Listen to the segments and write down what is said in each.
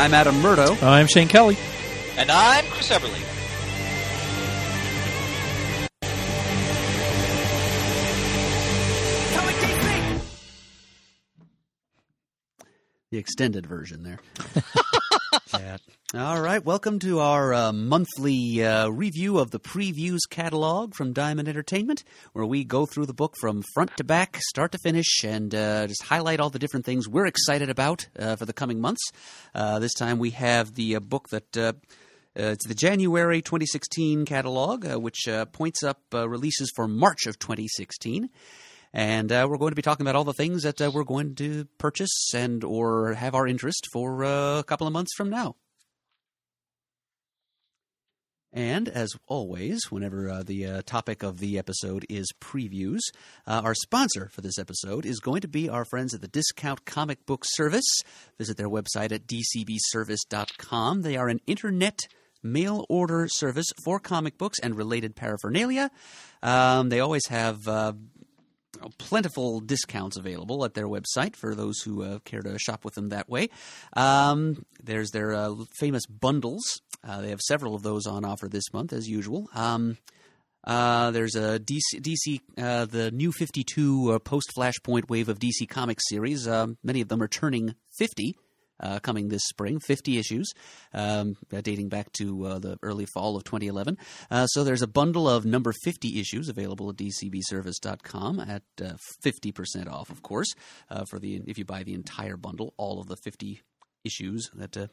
I'm Adam Murdough. I'm Shane Kelly. And I'm Chris Everly. Comic Geek Speak. the extended version there. All right, welcome to our uh, monthly uh, review of the previews catalog from Diamond Entertainment, where we go through the book from front to back, start to finish, and uh, just highlight all the different things we're excited about uh, for the coming months. Uh, this time we have the uh, book that. Uh, it's the January 2016 catalog, uh, which uh, points up releases for March of 2016. And uh, we're going to be talking about all the things that uh, we're going to purchase and or have our interest for uh, a couple of months from now. And as always, whenever uh, the uh, topic of the episode is previews, uh, our sponsor for this episode is going to be our friends at the Discount Comic Book Service. Visit their website at dcbservice.com. They are an internet mail order service for comic books and related paraphernalia. Um, they always have uh, plentiful discounts available at their website for those who uh, care to shop with them that way. Um, there's their uh, famous bundles. Uh, they have several of those on offer this month, as usual. Um, uh, there's a DC, DC uh, the new 52 uh, post Flashpoint wave of DC Comics series. Um, many of them are turning 50. Uh, coming this spring, 50 issues, um, uh, dating back to uh, the early fall of 2011. Uh, so there's a bundle of number 50 issues available at dcbservice.com at uh, 50% off, of course, uh, for the if you buy the entire bundle, all of the 50 issues that uh,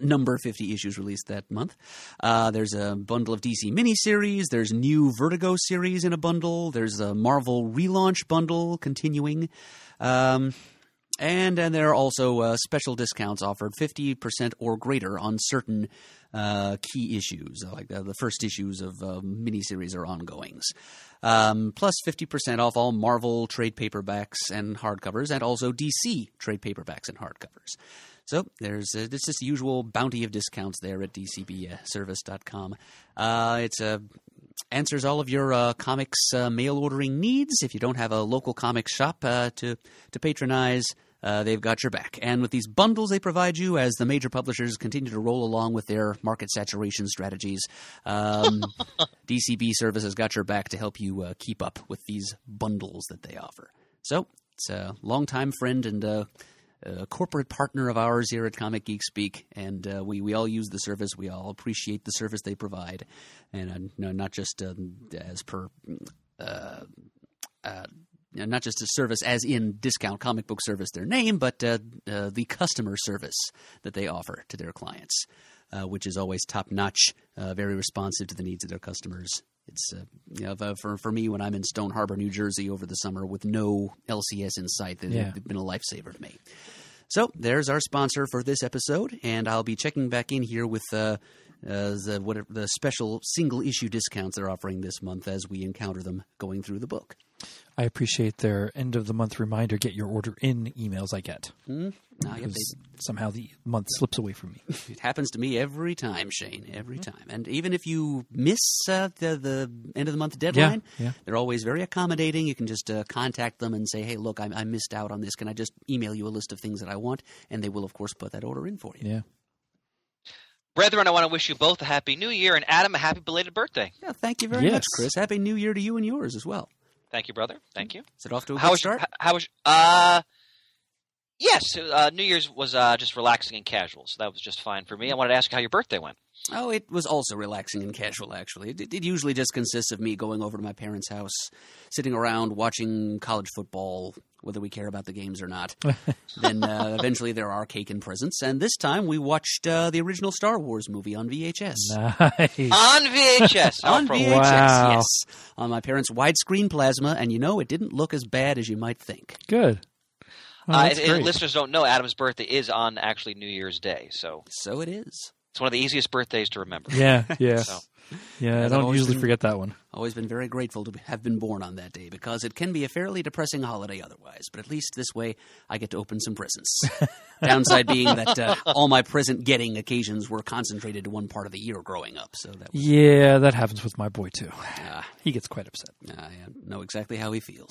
number 50 issues released that month. Uh, there's a bundle of DC miniseries. There's new Vertigo series in a bundle. There's a Marvel relaunch bundle continuing. Um, and, and there are also uh, special discounts offered 50% or greater on certain uh, key issues, like the, the first issues of uh, miniseries or ongoings. Um, plus 50% off all Marvel trade paperbacks and hardcovers, and also DC trade paperbacks and hardcovers. So there's uh, it's just the usual bounty of discounts there at dcbservice.com. Uh, it's a answers all of your uh, comics uh, mail ordering needs. If you don't have a local comics shop uh, to to patronize, uh, they've got your back. And with these bundles they provide you, as the major publishers continue to roll along with their market saturation strategies, um, DCB Service has got your back to help you uh, keep up with these bundles that they offer. So it's a longtime friend and. Uh, a corporate partner of ours here at Comic Geek Speak, and uh, we we all use the service. We all appreciate the service they provide, and uh, no, not just um, as per. Uh, uh, not just a service as in discount comic book service, their name, but uh, uh, the customer service that they offer to their clients, uh, which is always top notch, uh, very responsive to the needs of their customers. It's uh, you know, for for me when I'm in Stone Harbor, New Jersey, over the summer with no LCS in sight, they've Yeah. been a lifesaver to me. So there's our sponsor for this episode, and I'll be checking back in here with uh, uh, the what the special single issue discounts they're offering this month as we encounter them going through the book. I appreciate their end of the month reminder. Get your order in emails I get? Ah, yep, because somehow the month slips away from me. it happens to me every time, Shane. Every time, and even if you miss uh, the the end of the month deadline, yeah. they're always very accommodating. You can just uh, contact them and say, "Hey, look, I, I missed out on this. Can I just email you a list of things that I want?" And they will, of course, put that order in for you. Yeah. Brethren, I want to wish you both a happy new year and Adam a happy belated birthday. Yeah, thank you very Yes. much, Chris. Happy New Year to you and yours as well. Thank you, brother. Thank you. Is it off to a How good was start? How, how was uh Yes, uh, New Year's was uh, just relaxing and casual, so that was just fine for me. I wanted to ask you how your birthday went. Oh, it was also relaxing and casual, actually. It, it usually just consists of me going over to my parents' house, sitting around watching college football, whether we care about the games or not. then uh, eventually there are cake and presents, and this time we watched uh, the original Star Wars movie on VHS. Nice. On VHS. On Oh, VHS, Wow. yes. On my parents' widescreen plasma, and you know, it didn't look as bad as you might think. Good. Oh, Uh, that's if- if listeners don't know, Adam's birthday is on actually New Year's Day, so So it is. It's one of the easiest birthdays to remember. Yeah, yeah, So, yeah. I don't usually been- forget that one. Always been very grateful to have been born on that day because it can be a fairly depressing holiday otherwise. But at least this way, I get to open some presents. Downside being that uh, all my present getting occasions were concentrated to one part of the year growing up. So that was, Yeah, that happens with my boy too. uh, He gets quite upset. I know exactly how he feels.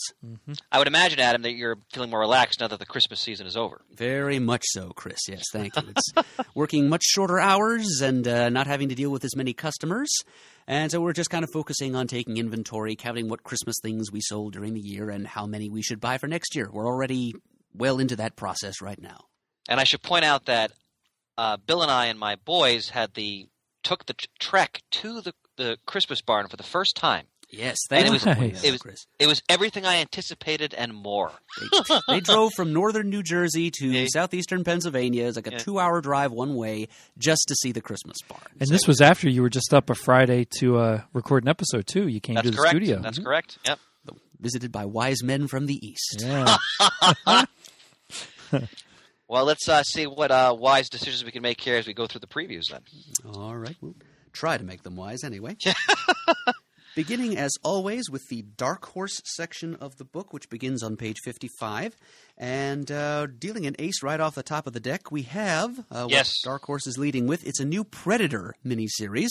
I would imagine, Adam, that you're feeling more relaxed now that the Christmas season is over. Very much so, Chris. Yes, thank you. It's working much shorter hours and uh, not having to deal with as many customers. And so we're just kind of focusing on taking inventory, counting what Christmas things we sold during the year and how many we should buy for next year. We're already well into that process right now. And I should point out that uh, Bill and I and my boys had the took the t- trek to the the Christmas barn for the first time. Yes, And thank it you was- for pointing Nice. it was- Chris. It was everything I anticipated and more. They, they drove from northern New Jersey to Yeah. southeastern Pennsylvania. It's like a Yeah. two-hour drive one way just to see the Christmas barn. And this was after you were just up a Friday to uh, record an episode too. You came That's to the correct. studio. That's correct. Yep. visited by wise men from the east. Yeah. Well, let's uh, see what uh, wise decisions we can make here as we go through the previews. Then. All right, we'll try to make them wise anyway. Beginning, as always, with the Dark Horse section of the book, which begins on page 55. And uh, dealing an ace right off the top of the deck, we have uh, Yes. what Dark Horse is leading with. It's a new Predator miniseries.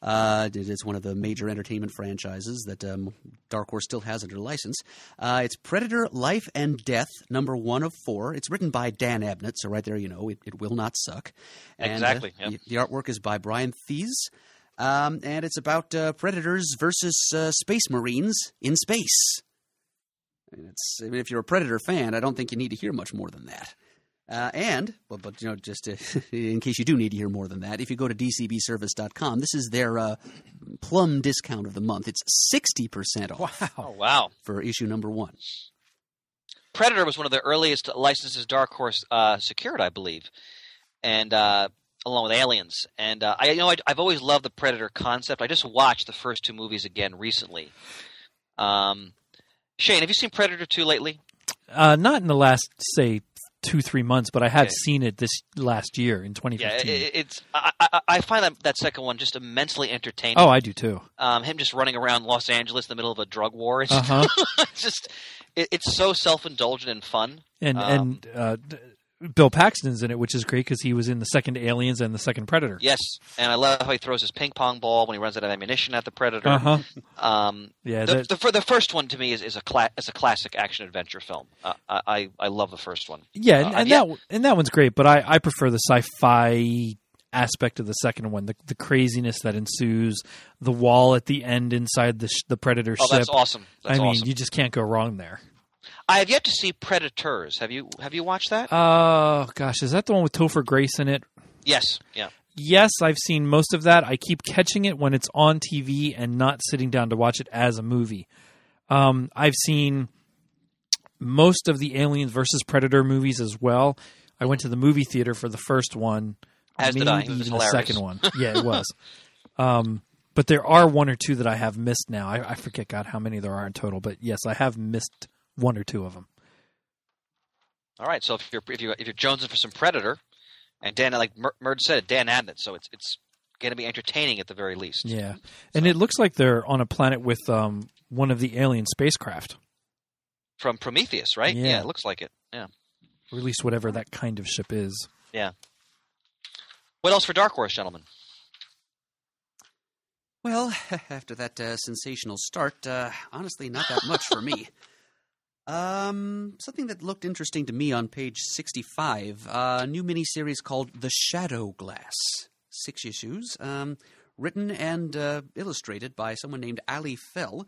Uh, it is one of the major entertainment franchises that um, Dark Horse still has under license. Uh, it's Predator Life and Death, number one of four. It's written by Dan Abnett, so right there you know it, it will not suck. And, uh, Exactly, yep. the, the artwork is by Brian Thies. Um, and it's about uh, predators versus uh, space marines in space. Mean, it's, I mean, if you're a Predator fan, I don't think you need to hear much more than that. Uh, and, but, but you know, just to, in case you do need to hear more than that, if you go to dcbservice.com, this is their uh, plum discount of the month. It's 60% off Wow. Oh wow! for issue number one. Predator was one of the earliest licenses Dark Horse uh, secured, I believe, and uh, along with Aliens. And uh, I, you know, I, I've always loved the Predator concept. I just watched the first two movies again recently. Um, Shane, have you seen Predator two lately? uh, not in the last say two three months, but I have Okay. seen it this last year in Yeah, 2015. it, it's. I, I, I find that that second one just immensely entertaining. oh, I do too. um, him just running around Los Angeles in the middle of a drug war. It's Uh huh. just, it, it's so self indulgent and fun. and Um, and uh, Bill Paxton's in it, which is great because he was in the second Aliens and the second Predator. Yes, and I love how he throws his ping pong ball when he runs out of ammunition at the Predator. Uh huh. Um, Yeah. the, that- the, the first one to me is, is a cla- is a classic action adventure film. Uh, I, I I love the first one. yeah, and, uh, and yeah. that and that one's great, but I I prefer the sci-fi aspect of the second one, the the craziness that ensues, the wall at the end inside the sh- the Predator Oh, ship. that's awesome! That's I mean, awesome. you just can't go wrong there. I have yet to see Predators. Have you Have you watched that? Oh gosh, is that the one with Topher Grace in it? yes. Yeah. Yes, I've seen most of that. I keep catching it when it's on TV and not sitting down to watch it as a movie. Um, I've seen most of the Aliens versus Predator movies as well. I went to the movie theater for the first one, As did I. It was even the second one. Yeah, it was. um, but there are one or two that I have missed now. I, I forget God how many there are in total, but yes, I have missed one or two of them. All right. So if you're if you if you're jonesing for some Predator, and Dan like Mer- Merd said, Dan Abnett, so it's it's going to be entertaining at the very least. Yeah, and it looks like they're on a planet with um, one of the alien spacecraft. From Prometheus, right? Yeah. it looks like it. Yeah. or at least whatever that kind of ship is. Yeah. What else for Dark Horse, gentlemen? Well, after that uh, sensational start, uh, honestly, not that much for me. Um, something that looked interesting to me on page 65, uh, a new miniseries called The Shadow Glass. Six issues, um, written and uh, illustrated by someone named Aly Fell.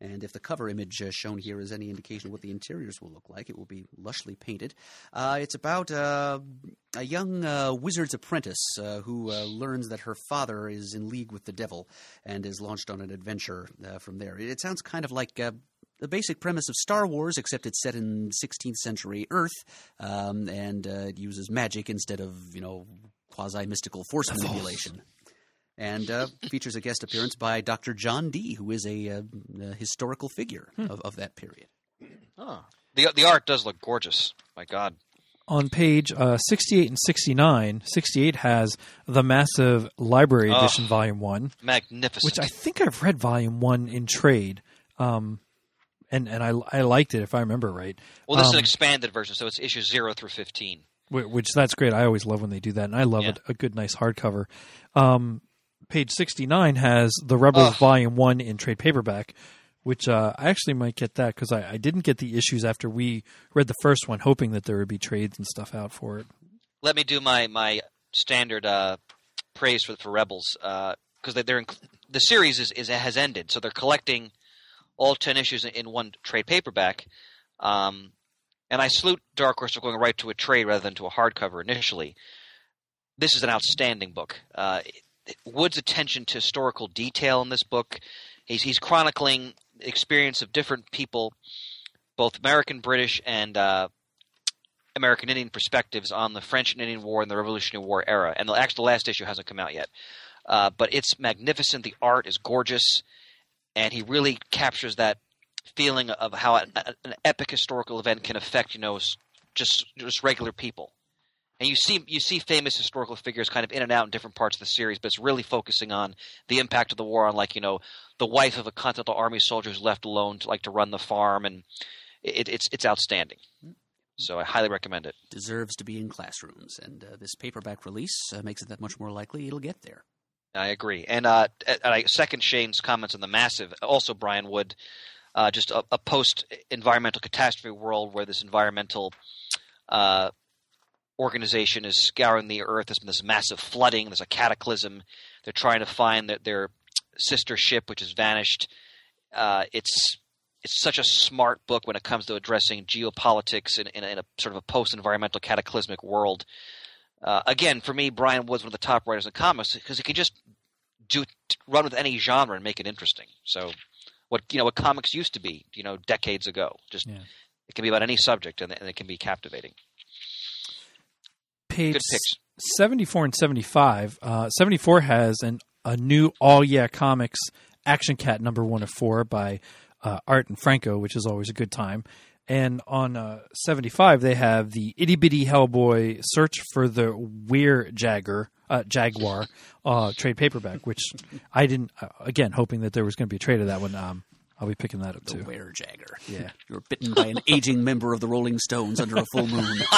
And if the cover image uh, shown here is any indication of what the interiors will look like, it will be lushly painted. Uh, it's about uh, a young uh, wizard's apprentice uh, who uh, learns that her father is in league with the devil and is launched on an adventure uh, from there. It sounds kind of like. The basic premise of Star Wars, except it's set in 16th century Earth, um, and uh, it uses magic instead of you know quasi mystical force manipulation and uh, features a guest appearance by Dr. John Dee, who is a, uh, a historical figure of, of that period. Oh. The the art does look gorgeous. My God. On page uh, 68 and 69, 68 has the massive library Oh. edition, volume one, Magnificent. which I think I've read volume one in trade, um, and and I I liked it if I remember right. well, this is um, an expanded version, so it's issues zero through fifteen. Which that's great. I always love when they do that, and I love Yeah. it. A good, nice hardcover. Um, page sixty nine has the Rebels Ugh. Volume One in trade paperback, which uh, I actually might get that because I, I didn't get the issues after we read the first one, hoping that there would be trades and stuff out for it. Let me do my my standard uh, praise for for Rebels because they, they're in, the series is, is has ended, so they're collecting all ten issues in, in one trade paperback. Um, and I salute Dark Horse for going right to a trade rather than to a hardcover initially. This is an outstanding book. Uh, Wood's attention to historical detail in this book, he's he's chronicling experience of different people, both American, British, and uh, American Indian perspectives on the French and Indian War and the Revolutionary War era. And the, actually, the last issue hasn't come out yet, uh, but it's magnificent. The art is gorgeous, and he really captures that feeling of how an, epic historical event can affect, you know, just just regular people. And you see you see famous historical figures kind of in and out in different parts of the series, but it's really focusing on the impact of the war on, like you know, the wife of a Continental Army soldier who's left alone to like to run the farm, and it, it's it's outstanding. So I highly recommend it. Deserves to be in classrooms, and uh, this paperback release uh, makes it that much more likely it'll get there. I agree. And uh, I second Shane's comments on the massive. Also, Brian Wood, uh, just a, a post-environmental catastrophe world where this environmental uh, organization is scouring the earth. There's been this massive flooding. There's a cataclysm. They're trying to find their, their sister ship, which has vanished. Uh, it's it's such a smart book when it comes to addressing geopolitics in, in, a, in a sort of a post-environmental cataclysmic world. Uh, again, for me, Brian Wood's one of the top writers in comics because he can just do run with any genre and make it interesting. So, what you know, what comics used to be, you know, decades ago, just Yeah. it can be about any subject and, and it can be captivating. Page. 74 and 75. Uh, 74 has an a new All Yeah Comics Action Cat number one of four by uh, Art and Franco, which is always a good time. And on uh, 75, they have the Itty Bitty Hellboy Search for the Weir Jagger, uh, Jaguar uh, trade paperback, which I didn't, uh, again, hoping that there was going to be a trade of that one. Um, I'll be picking that up The too. Werejagger. Yeah. You're bitten by an aging member of the Rolling Stones under a full moon.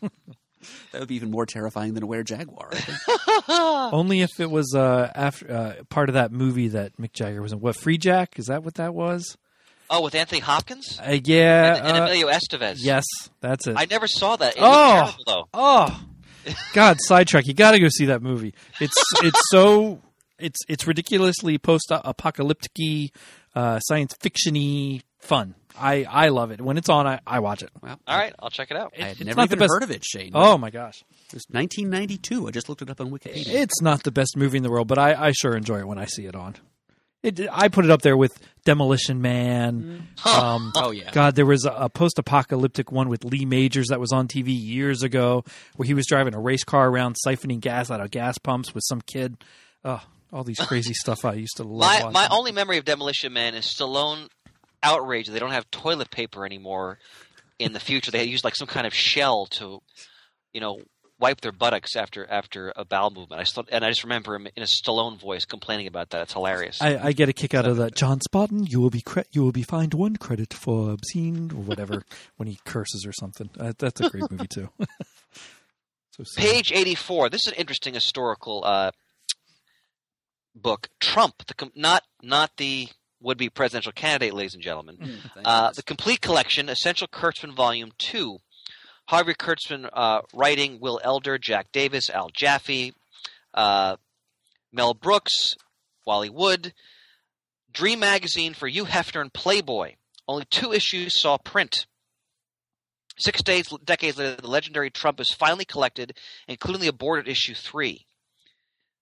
that would be even more terrifying than a Werejaguar. Jaguar. Only if it was uh, after uh, part of that movie that Mick Jagger was in. What Freejack? Is that what that was? Oh, with Anthony Hopkins Uh, yeah. and, and uh, Emilio Estevez. yes, that's it. I never saw that. It Oh! terrible, though. oh, God, sidetrack. You got to go see that movie. It's it's so it's it's ridiculously post-apocalyptic, uh, science fictiony fun. I I love it when it's on. I, I watch it. Well, All right, I'll check it out. I had It's never not the even best- heard of it, Shane. Oh my gosh, It was 1992. I just looked it up on Wikipedia. it's not the best movie in the world, but I, I sure enjoy it when I see it on. It, I put it up there with Demolition Man. Um, oh, yeah. God, there was a, a post-apocalyptic one with Lee Majors that was on TV years ago, where he was driving a race car around siphoning gas out of gas pumps with some kid. Oh, all these crazy stuff I used to love. My my only memory of Demolition Man is Stallone outrage they don't have toilet paper anymore in the future. They use like some kind of shell to, you know, wipe their buttocks after after a bowel movement. I still, and I just remember him in a Stallone voice complaining about that. It's hilarious. I, I get a kick out of that. John Spartan, you will be cre- you will be fined one credit for obscene or whatever when he curses or something. Uh, that's a great movie too. so. Page eighty four. This is an interesting historical uh, book. Trump, the com- not not the would be presidential candidate, ladies and gentlemen. Thank Uh, the complete collection, Essential Kurtzman Volume 2. Harvey Kurtzman uh, writing, Will Elder, Jack Davis, Al Jaffee, uh, Mel Brooks, Wally Wood, Dream magazine for Hugh Hefner and Playboy. Only two issues saw print. Six days, decades later, the legendary Trump is finally collected, including the aborted issue three.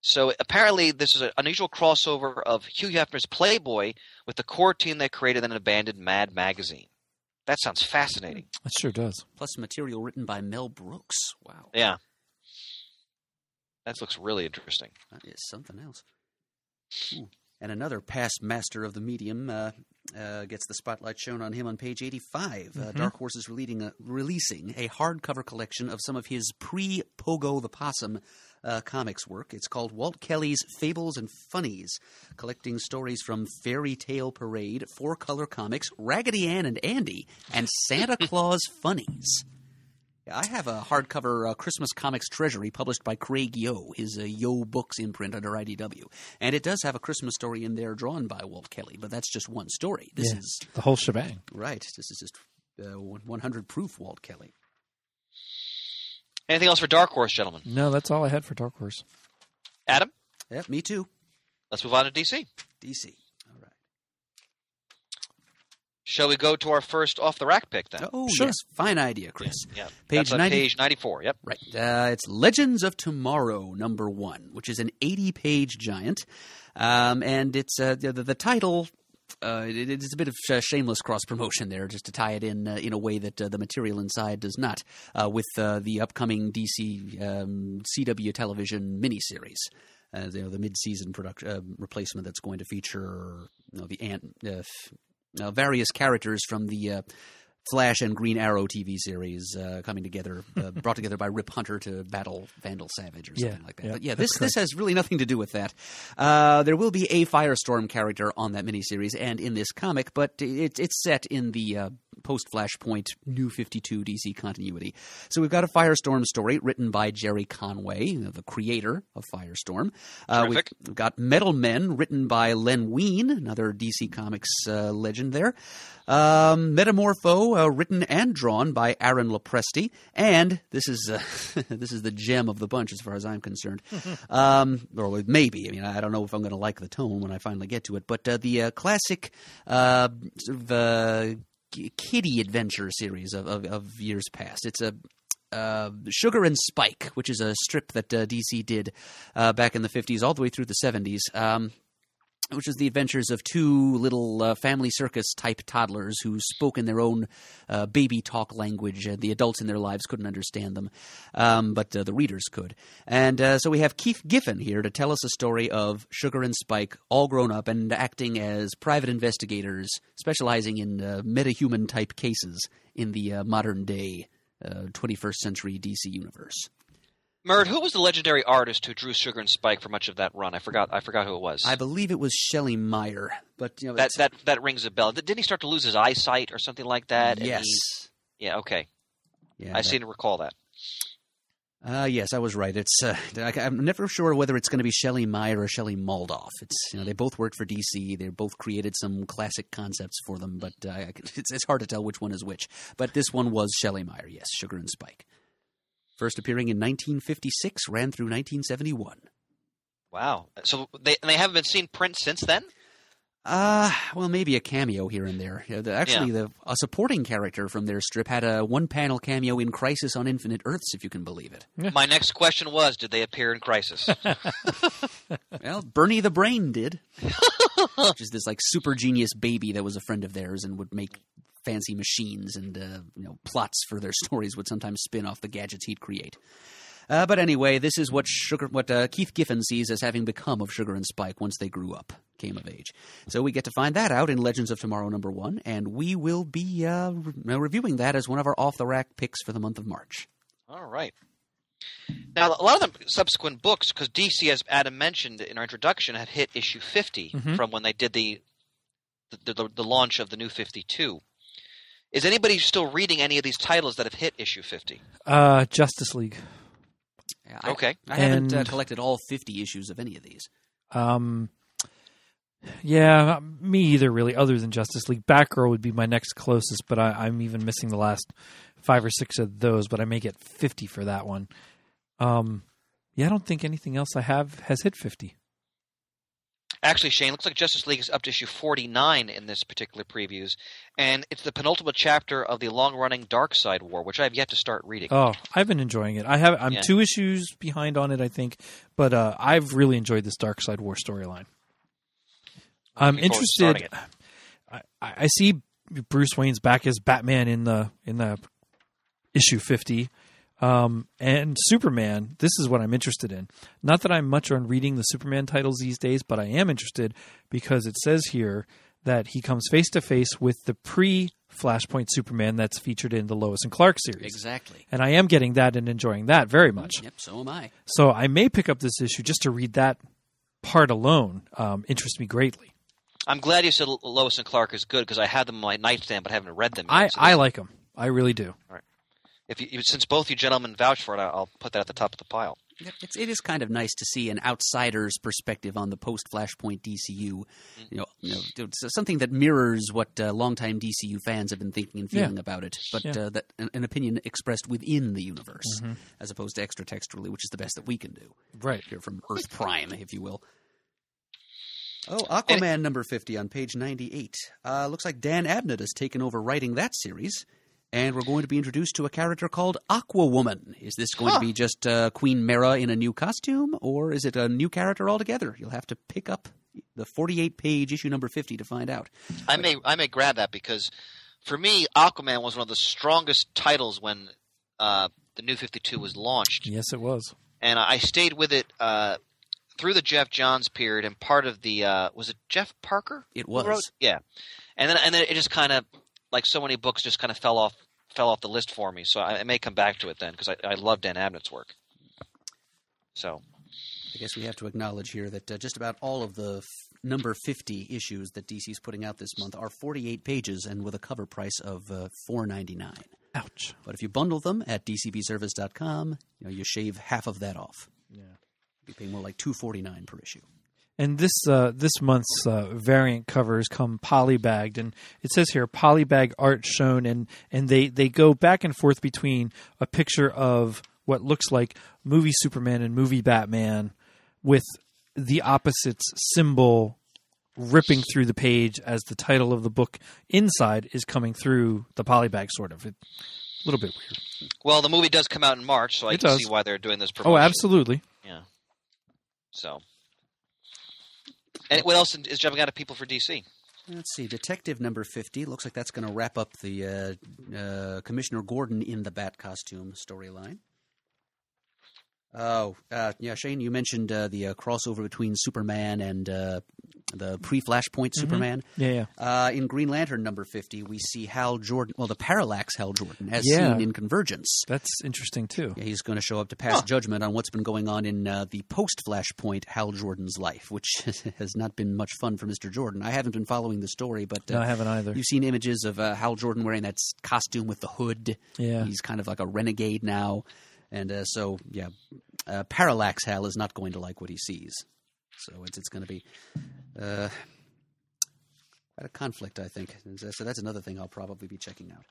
So apparently, this is an unusual crossover of Hugh Hefner's Playboy with the core team that created an abandoned Mad magazine. That sounds fascinating. It sure does. Plus material written by Mel Brooks. Wow. Yeah. That looks really interesting. That is something else. Ooh. And another past master of the medium uh, uh, gets the spotlight shown on him on page 85. Uh, Dark Horse is releasing a, releasing a hardcover collection of some of his pre Pogo the Possum uh, comics work. It's called Walt Kelly's Fables and Funnies, collecting stories from Fairy Tale Parade, Four Color Comics, Raggedy Ann and Andy, and Santa Claus Funnies. I have a hardcover uh, Christmas Comics Treasury published by Craig Yoe, his uh, Yoe Books imprint under IDW. And it does have a Christmas story in there drawn by Walt Kelly, but that's just one story. This Yeah. is, The whole shebang. right, this is just uh, 100 proof Walt Kelly. Anything else for Dark Horse, gentlemen? No, that's all I had for Dark Horse. Adam, Yeah, me too. let's move on to DC. DC. All right. Shall we go to our first off the rack pick then? Oh, Sure. yes. Fine idea, Chris. Yeah. Page That's on 90 page 94. Yep. Right. Uh, it's Legends of Tomorrow, number one, which is an 80 page giant. Um, and it's uh, the, the title. Uh, it, it's a bit of sh- shameless cross promotion there, just to tie it in uh, in a way that uh, the material inside does not, uh, with uh, the upcoming DC um, CW television miniseries. Uh, you know, the mid-season production uh, replacement that's going to feature you know, the ant, uh, various characters from the Flash and Green Arrow TV series uh, coming together, uh, brought together by Rip Hunter to battle Vandal Savage or Yeah, something like that. yeah, but yeah, that's this this has really nothing to do with that. Uh, there will be a Firestorm character on that miniseries and in this comic, but it, it's set in the uh, post Flashpoint New Fifty Two DC continuity. So we've got a Firestorm story written by Gerry Conway, the creator of Firestorm. Uh, we've, we've got Metal Men written by Len Wein, another DC Comics uh, legend there. Um, Metamorpho, uh, written and drawn by Aaron Lopresti, and this is uh, this is the gem of the bunch as far as I'm concerned. um, or maybe, I mean, I don't know if I'm going to like the tone when I finally get to it, but uh, the uh, classic uh, sort of uh, kiddie adventure series of, of, of years past. It's a uh, Sugar and Spike, which is a strip that uh, DC did uh, back in the 50s all the way through the 70s. Um, which is the adventures of two little uh, family circus type toddlers who spoke in their own uh, baby talk language, and the adults in their lives couldn't understand them, um, but uh, the readers could. And uh, so we have Keith Giffen here to tell us a story of Sugar and Spike, all grown up and acting as private investigators, specializing in uh, metahuman type cases in the uh, modern day uh, 21st century DC universe. Murd, who was the legendary artist who drew Sugar and Spike for much of that run? I forgot. I forgot who it was. I believe it was Shelley Mayer, but you know that that that rings a bell. Didn't he start to lose his eyesight or something like that? Yes, yeah. Okay. yeah, I that- seem to recall that. Uh, yes, I was right. It's uh, I, I'm never sure whether it's going to be Shelley Mayer or Shelley Moldoff. It's you know they both worked for DC. They both created some classic concepts for them, but uh, it's it's hard to tell which one is which. But this one was Shelley Mayer. Yes, Sugar and Spike. First appearing in 1956, ran through 1971. Wow. So they they haven't been seen print since then. Uh, well, maybe a cameo here and there. You know, the, actually, the a supporting character from their strip had a one-panel cameo in Crisis on Infinite Earths, if you can believe it. My next question was, did they appear in Crisis? Well, Bernie the Brain did. Which is this like super genius baby that was a friend of theirs and would make fancy machines and uh, you know plots for their stories would sometimes spin off the gadgets he'd create. Uh, but anyway, this is what Sugar, what uh, Keith Giffen sees as having become of Sugar and Spike once they grew up, came of age. So we get to find that out in Legends of Tomorrow number one, and we will be uh, re- reviewing that as one of our off the rack picks for the month of March. All right. Now, a lot of the subsequent books, because DC, as Adam mentioned in our introduction, had hit issue 50 Mhm. from when they did the the, the the launch of the new 52. Is anybody still reading any of these titles that have hit issue 50? Uh, Justice League. Yeah, I, Okay. I haven't uh, collected all fifty issues of any of these. Um, yeah, me either, really, other than Justice League. Batgirl would be my next closest, but I, I'm even missing the last five or six of those, but I may get 50 for that one. Um, yeah, I don't think anything else I have has hit 50. Actually, Shane, looks like Justice League is up to issue 49 in this particular previews, and it's the penultimate chapter of the long-running Darkseid War, which I have yet to start reading. Oh, I've been enjoying it. I have. I'm Yeah. two issues behind on it, I think, but uh, I've really enjoyed this Darkseid War storyline. I'm Looking forward to starting interested. I, I I see Bruce Wayne's back as Batman in the in the issue 50. Um, and Superman, this is what I'm interested in. Not that I'm much on reading the Superman titles these days, but I am interested because it says here that he comes face to face with the pre Flashpoint Superman that's featured in the Lois and Clark series. Exactly. And I am getting that and enjoying that very much. Yep. So am I. So I may pick up this issue just to read that part alone. Um, interests me greatly. I'm glad you said Lois and Clark is good because I had them on my nightstand, but haven't read them. Yet, I, so I like them. I really do. If you, since both you gentlemen vouch for it, I- I'll put that at the top of the pile. It's, it is kind of nice to see an outsider's perspective on the post Flashpoint DCU. You know, you know, something that mirrors what uh, longtime DCU fans have been thinking and Yeah. feeling about it, but Yeah. uh, that an, an opinion expressed within the universe, as opposed to extratextually, which is the best that we can do Right. here from Earth Prime, if you will. Oh, Aquaman number 50 on page 98. Uh, looks like Dan Abnett has taken over writing that series, and we're going to be introduced to a character called Aqua Woman. Is this going to be just uh, Queen Mera in a new costume, or is it a new character altogether? You'll have to pick up the 48 page issue number 50 to find out. I may I may grab that because for me, Aquaman was one of the strongest titles when uh, the New Fifty Two was launched, Yes, it was. and I stayed with it uh, through the Geoff Johns period and part of the uh, was it Jeff Parker? It was. wrote? yeah, and then and then it just kind of like so many books just kind of fell off fell off the list for me. So I, I may come back to it then because I, I love Dan Abnett's work. So I guess we have to acknowledge here that uh, just about all of the f- number 50 issues that DC's putting out this month are 48 pages and with a cover price of uh, 4.99. Ouch. But if you bundle them at dcbservice.com, you know you shave half of that off. Yeah. You'd be paying more like 2.49 per issue. And this uh, this month's uh, variant covers come polybagged, and it says here polybag art shown, and and they they go back and forth between a picture of what looks like movie Superman and movie Batman, with the opposites symbol ripping through the page as the title of the book inside is coming through the polybag, sort of. It, a little bit weird. well, the movie does come out in March, so I It can does. see why they're doing this. Promotion. Oh, absolutely. Yeah. So. And what else is jumping out at people for DC? Let's see, Detective number 50. Looks like that's going to wrap up the uh, uh, Commissioner Gordon in the Bat costume storyline. Oh, uh, yeah, Shane, you mentioned uh, the uh, crossover between Superman and uh, the pre Flashpoint Superman. Yeah, yeah. Uh, in Green Lantern number 50, we see Hal Jordan, well, the parallax Hal Jordan, as Yeah. seen in Convergence. That's interesting too. Yeah, he's going to show up to pass judgment on what's been going on in uh, the post Flashpoint Hal Jordan's life, which has not been much fun for Mr. Jordan. I haven't been following the story, but uh, No, I haven't either. you've seen images of uh, Hal Jordan wearing that costume with the hood. Yeah. He's kind of like a renegade now. And uh, so, yeah, uh, Parallax Hal is not going to like what he sees. So it's, it's going to be uh, quite a conflict, I think. So so that's another thing I'll probably be checking out.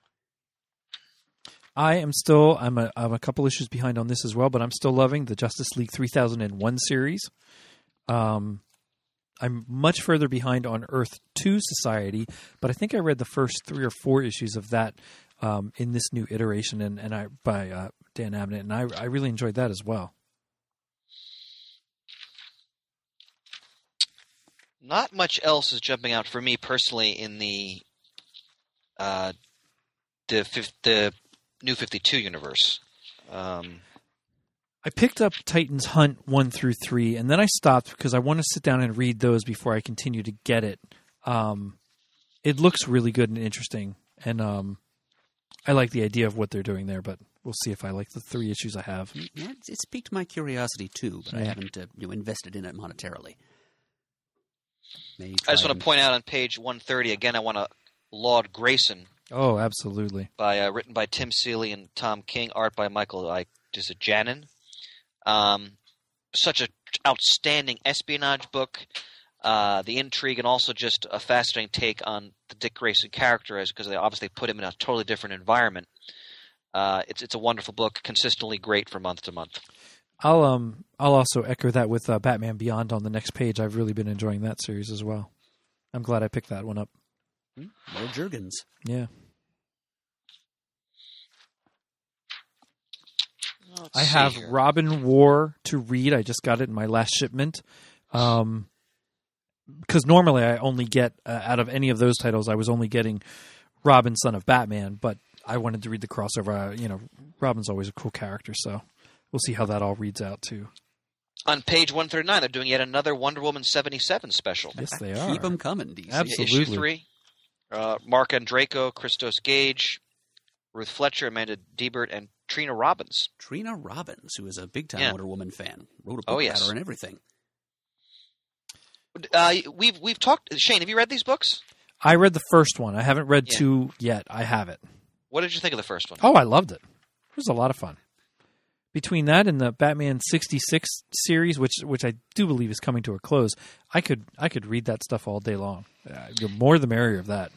I am still I'm a I'm a couple issues behind on this as well, but I'm still loving the Justice League 3001 series. Um I'm much further behind on Earth 2 Society, but I think I read the first 3 or 4 issues of that um, in this new iteration and and I by uh, Dan Abnett and I I really enjoyed that as well. Not much else is jumping out for me personally in the uh, the the new Fifty Two universe. Um, I picked up Titans Hunt 1 through 3 and then I stopped because I want to sit down and read those before I continue to get it. Um, it looks really good and interesting and um, I like the idea of what they're doing there, but we'll see if I like the three issues I have. Yeah, it's, it's piqued my curiosity too, but I haven't uh, you know, invested in it monetarily. May I just want to point out on page one thirty again. I want to laud Grayson Oh, absolutely. by uh, written by Tim Seeley and Tom King, art by Michael I just a Janin. Um, such a outstanding espionage book. Uh, the intrigue and also just a fascinating take on the Dick Grayson character, as because they obviously put him in a totally different environment. Uh, it's it's a wonderful book, consistently great from month to month. I'll um I'll also echo that with uh, Batman Beyond on the next page. I've really been enjoying that series as well. I'm glad I picked that one up. More Jurgens. Yeah, Let's I have here. Robin War to read. I just got it in my last shipment. Um, because normally I only get uh, out of any of those titles, I was only getting Robin, Son of Batman. But I wanted to read the crossover. Uh, you know, Robin's always a cool character, so we'll see how that all reads out too. On page 139, they're doing yet another Wonder Woman 77 special. Yes, they are. Keep them coming, DC. Absolutely. Issue 3. Uh, Marc Andreyko, Christos Gage, Ruth Fletcher, Amanda Deibert, and Trina Robbins. Trina Robbins, who is a big time Yeah. Wonder Woman fan, wrote a book Oh, about yes. her and everything. Uh, we've we've talked. Shane, have you read these books? I read the first one. I haven't read Yeah. two yet. I have it. What did you think of the first one? Oh, I loved it. It was a lot of fun. Between that and the Batman '66 series, which which I do believe is coming to a close, I could I could read that stuff all day long. Uh, the more the merrier of that.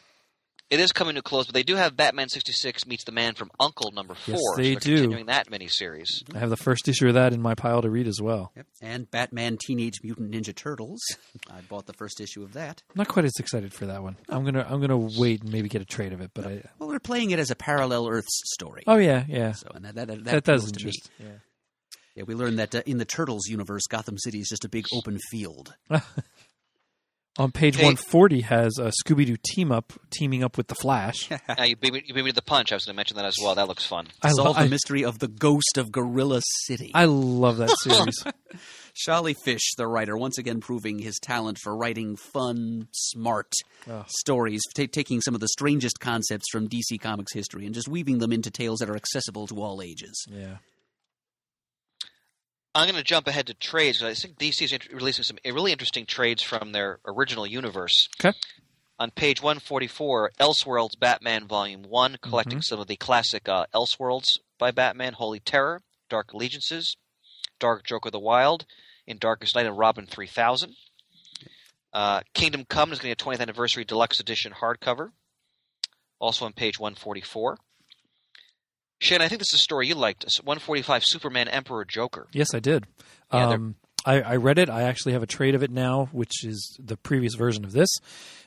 It is coming to a close, but they do have Batman 66 meets the Man from Uncle number four. Yes, they they're do. Continuing that miniseries. I have the first issue of that in my pile to read as well. Yep. And Batman Teenage Mutant Ninja Turtles. I bought the first issue of that. I'm not quite as excited for that one. I'm gonna I'm gonna wait and maybe get a trade of it. But I Well, they're playing it as a parallel Earths story. oh yeah yeah So, and that, that, that, that, does appeals to me. interest. Yeah. Yeah, we learned that uh, in the Turtles universe, Gotham City is just a big open field. On page Hey. 140 has a Scooby Doo team up teaming up with the Flash. now, you beat, me, you beat me to the punch. I was going to mention that as well. That looks fun. I, lo- Solve the I, mystery of the ghost of Gorilla City. I love that series. Sholly Fisch, the writer, once again proving his talent for writing fun, smart Oh. stories, ta taking some of the strangest concepts from DC Comics history and just weaving them into tales that are accessible to all ages. yeah. I'm going to jump ahead to trades. I think DC is releasing some really interesting trades from their original universe. Okay. On page 144, Elseworlds Batman Volume 1, collecting Mm-hmm. some of the classic uh, Elseworlds by Batman Holy Terror, Dark Allegiances, Dark Joker the Wild, in Darkest Night, and Robin 3000. Uh, Kingdom Come is going to get a 20th Anniversary Deluxe Edition hardcover, also on page 144. Shane, I think this is a story you liked. 145 Superman Emperor Joker. Yes, I did. Yeah, um, I, I read it. I actually have a trade of it now, which is the previous version of this,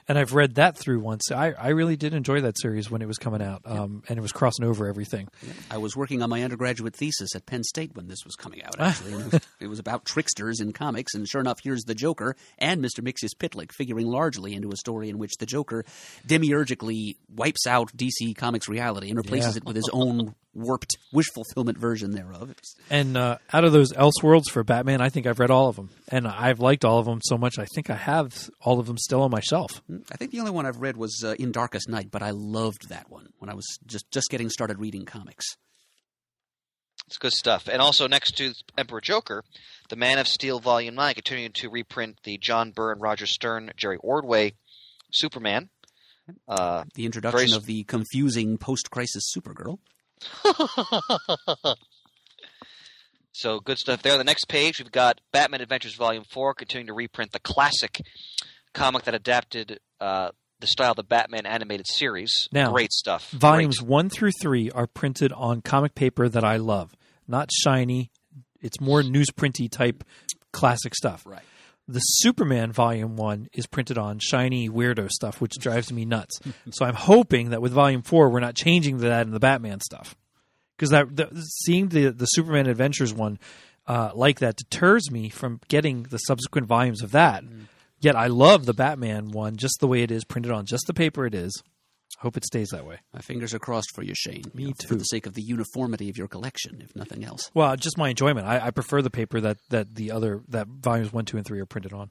and I've read that through once. I, I really did enjoy that series when it was coming out, um, and it was crossing over everything. I was working on my undergraduate thesis at Penn State when this was coming out, actually. it, was, it was about tricksters in comics, and sure enough, here's the Joker and Mr. Mxyzptlk figuring largely into a story in which the Joker demiurgically wipes out DC Comics reality and replaces Yeah. it with his own warped wish fulfillment version thereof. And uh, out of those Elseworlds for Batman, I think I've read all of them, and I've liked all of them so much. I think I have all of them still on my shelf. I think the only one I've read was uh, In Darkest Night, but I loved that one when I was just, just getting started reading comics. It's good stuff. And also next to Emperor Joker, the Man of Steel Volume 9 continuing to reprint the John Byrne, Roger Stern, Jerry Ordway Superman. Uh, The introduction Very- of the confusing post-crisis Supergirl. so good stuff there. On the next page, we've got Batman Adventures Volume 4 continuing to reprint the classic comic that adapted uh, the style of the Batman animated series. Now, Great stuff. Volumes Great. one through three are printed on comic paper that I love, not shiny. It's more newsprinty type classic stuff. Right. The Superman Volume One is printed on shiny weirdo stuff, which drives me nuts. so I'm hoping that with Volume Four, we're not changing that in the Batman stuff, because that the, seeing the the Superman Adventures one uh, like that deters me from getting the subsequent volumes of that. Yet I love the Batman one just the way it is, printed on just the paper it is. Hope it stays that way. My fingers are crossed for you, Shane. Me you know, For the sake of the uniformity of your collection, if nothing else. Well, just my enjoyment. I, I prefer the paper that, that the other that volumes one, two, and three are printed on.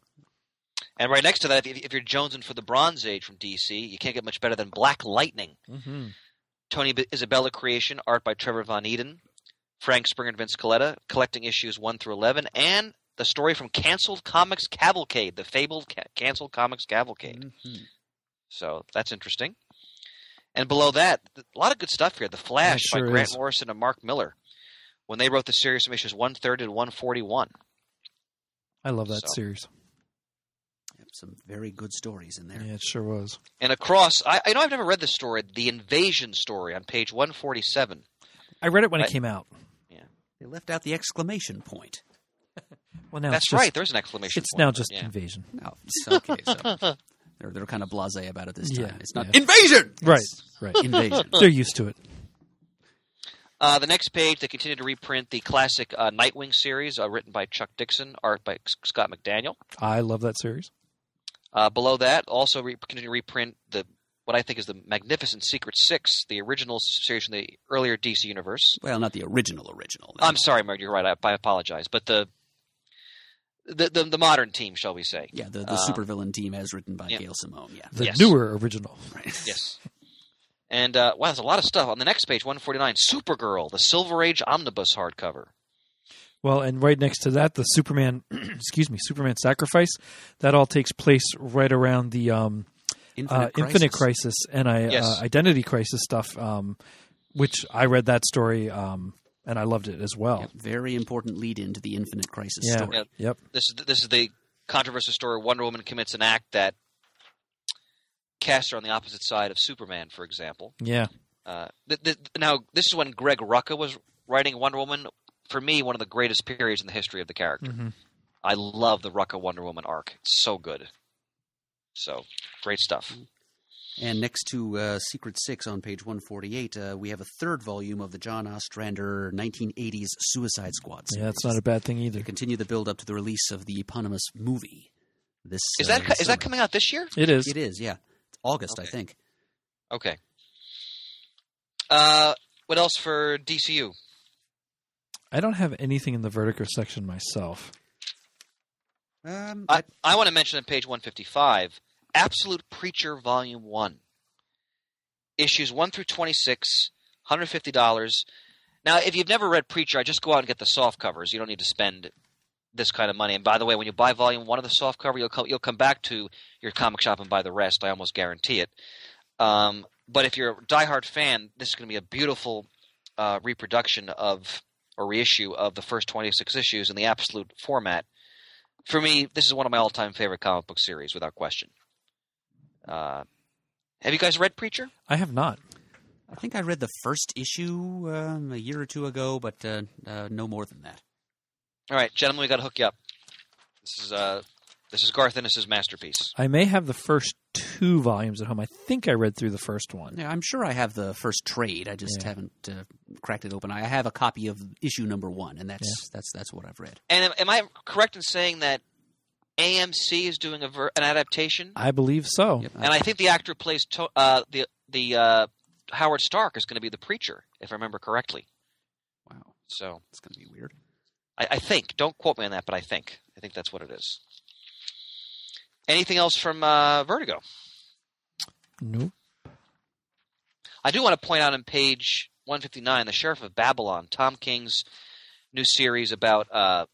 And right next to that, if, if you're jonesing for the Bronze Age from DC, you can't get much better than Black Lightning. Mm-hmm. Tony B- Isabella creation, art by Trevor Von Eeden, Frank Springer and Vince Colletta, collecting issues 1 through 11, and the story from Canceled Comics Cavalcade, the fabled ca- Canceled Comics Cavalcade. Mm-hmm. So that's interesting. And below that, a lot of good stuff here. The Flash Yeah, it by Grant is. Morrison and Mark Millar. When they wrote the series from issues 130 to 141. I love that So. series. Yep, some very good stories in there. Yeah, it sure was. And across, I, I know I've never read this story, the Invasion story on page 147. I read it when I- it came out. Yeah. They left out the exclamation point. Well, now That's it's just, right. There's an exclamation. It's point, now just yeah. invasion. No, it's okay. So they're they're kind of blasé about it this time. Yeah, it's not yeah. invasion. Right, It's right. invasion. They're used to it. Uh, the next page, they continue to reprint the classic uh, Nightwing series, uh, written by Chuck Dixon, art by S- Scott McDaniel. I love that series. Uh, below that, also re- continue to reprint the what I think is the magnificent Secret Six, the original series from the earlier DC universe. Well, not the original original. I'm sorry, Mark, you're right. I, I apologize, but the, the the the modern team, shall we say? Yeah, the, the Uh, supervillain team as written by yeah. Gail Simone. Yeah, The Yes. newer original. right. Yes. And uh, wow, there's a lot of stuff on the next page, 149. Supergirl, the Silver Age omnibus hardcover. Well, and right next to that, the Superman, excuse me, Superman Sacrifice. That all takes place right around the um, Infinite, uh, Crisis. Infinite Crisis and I, Yes. uh, Identity Crisis stuff, um, which I read that story um, and I loved it as well. Yep, very important lead into the Infinite Crisis Yeah. story. Yeah. Yep. This is this is the controversial story. Wonder Woman commits an act that casts her on the opposite side of Superman, for example. Yeah. Uh, th- th- now, this is when Greg Rucka was writing Wonder Woman. For me, one of the greatest periods in the history of the character. hmm I love the Rucka Wonder Woman arc. It's so good. So great stuff. And next to uh, Secret Six on page 148, uh, we have a third volume of the John Ostrander 1980s Suicide Squad series. Yeah, that's not a bad thing either. to continue the build up to the release of the eponymous movie. This Is uh, that this is that coming out this year? It is. It is, yeah. It's August, I think. Okay. Uh, what else for DCU? I don't have anything in the Vertigo section myself. Um, I, I want to mention on page 155 Absolute Preacher Volume 1. Issues 1 through 26, $150. Now, if you've never read Preacher, I just go out and get the soft covers. You don't need to spend this kind of money. And by the way, when you buy Volume 1 of the soft cover, you'll come, you'll come back to your comic shop and buy the rest. I almost guarantee it. Um, but if you're a diehard fan, this is going to be a beautiful uh, reproduction of or reissue of the first 26 issues in the absolute format for me, this is one of my all-time favorite comic book series, without question. Uh, have you guys read Preacher? I have not. I think I read the first issue um, a year or two ago, but uh, uh, no more than that. All right, gentlemen, we got to hook you up. This is uh, this is Garth Ennis's masterpiece. I may have the first two volumes at home. I think I read through the first one. Yeah, I'm sure I have the first trade. I just Yeah. haven't uh, cracked it open. I have a copy of issue number one, and that's that's that's what I've read. And am, am I correct in saying that AMC is doing a ver- an adaptation? I believe so. Yep. and I think the actor who plays to- uh, the the uh, Howard Stark is going to be the preacher, if I remember correctly. wow, So it's going to be weird. I, I think. Don't quote me on that, but I think. I think that's what it is. Anything else from uh, Vertigo? Nope. I do want to point out on page 159, The Sheriff of Babylon, Tom King's new series about uh,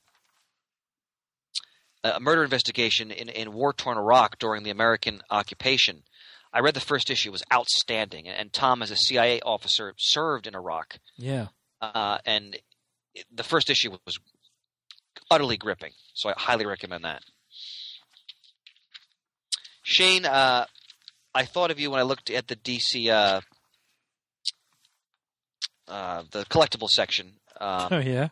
a murder investigation in, in war torn Iraq during the American occupation. I read the first issue; it was outstanding. And, and Tom, as a CIA officer, served in Iraq, Yeah. uh, and it- the first issue was utterly gripping. So I highly recommend that. Shane, uh, I thought of you when I looked at the DC, uh, uh, the collectible section. Um, Oh yeah.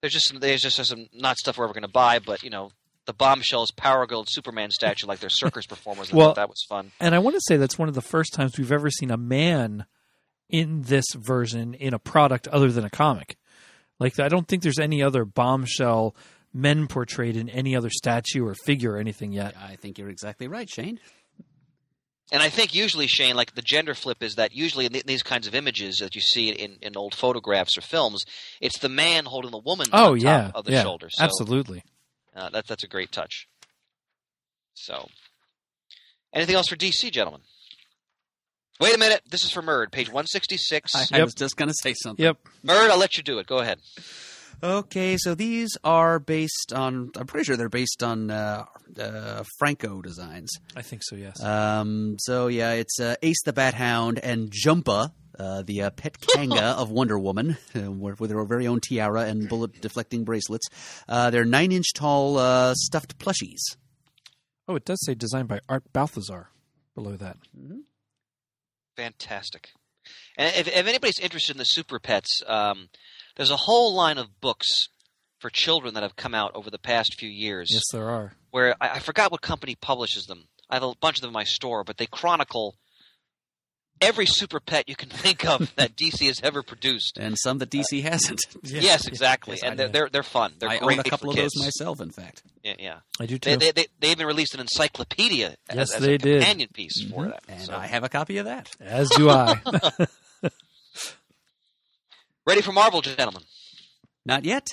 There's just some, there's just some not stuff we're ever going to buy, but you know the bombshells Power Girl Superman statue like they're circus performers. And I Well- thought that was fun. And I want to say that's one of the first times we've ever seen a man in this version in a product other than a comic. Like I don't think there's any other bombshell men portrayed in any other statue or figure or anything yet. I think you're exactly right, Shane. And I think usually Shane, like the gender flip is that usually in these kinds of images that you see in, in old photographs or films, it's the man holding the woman Oh on top yeah, of the yeah, shoulder. So, absolutely. Uh, that, that's a great touch. So, anything else for DC, gentlemen? Wait a minute. This is for Murd, page 166. I, I Yep. was just going to say something. Yep. Murd, I'll let you do it. Go ahead. Okay, so these are based on. I'm pretty sure they're based on uh, uh, Franco designs. I think so. Yes. Um, so yeah, it's uh, Ace the Bat Hound and Jumpa, uh, the uh, pet kanga of Wonder Woman, uh, with with her very own tiara and bullet deflecting bracelets. Uh, they're nine inch tall uh, stuffed plushies. oh, it does say designed by Art Baltazar below that. Fantastic. And if, if anybody's interested in the Super Pets, um, There's a whole line of books for children that have come out over the past few years. Yes, there are. Where I, I forgot what company publishes them. I have a bunch of them in my store, but they chronicle every super pet you can think of that DC has ever produced. and some that DC hasn't. Yes, exactly, Yes, and they're, they're they're fun. They're I great own a couple of kids. those myself, in fact. Yeah, yeah. I do They, too. they, they, they even released an encyclopedia Yes, as, as they a did. Mm-hmm. companion piece for that. And So- I have a copy of that. As do I. ready for Marvel, gentlemen? Not yet.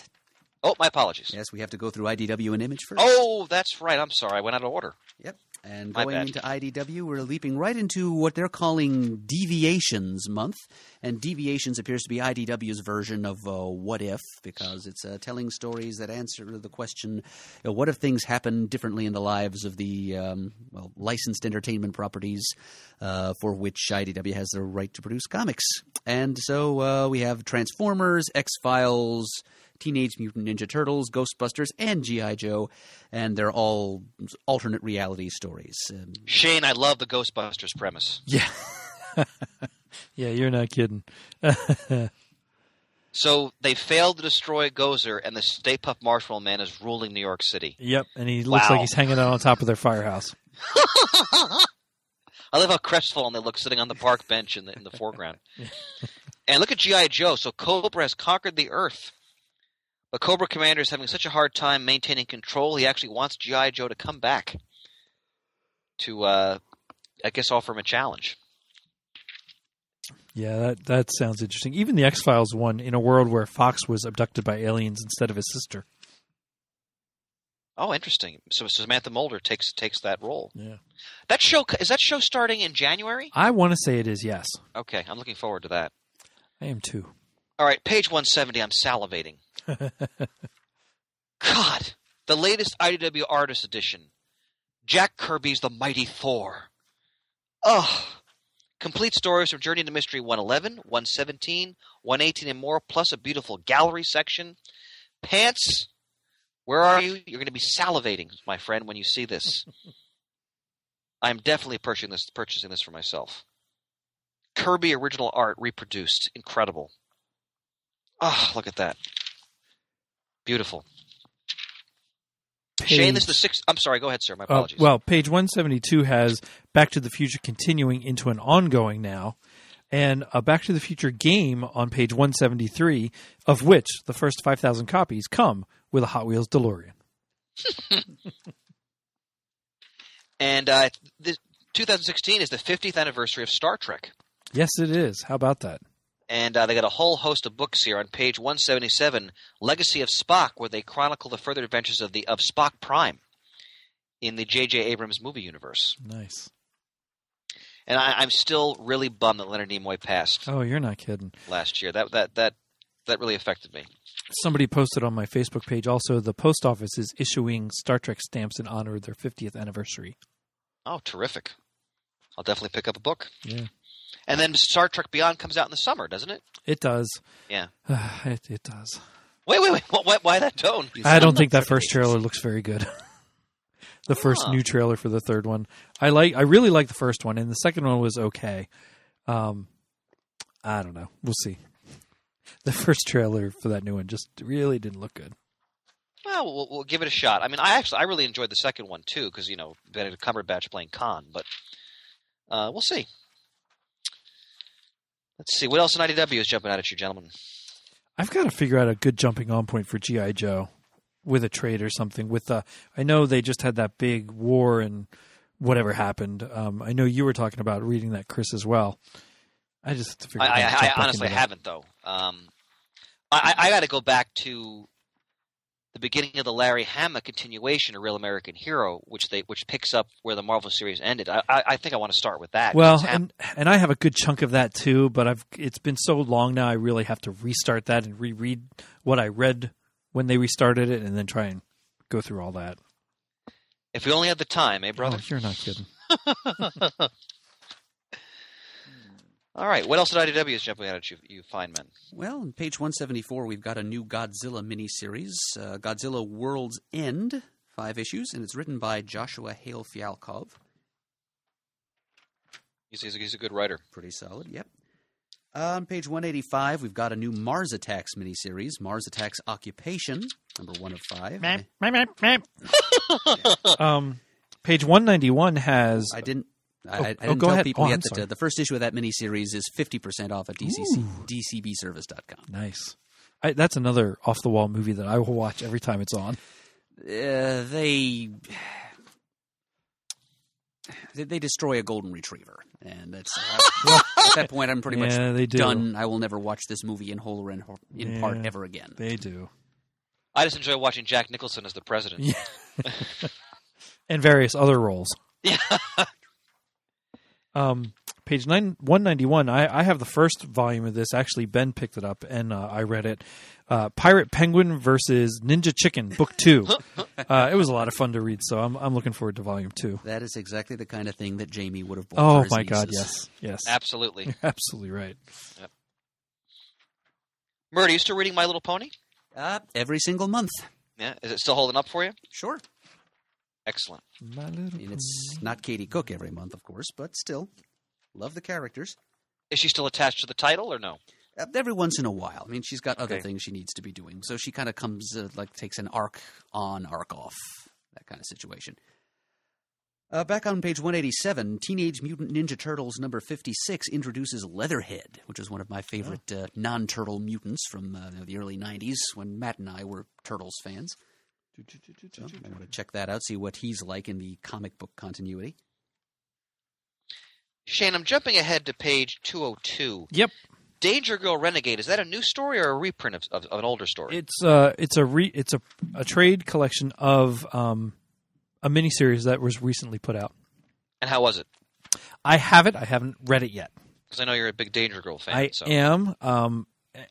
Oh, my apologies. Yes, we have to go through IDW and Image first. Oh, that's right. I'm sorry. I went out of order. Yep. And My going bad. into IDW, we're leaping right into what they're calling Deviations Month. And Deviations appears to be IDW's version of uh, What If, because it's uh, telling stories that answer the question you know, what if things happen differently in the lives of the um, well, licensed entertainment properties uh, for which IDW has the right to produce comics? And so uh, we have Transformers, X Files. Teenage Mutant Ninja Turtles, Ghostbusters, and G.I. Joe, and they're all alternate reality stories. Um, Shane, I love the Ghostbusters premise. yeah. yeah, you're not kidding. So they failed to destroy Gozer, and the Stay Puft Marshmallow Man is ruling New York City. Yep, and he looks Wow. like he's hanging out on top of their firehouse. I love how crestfallen they look sitting on the park bench in the in the foreground. and look at GI Joe. So Cobra has conquered the Earth, but Cobra Commander is having such a hard time maintaining control. He actually wants GI Joe to come back to, uh, I guess, offer him a challenge. Yeah, that that sounds interesting. Even the X Files one in a world where Fox was abducted by aliens instead of his sister. Oh, interesting. So Samantha Mulder takes takes that role. Yeah. That show is that show starting in January? I want to say it is yes. Okay, I'm looking forward to that. I am too. All right, page 170. I'm salivating. God, the latest IDW Artist Edition. Jack Kirby's The Mighty Thor. Ugh. Complete stories from Journey to Mystery 111, 117, 118, and more, plus a beautiful gallery section. Pants, where are you? You're going to be salivating, my friend, when you see this. I'm definitely purchasing this, purchasing this for myself. Kirby original art reproduced. Incredible. Ah, look at that. Beautiful. Shane, this is the sixth. I'm sorry. Go ahead, sir. My Uh, apologies. well, page 172 has Back to the Future continuing into an ongoing now, and a Back to the Future game on page 173, of which the first 5,000 copies come with a Hot Wheels DeLorean. and uh, this, 2016 is the 50th anniversary of Star Trek, Yes, it is. How about that? And uh, they got a whole host of books here on page 177, Legacy of Spock, where they chronicle the further adventures of the of Spock Prime in the J.J. Abrams movie universe. Nice. And I, I'm still really bummed that Leonard Nimoy passed Oh, you're not kidding. last year. That that that that really affected me. Somebody posted on my Facebook page also the post office is issuing Star Trek stamps in honor of their 50th anniversary. Oh, terrific! I'll definitely pick up a book. Yeah. And then Star Trek Beyond comes out in the summer, doesn't it? It does. Yeah. it, it does. Wait, wait, wait. Why, why- that tone? I don't think that first trailer looks very good. the first Huh. new trailer for the third one. I like I really like the first one and the second one was okay. Um I don't know. We'll see. The first trailer for that new one just really didn't look good. Well, we'll, we'll give it a shot. I mean, I actually I really enjoyed the second one too because you know Benedict Cumberbatch playing Khan, but uh, we'll see. Let's see what else in IDW is jumping out at you, gentlemen. I've got to figure out a good jumping on point for GI Joe with a trade or something. With uh, I know they just had that big war and whatever happened. Um, I know you were talking about reading that, Chris, as well. I just have to figure. I, I, I honestly haven't though. Um, I, I got to go back to the beginning of the Larry Hama continuation, A Real American Hero, which they which picks up where the Marvel series ended. I, I, I think I want to start with that. Well, and and I have a good chunk of that too, but I've it's been so long now. I really have to restart that and reread what I read when they restarted it, and then try and go through all that. if we only had the time, eh, brother? Oh, you're not kidding. All right. What else at IDW is jumping out at you, you fine men? Well, on page 174, we've got a new Godzilla miniseries, uh, Godzilla World's End, five issues, and it's written by Joshua Hale Fialkov. He's, he's, a, he's a good writer. Pretty solid, yep. On page 185, we've got a new Mars Attacks miniseries, Mars Attacks Occupation, number one of five. um, page 191 has. I didn't. I, Oh, I oh, didn't go tell ahead. people Oh, yet I'm that uh, the first issue of that miniseries is 50% off at DCC, DCBService.com. Nice. I, that's another off the wall movie that I will watch every time it's on. Uh, they, they they destroy a golden retriever, and that's uh, at that point I'm pretty Yeah, much they do. done. I will never watch this movie in whole or in, in part ever again. They do. I just enjoy watching Jack Nicholson as the president. Yeah. and various other roles. Yeah. Um, page nine, 191, I, I have the first volume of this. Actually, Ben picked it up and uh, I read it. Uh, Pirate Penguin versus Ninja Chicken, book two. uh, it was a lot of fun to read, so I'm, I'm looking forward to volume two. That is exactly the kind of thing that Jamie would have bought. Oh, for his my God, yes. Yes. Absolutely. You're absolutely right. Murder, you still reading My Little Pony? Uh, every single month. Yeah. Is it still holding up for you? Sure. Excellent. My little I mean, it's not Katie Cook every month, of course, but still, love the characters. Is she still attached to the title or no? Uh, every once in a while. I mean, she's got other Okay. things she needs to be doing, so she kind of comes uh, like takes an arc on, arc off, that kind of situation. Uh, back on page 187, Teenage Mutant Ninja Turtles number 56 introduces Leatherhead, which is one of my favorite uh, non turtle mutants from uh, the early 90s when Matt and I were Turtles fans. So I want to check that out, see what he's like in the comic book continuity. Shane, I'm jumping ahead to page 202. Yep. Danger Girl Renegade, is that a new story or a reprint of, of, of an older story? It's uh, it's a re- it's a a trade collection of um, a miniseries that was recently put out. and how was it? I have it. I haven't read it yet. Because I know you're a big Danger Girl fan. I so. am. Um,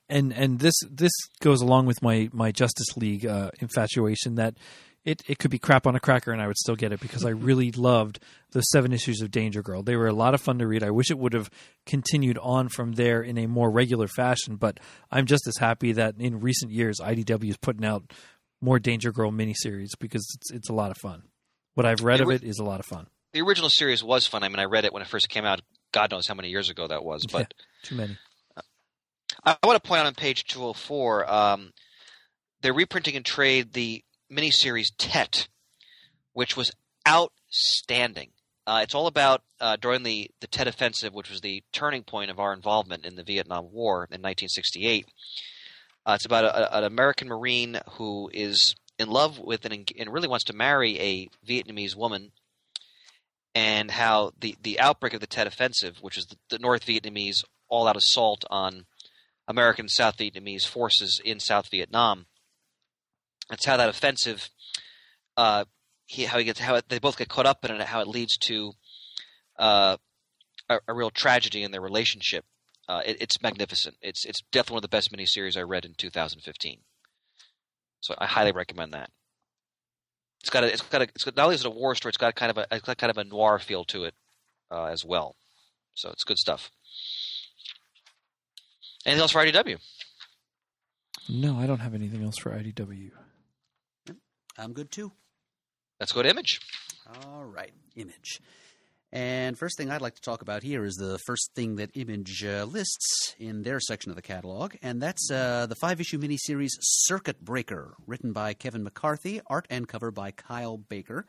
and and this this goes along with my my Justice League uh, infatuation that it, it could be crap on a cracker and I would still get it because I really loved those seven issues of Danger Girl. They were a lot of fun to read. I wish it would have continued on from there in a more regular fashion, but I'm just as happy that in recent years IDW is putting out more Danger Girl miniseries because it's it's a lot of fun. What I've read It of it is a lot of fun. The original series was fun. I mean, I read it when it first came out. God knows how many years ago that was. But Too many. I, want to point out on page 204, um, they're reprinting in trade the miniseries Tet, which was outstanding. Uh, it's all about uh, during the, the Tet Offensive, which was the turning point of our involvement in the Vietnam War in 1968. Uh, it's about a, an American Marine who is in love with and, and really wants to marry a Vietnamese woman, and how the, the outbreak of the Tet Offensive, which is the, the North Vietnamese all out assault on American South Vietnamese forces in South Vietnam. That's how that offensive, uh, he, how he gets, how it, they both get caught up in it, how it leads to uh, a, a real tragedy in their relationship. Uh, it, it's magnificent. It's it's definitely one of the best miniseries I read in 2015. So I highly recommend that. It's got a, it's got a, it's got, not only is it a war story, it's got kind of a, it's got kind of a noir feel to it uh, as well. So it's good stuff. Anything else for IDW? No, I don't have anything else for IDW. I'm good too. Let's go to Image. All right, Image. And first thing I'd like to talk about here is the first thing that Image uh, lists in their section of the catalog, and that's uh, the five issue miniseries Circuit Breaker, written by Kevin McCarthy, art and cover by Kyle Baker.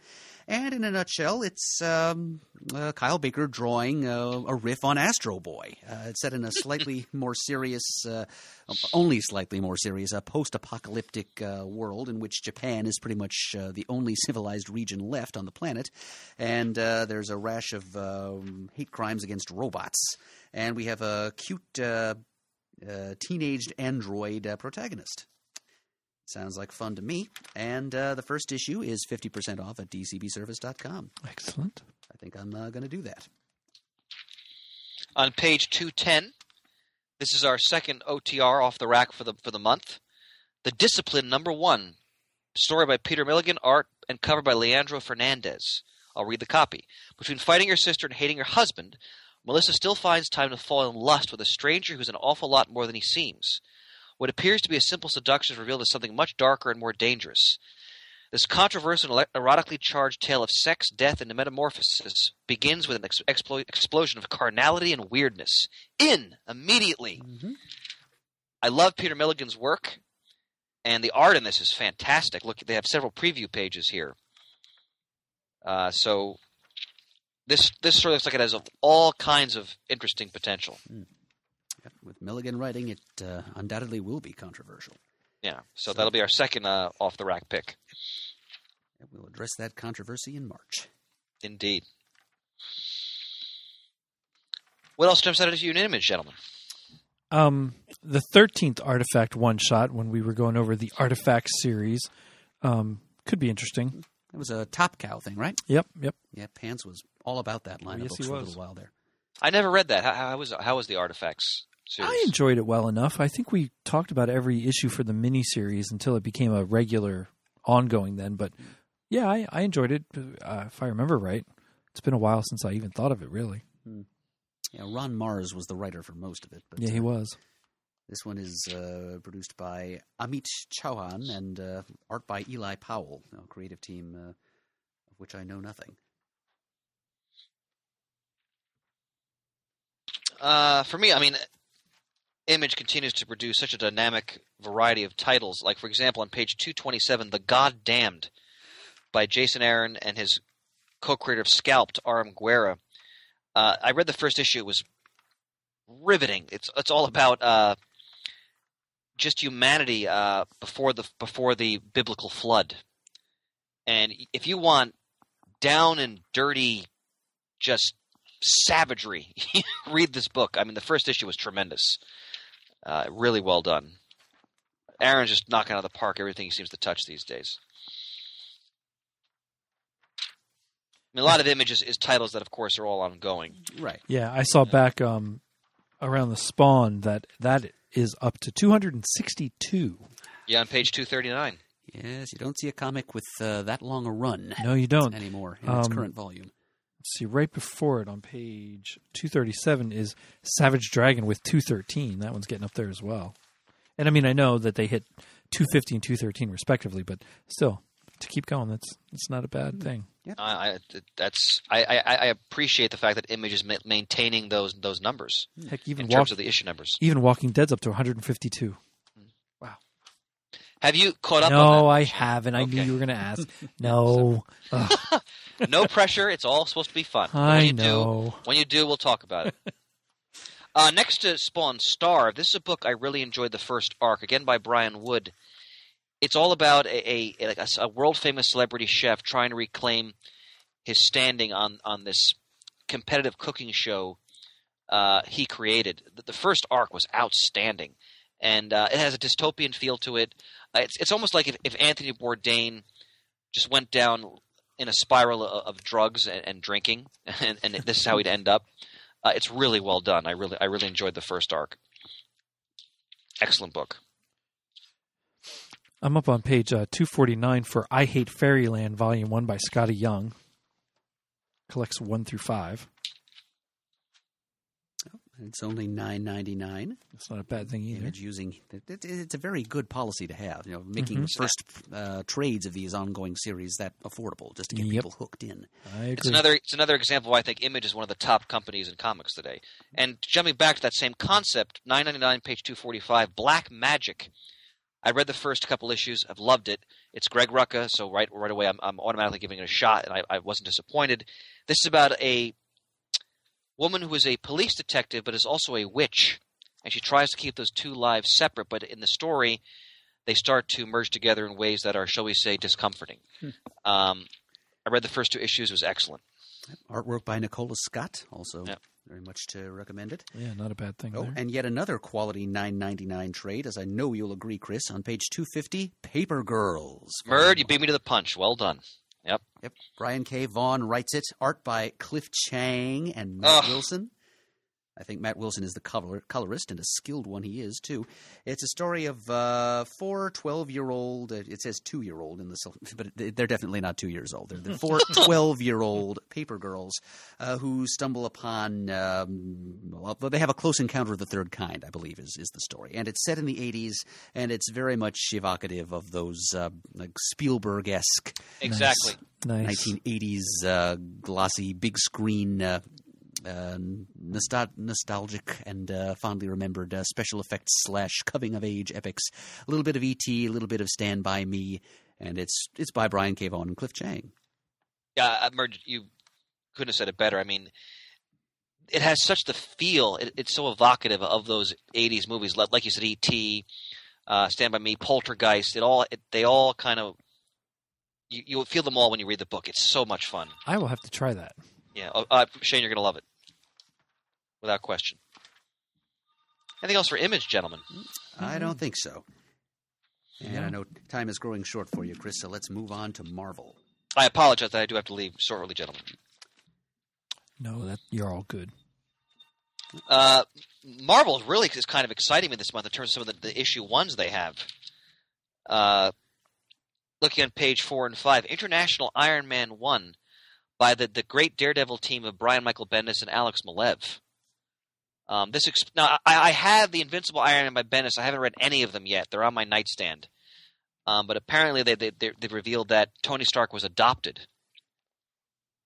And in a nutshell, it's um, uh, Kyle Baker drawing uh, a riff on Astro Boy. Uh, it's set in a slightly more serious, uh, only slightly more serious, a post apocalyptic uh, world in which Japan is pretty much uh, the only civilized region left on the planet. And uh, there's a rash of um, hate crimes against robots. And we have a cute uh, uh, teenaged android uh, protagonist. Sounds like fun to me. And uh, the first issue is 50% off at dcbservice.com. Excellent. I think I'm uh, going to do that. On page 210, this is our second OTR off the rack for the for the month. The Discipline number 1. Story by Peter Milligan, art and cover by Leandro Fernandez. I'll read the copy. Between fighting your sister and hating your husband, Melissa still finds time to fall in lust with a stranger who's an awful lot more than he seems. What appears to be a simple seduction is revealed as something much darker and more dangerous. This controversial, and erotically charged tale of sex, death, and metamorphosis begins with an ex- explo- explosion of carnality and weirdness. In immediately. Mhm. I love Peter Milligan's work, and the art in this is fantastic. Look, they have several preview pages here. Uh, so this this story looks like it has all kinds of interesting potential. Yep, With Milligan writing, it uh, undoubtedly will be controversial. Yeah, so that'll be our second uh, off the rack pick. And We'll address that controversy in March. Indeed. What else jumps out at you in image, gentlemen? Um, the thirteenth artifact one shot when we were going over the artifact series, um, could be interesting. It was a Top Cow thing, right? Yep, yep. Yeah, Pants was all about that line of yes, books he for a was. little while there. I never read that. How, how was how was the artifacts series? I enjoyed it well enough. I think we talked about every issue for the miniseries until it became a regular, ongoing. Then, but yeah, I, I enjoyed it. Uh, if I remember right, it's been a while since I even thought of it. Really, Yeah, Ron Marz was the writer for most of it. But yeah, he uh, was. This one is uh, produced by Amit Chauhan and uh, art by Eli Powell, a creative team uh, of which I know nothing. Uh, for me, I mean, Image continues to produce such a dynamic variety of titles. Like, for example, on page 227, The God Damned by Jason Aaron and his co creator of Scalped, R.M. Guéra. Uh, I read the first issue. It was riveting. It's, it's all about uh, just humanity uh, before, the, before the biblical flood. And if you want down and dirty, just savagery, read this book. I mean, the first issue was tremendous. Uh, really well done. Aaron's just knocking out of the park everything he seems to touch these days. I mean, a lot of images is titles that, of course, are all ongoing. Right. Yeah, I saw back um, around the spawn that that is up to 262. Yeah, on page 239. Yes, you don't see a comic with uh, that long a run No, you don't. anymore in its Um, current volume. Let's see, right before it on page 237 is Savage Dragon with 213. That one's getting up there as well. And I mean, I know that they hit 250 and 213 respectively, but still, to keep going, that's that's not a bad mm-hmm. thing. I, I, that's I, I, I appreciate the fact that Image is ma- maintaining those those numbers hmm. Heck, even in walk, terms of the issue numbers. even Walking Dead's up to 152. Have you caught up? No, I haven't. I knew you were going to ask. No, no pressure. It's all supposed to be fun. But when I you know. Do, when you do, we'll talk about it. uh, next to Spawn Starve, this is a book I really enjoyed the first arc, again by Brian Wood. It's all about a, a like a, a world famous celebrity chef trying to reclaim his standing on on this competitive cooking show uh, he created. The, the first arc was outstanding, and uh, it has a dystopian feel to it. It's it's almost like if, if Anthony Bourdain just went down in a spiral of, of drugs and, and drinking, and, and this is how he'd end up. Uh, it's really well done. I really I really enjoyed the first arc. Excellent book. I'm up on page uh, 249 for I Hate Fairyland, Volume 1 by Skottie Young. Collects 1 through 5. It's only nine ninety nine. That's not a bad thing either. Image using it, it, it's a very good policy to have. You know, making Mhm. the first uh, trades of these ongoing series that affordable, just to get Yep. people hooked in. I agree. It's another it's another example why I think Image is one of the top companies in comics today. And jumping back to that same concept, 999 page 245, Black Magic. I read the first couple issues. I've loved it. It's Greg Rucka, so right right away I'm, I'm automatically giving it a shot, and I, I wasn't disappointed. This is about a woman who is a police detective but is also a witch, and she tries to keep those two lives separate. But in the story, they start to merge together in ways that are, shall we say, discomforting. Um, I read the first two issues; it was excellent. Artwork by Nicola Scott, also Yep. very much to recommend it. yeah, not a bad thing Oh, there. and yet another quality nine ninety nine trade, as I know you'll agree, Chris, on page two fifty, Paper Girls. Murd, you beat me to the punch. Well done. Yep. Yep. Brian K. Vaughan writes it. Art by Cliff Chiang and Matt Ugh. Wilson. I think Matt Wilson is the color, colorist, and a skilled one he is, too. It's a story of uh, four 12 year old, uh, it says two year old in the, but they're definitely not two years old. They're, they're four 12 year old paper girls uh, who stumble upon, um, well, they have a close encounter of the third kind, I believe, is, is the story. And it's set in the 80s, and it's very much evocative of those uh, like Spielberg esque Exactly. Nice. 1980s uh, glossy big screen uh, nostal- nostalgic and uh, fondly remembered uh, special effects slash coming of age epics. A little bit of ET, a little bit of Stand by Me, and it's it's by Brian K. Vaughan and Cliff Chiang. Yeah, I merged, you couldn't have said it better. I mean, it has such the feel. It, it's so evocative of those '80s movies, like like you said, E.T., uh, Stand by Me, Poltergeist. It all it, they all kind of you you feel them all when you read the book. It's so much fun. I will have to try that. Yeah, oh, uh, Shane, you're gonna love it, without question. Anything else for Image, gentlemen? I don't think so. And I know time is growing short for you, Chris, so let's move on to Marvel. I apologize that I do have to leave shortly, gentlemen. No, that you're all good. Uh, Marvel really is kind of exciting me this month in terms of some of the, the issue ones they have. Uh, looking on page four and five, International Iron Man one by the the great Daredevil team of Brian Michael Bendis and Alex Maleev. Um, this exp- now I, I have the Invincible Iron Man by Bendis. I haven't read any of them yet. They're on my nightstand. Um, but apparently they they they they've revealed that Tony Stark was adopted,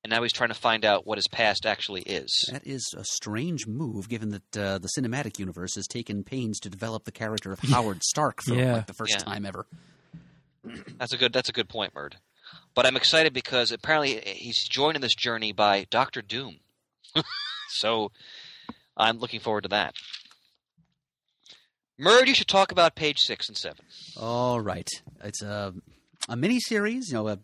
and now he's trying to find out what his past actually is. That is a strange move, given that uh, the cinematic universe has taken pains to develop the character of Howard Stark for Yeah. like the first Yeah. time ever. That's a good. That's a good point, Murd. But I'm excited because apparently he's joined in this journey by Doctor Doom. so I'm looking forward to that. Murd, you should talk about page six and seven. All right. It's a, a mini series. You know, uh,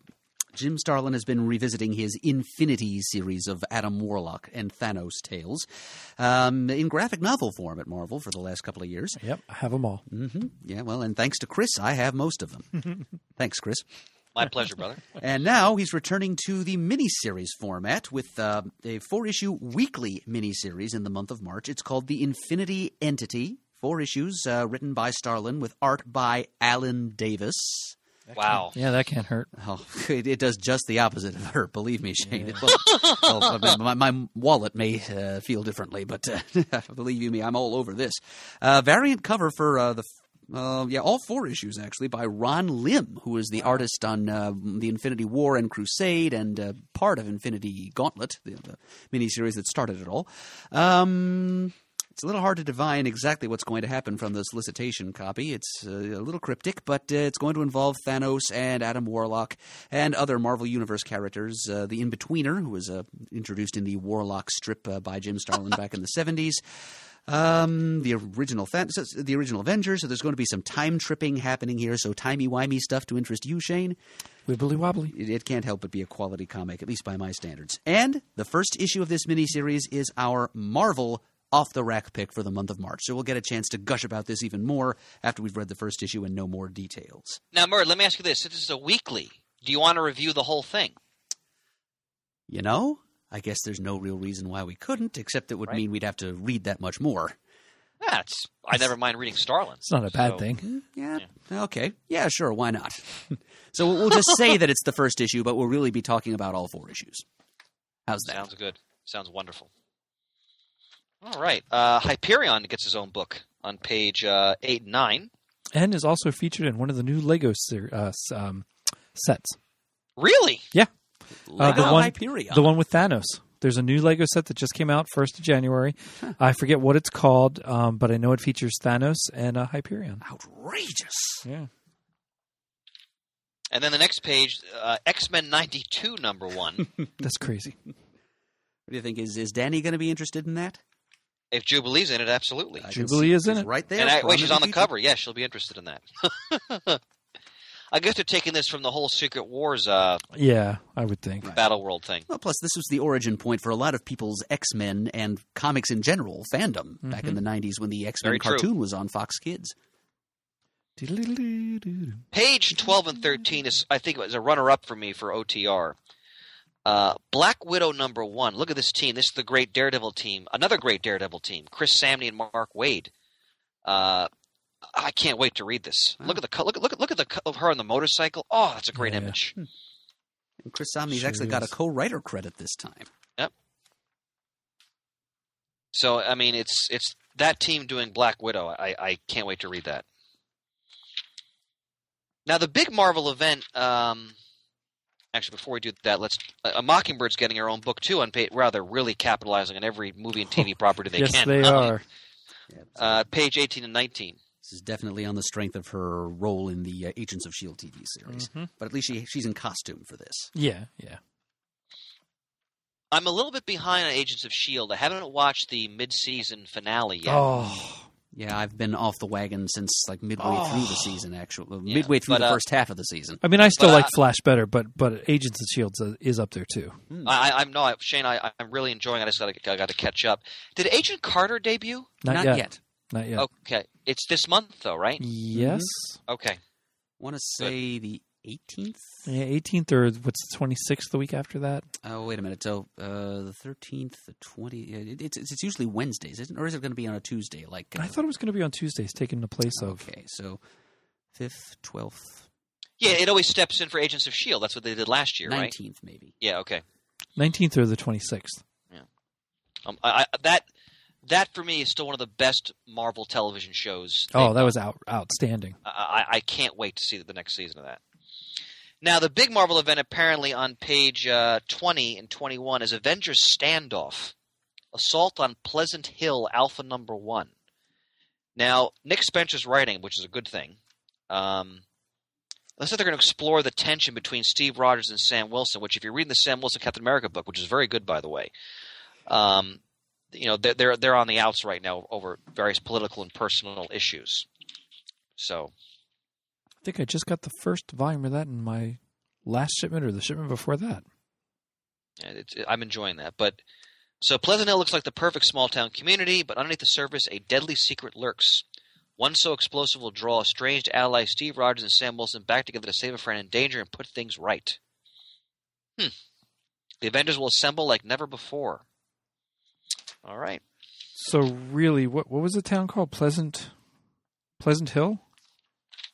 Jim Starlin has been revisiting his Infinity series of Adam Warlock and Thanos tales um, in graphic novel form at Marvel for the last couple of years. Yep, I have them all. hmm Yeah, well, and thanks to Chris, I have most of them. thanks, Chris. My pleasure, brother. And now he's returning to the miniseries format with uh, a four issue weekly miniseries in the month of March. It's called The Infinity Entity. Four issues uh, written by Starlin with art by Alan Davis. Wow. Yeah, that can't hurt. Oh, it, it does just the opposite of hurt. Believe me, Shane. It- well, well, I mean, my, my wallet may uh, feel differently, but uh, believe you me, I'm all over this. Uh, variant cover for uh, the. Uh, yeah, all four issues actually by Ron Lim, who is the artist on uh, the Infinity War and Crusade and uh, part of Infinity Gauntlet, the, the miniseries that started it all. Um, it's a little hard to divine exactly what's going to happen from the solicitation copy. It's uh, a little cryptic, but uh, it's going to involve Thanos and Adam Warlock and other Marvel Universe characters. Uh, the In-Betweener, who was uh, introduced in the Warlock strip uh, by Jim Starlin back in the 70s. Um, the original the original Avengers. So there's going to be some time tripping happening here. So timey wimey stuff to interest you, Shane. Wibbly wobbly. It, it can't help but be a quality comic, at least by my standards. And the first issue of this miniseries is our Marvel off the rack pick for the month of March. So we'll get a chance to gush about this even more after we've read the first issue and know more details. Now, Murd, let me ask you this: Since this is a weekly, do you want to review the whole thing? You know, I guess there's no real reason why we couldn't, except it would Right. mean we'd have to read that much more. That's. I never mind reading Starlin. It's not a bad So- thing. Yeah, okay. Yeah, sure, why not? so we'll just say that it's the first issue, but we'll really be talking about all four issues. How's that? Sounds good. Sounds wonderful. All right. Uh, Hyperion gets his own book on page uh, eight and nine. And is also featured in one of the new Lego ser- uh, um, sets. Really? Uh, the one- Hyperion. The one with Thanos. There's a new Lego set that just came out first of January. I forget what it's called, um, but I know it features Thanos and uh, Hyperion. Outrageous. Yeah. And then the next page, uh, X Men '92, number one. That's crazy. What do you think? Is is Danny going to be interested in that? if Jubilee's in it, absolutely. I can Jubilee see- is in she's it. right there. and I, wait, she's on the feature. cover. Yeah, she'll be interested in that. I guess they're taking this from the whole Secret Wars uh, Yeah, I would think. Right. Battle World thing. Well, plus this was the origin point for a lot of people's X Men and comics in general fandom back in the '90s when the X Men Very true. cartoon was on Fox Kids. Page 12 and 13 is, I think, it was a runner-up for me for OTR. Uh, Black Widow number one. Look at this team. This is the great Daredevil team. Another great Daredevil team. Chris Samnee and Mark Waid. Uh, I can't wait to read this. Wow. Look at the co- look at look at look at the co- of her on the motorcycle. Oh, that's a great Yeah. image. And Chris Samnee's Sure actually got a co-writer credit this time. Yep. So I mean, it's it's that team doing Black Widow. I I can't wait to read that. Now the big Marvel event. Um, actually, before we do that, let's. Uh, Mockingbird's getting her own book too. On page, rather really capitalizing on every movie and TV property they yes, can. they are. Uh, page eighteen and nineteen. This is definitely on the strength of her role in the uh, Agents of Shield TV series. Mhm. But at least she she's in costume for this. Yeah, yeah. I'm a little bit behind on Agents of Shield. I haven't watched the mid-season finale yet. Oh, Yeah, I've been off the wagon since like midway Oh. through the season. Actually, Yeah, midway through but, the uh, first half of the season. I mean, I still But, like uh, Flash better, but but Agents of Shield is up there too. I, I, I'm no, Shane. I, I'm really enjoying. it. I just got to, I got to catch up. Did Agent Carter debut? Not, yet. Not yet. Okay, it's this month though, right? Yes. Okay. Want to say the 18th? Yeah, 18th or what's the 26th the week after that? Oh, wait a minute. So uh, the 13th, the 20th. It, it's it's usually Wednesdays, isn't? It? Or is it going to be on a Tuesday? Like uh, I thought it was going to be on Tuesdays, taking the place of. Okay, so fifth, twelfth, Yeah, it always steps in for Agents of Shield. That's what they did last year, right? nineteenth, maybe. Yeah. Okay. 19th or the 26th. Um, I, I, that that for me is still one of the best Marvel television shows. Oh, that was out, outstanding. I, I I can't wait to see the next season of that. Now, the big Marvel event apparently on page uh, 20 and 21 is Avengers Standoff Assault on Pleasant Hill Alpha Number 1. Now, Nick Spencer's writing, which is a good thing. Um, let's say they're going to explore the tension between Steve Rogers and Sam Wilson, which, if you're reading the Sam Wilson Captain America book, which is very good, by the way, um, you know, they're, they're, they're on the outs right now over various political and personal issues. So, I think I just got the first volume of that in my last shipment or the shipment before that. It's, I'm enjoying that. But so Pleasant Hill looks like the perfect small town community, but underneath the surface, a deadly secret lurks. One so explosive will draw estranged allies Steve Rogers and Sam Wilson back together to save a friend in danger and put things right. Hmm. The Avengers will assemble like never before. All right. So really, what what was the town called? Pleasant, Pleasant Hill,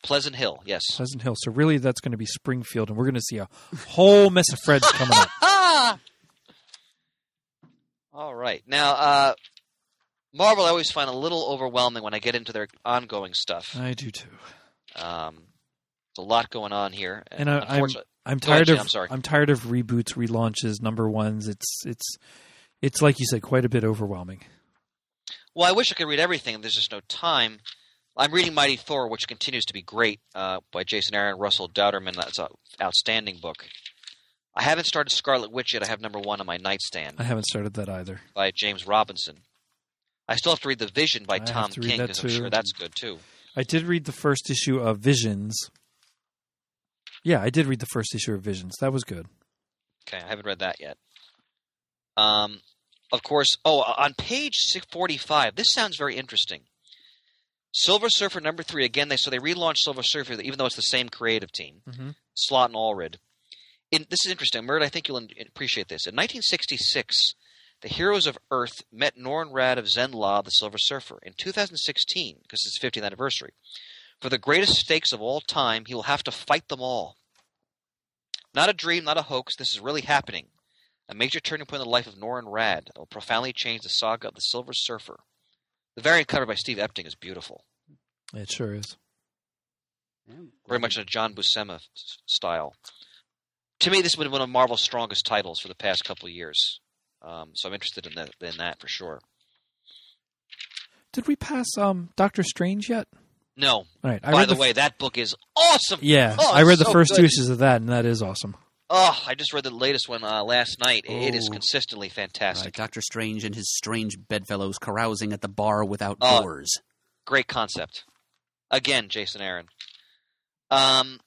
Pleasant Hill, yes. Pleasant Hill. So really, that's going to be Springfield, and we're going to see a whole mess of Freds coming up. All right. Now, uh, Marvel, I always find a little overwhelming when I get into their ongoing stuff. I do too. Um, there's a lot going on here. And I- I'm- unfortunately- I'm ahead, tired Jay, of. I'm sorry. I'm tired of reboots, relaunches, number ones. It's it's it's like you said, quite a bit overwhelming. Well, I wish I could read everything. There's just no time. I'm reading Mighty Thor, which continues to be great, uh, by Jason Aaron, Russell Dauterman. That's an outstanding book. I haven't started Scarlet Witch yet. I have number one on my nightstand I haven't started that either. by James Robinson. I still have to read The Vision by I have Tom King because I'm sure that's good too. I did read the first issue of Visions. Yeah, I did read the first issue of Visions. That was good. Okay, I haven't read that yet. Um, of course. Oh, on page 45, this sounds very interesting. Silver Surfer number three. Again, they so they relaunched Silver Surfer, even though it's the same creative team. Mm-hmm. Slott and Allred. In, this is interesting, Murd. I think you'll appreciate this. In 1966, the heroes of Earth met Norrin Radd of Zenn-La, the Silver Surfer. In 2016, because it's his 50th anniversary, for the greatest stakes of all time, he will have to fight them all. Not a dream, not a hoax. This is really happening. A major turning point in the life of Norrin Radd that will profoundly change the saga of the Silver Surfer. The variant cover by Steve Epting is beautiful, It sure is. very much in a John Buscema style. To me, this has been one of Marvel's strongest titles for the past couple of years. Um, so I'm interested in that, in that for sure. Did we pass um Doctor Strange yet? No, All right. I by read the, f- way, that book is awesome. yeah, Oh, I read it's the so first two issues of that, and that is awesome. Oh, I just read the latest one uh, last night. It is Oh. consistently Right, fantastic. Doctor Strange and his strange bedfellows carousing at the bar without Oh. doors. Great concept. Again, Jason Aaron. Um,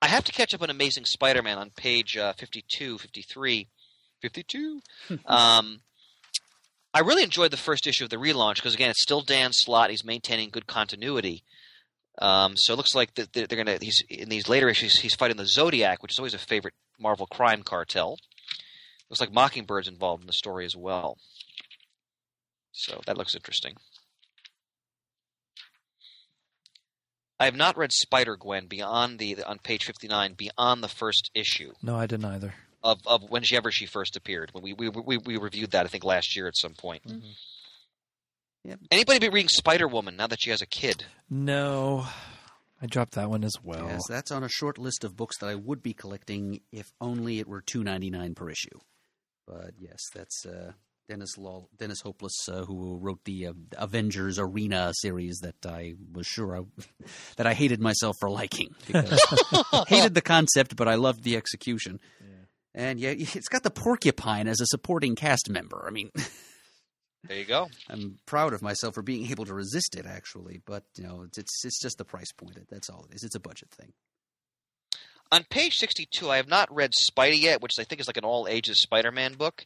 I have to catch up on Amazing Spider-Man on page uh, 52, 53, 52. um, I really enjoyed the first issue of the relaunch because again, it's still Dan Slott. He's maintaining good continuity. Um, so it looks like that they're going to. He's in these later issues. He's fighting the Zodiac, which is always a favorite Marvel crime cartel. Looks like Mockingbird's involved in the story as well. So that looks interesting. I have not read Spider Gwen beyond the on page fifty nine beyond the first issue No, I didn't either. of of whenever she first appeared. When we we we, we reviewed that I think last year at some point. Yep. Anybody be reading Spider Woman now that she has a kid? No, I dropped that one as well. Yes, that's on a short list of books that I would be collecting if only it were two ninety nine per issue. But yes, that's uh, Dennis Law, Dennis Hopeless, uh, who wrote the uh, Avengers Arena series that I was sure I, that I hated myself for liking because hated the concept, but I loved the execution. And yeah, it's got the porcupine as a supporting cast member. I mean, There you go. I'm proud of myself for being able to resist it, actually. But you know, it's it's, it's just the price point. That's all it is. It's a budget thing. On page 62, I have not read Spidey yet, which I think is like an all ages Spider Man book.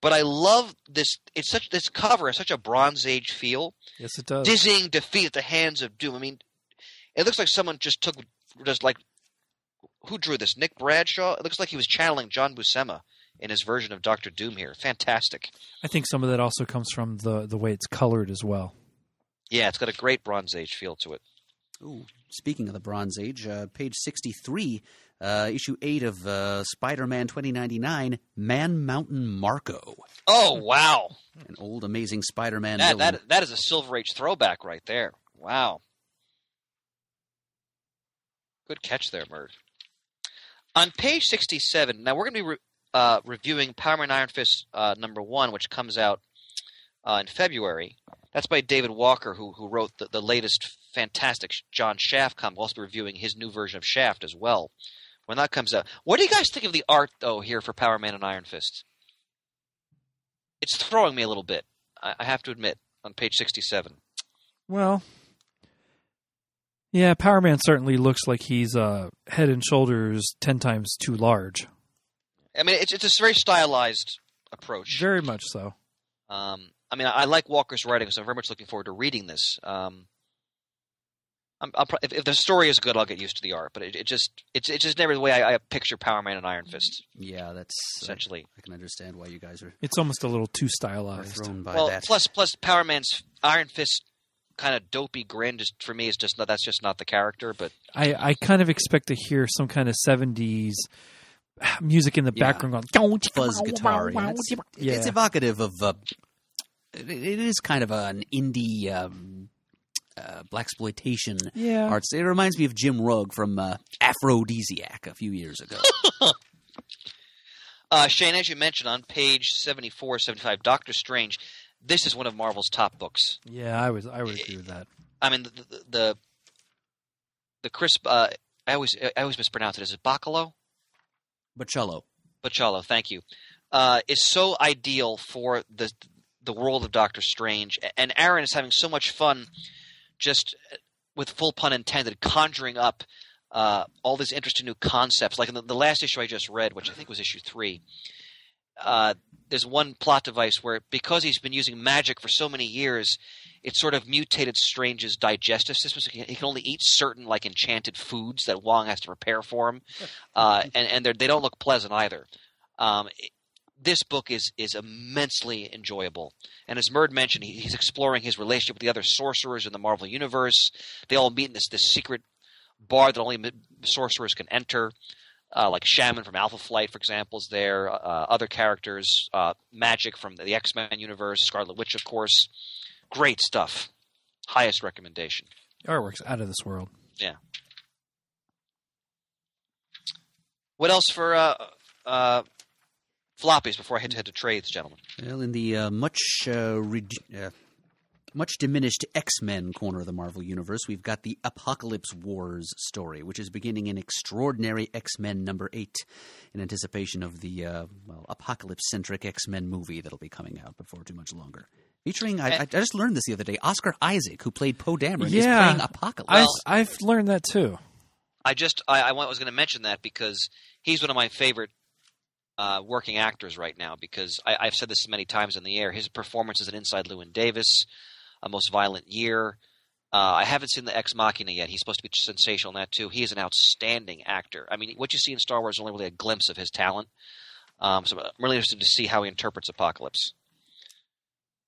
But I love this. It's such this cover has such a Bronze Age feel. Yes, it does. Dizzying defeat at the hands of Doom. I mean, it looks like someone just took just like who drew this? Nick Bradshaw. It looks like he was channeling John Buscema in his version of Doctor Doom here. Fantastic. I think some of that also comes from the the way it's colored as well. Yeah, it's got a great Bronze Age feel to it. Ooh, speaking of the Bronze Age, uh, page 63, uh, issue 8 of uh, Spider Man 2099, Man Mountain Marko. Oh wow, An old, amazing Spider Man that villain. that that is a Silver Age throwback right there. Wow. Good catch there, Murd. On page 67, now we're going to be re- uh, reviewing Power Man Iron Fist uh, number one, which comes out uh, in February. That's by David Walker, who who wrote the, the latest fantastic John Shaft comic. We'll also be reviewing his new version of Shaft as well when that comes out. What do you guys think of the art, though, here for Power Man and Iron Fist? It's throwing me a little bit, I, I have to admit, on page 67. Well, yeah, Power Man certainly looks like he's uh, head and shoulders ten times too large. I mean, it's it's a very stylized approach. Very much so. Um, I mean, I, I like Walker's writing, so I'm very much looking forward to reading this. Um, I'm, I'll, pro- if, if the story is good, I'll get used to the art. But it, it just it's it's just never the way I, I picture Power Man and Iron Fist. yeah, that's. Essentially, I can understand why you guys are, It's almost a little too stylized. thrown by well, that. plus plus Power Man's Iron Fist kind of dopey grin just for me is just not that's just not the character. But I, I kind of expect to hear some kind of seventies music in the Yeah. background going fuzz guitar. Yeah, it's, it's evocative of. Uh, it, it is kind of an indie um, uh, black exploitation Yeah. arts. It reminds me of Jim Rugg from uh, Afrodisiac a few years ago. uh, Shane, as you mentioned on page 74, 75, Doctor Strange. This is one of Marvel's top books. Yeah, I was I would agree with that. I mean the the the, the crisp. Uh, I always I always mispronounce it. Is it Bachalo? Bocello. Bachalo. Thank you. Uh, is so ideal for the the world of Doctor Strange, and Aaron is having so much fun, just with full pun intended, conjuring up uh, all these interesting new concepts. Like in the, the last issue I just read, which I think was issue three. Uh, there's one plot device where because he's been using magic for so many years, it sort of mutated Strange's digestive system. So he can- only eat certain like enchanted foods that Wong has to prepare for him, uh, and and they're- don't look pleasant either. Um, it- this book is is immensely enjoyable, and as Murd mentioned, he, he's exploring his relationship with the other sorcerers in the Marvel universe. They all meet in this this secret bar that only sorcerers can enter. Uh, like Shaman from Alpha Flight, for example, is there. Uh, other characters, uh, Magik from the X Men universe, Scarlet Witch, of course. Great stuff. Highest recommendation. Artwork's out of this world. Yeah. What else for uh, uh, floppies before I head to head to trades, gentlemen? Well, in the uh, much uh, redu- uh, much diminished X Men corner of the Marvel Universe, we've got the Apocalypse Wars story, which is beginning in Extraordinary X Men number eight, in anticipation of the uh, well apocalypse centric X Men movie that'll be coming out before too much longer. Featuring, I, I I just learned this the other day, Oscar Isaac, who played Poe Dameron, is playing Apocalypse. I've, Well- I've learned that too. I just I, I was going to mention that because he's one of my favorite uh, working actors right now. Because I, I've said this many times in the air. His performances in Inside Llewyn Davis, A Most Violent Year. Uh, I haven't seen the Ex Machina yet. He's supposed to be sensational in that too. He is an outstanding actor. I mean, what you see in Star Wars is only really a glimpse of his talent. Um, so I'm really interested to see how he interprets Apocalypse.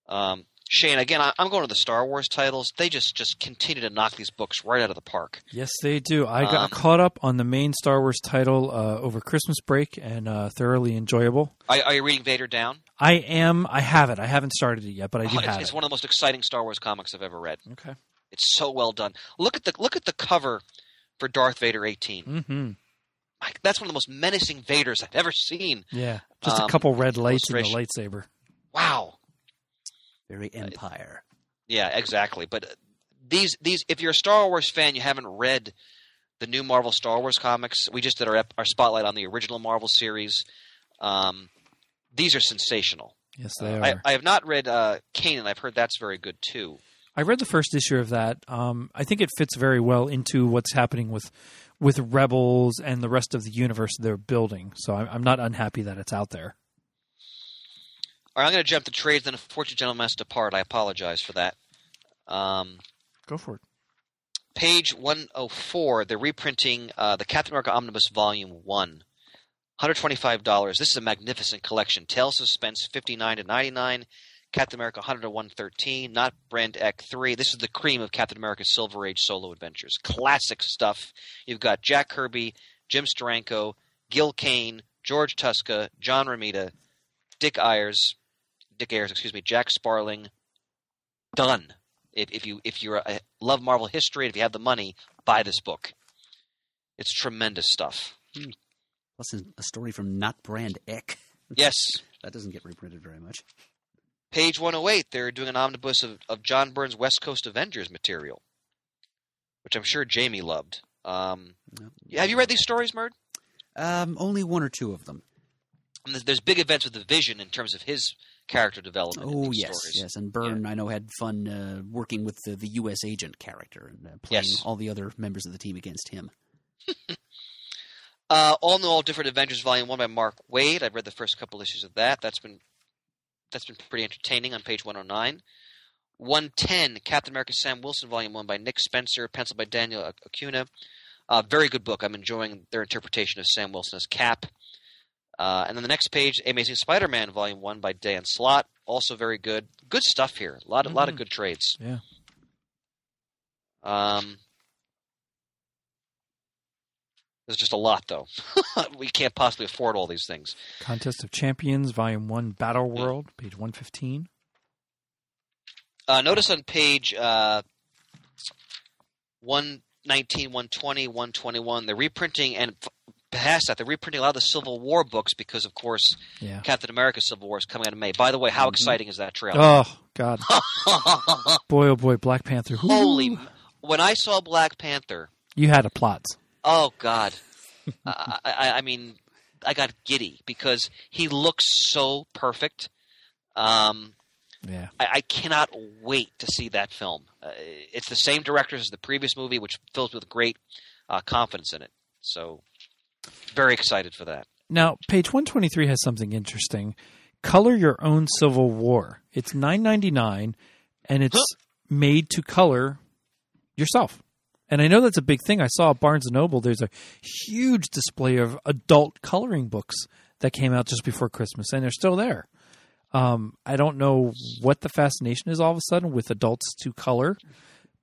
Um, Shane, again, I, I'm going to the Star Wars titles. They just just continue to knock these books right out of the park. Yes, they do. I got Um, caught up on the main Star Wars title uh, over Christmas break and uh, thoroughly enjoyable. Are, are you reading Vader Down? I am. I have it. I haven't started it yet, but I do Oh, it's, have it's it. one of the most exciting Star Wars comics I've ever read. Okay. It's so well done. Look at the look at the cover for Darth Vader 18. Mm-hmm. That's one of the most menacing Vaders I've ever seen. Yeah. Just a Um, couple red lights and the illustration. lightsaber. Wow. Very Empire. Yeah, exactly. But uh, these these if you're a Star Wars fan, you haven't read the new Marvel Star Wars comics. We just did our our spotlight on the original Marvel series. Um, these are sensational. Yes, they are. I, I have not read uh, Kanan. I've heard that's very good too. I read the first issue of that. Um, I think it fits very well into what's happening with with Rebels and the rest of the universe they're building. So I'm, I'm not unhappy that it's out there. All right, I'm going to jump to trades. Then, unfortunately, gentleman has to depart. I apologize for that. Um, Go for it. page 104, they're reprinting uh, the Captain America Omnibus Volume 1. $125. This is a magnificent collection. Tales of Suspense 59 to 99. Captain America 100 to 113. Not Brand Echh 3. This is the cream of Captain America's Silver Age solo adventures. Classic stuff. You've got Jack Kirby, Jim Steranko, Gil Kane, George Tuska, John Romita, Dick Ayers, Dick Ayers, excuse me, Jack Sparling. Done. If, if you if you love Marvel history, and if you have the money, buy this book. It's tremendous stuff. Plus, a story from Not Brand Echh. Yes. That doesn't get reprinted very much. Page 108, they're doing an omnibus of, of John Byrne's West Coast Avengers material, which I'm sure Jamie loved. Um, No. have you read these stories, Murd? Um, only one or two of them. And there's, there's big events with the Vision in terms of his character development. Oh yes, stories. yes. And Byrne, I know, had fun uh, working with the, the U.S. agent character and uh, playing Yes. all the other members of the team against him. Uh, all New All Different Avengers Volume One by Mark Waid. I've read the first couple issues of that. That's been that's been pretty entertaining on page 109. 110, Captain America Sam Wilson Volume One by Nick Spencer, penciled by Daniel Acuna. Uh, very good book. I'm enjoying their interpretation of Sam Wilson as Cap. Uh, and then the next page, Amazing Spider-Man Volume One by Dan Slott, also very good. Good stuff here. A lot, of lot of Mhm. good trades. Yeah. Um, there's just a lot, though. we can't possibly afford all these things. Contest of Champions, Volume One, Battle World, page one fifteen. Uh, notice on page uh, 119, 120, 121, they're reprinting, and past that, they're reprinting a lot of the Civil War books because, of course, Yeah. Captain America Civil War is coming out in May. By the way, how Mhm. exciting is that trailer? Oh God, boy, oh boy, Black Panther. Ooh. Holy! When I saw Black Panther, You had a plot. oh God, I, I, I mean, I got giddy because he looks so perfect. Um, Yeah. I, I cannot wait to see that film. Uh, it's the same directors as the previous movie, which fills with great uh, confidence in it. So, very excited for that. Now, page 123 has something interesting. Color your own Civil War. It's 9.99 and it's made to color yourself. And I know that's a big thing. I saw at Barnes and Noble there's a huge display of adult coloring books that came out just before Christmas and they're still there. Um, I don't know what the fascination is all of a sudden with adults to color,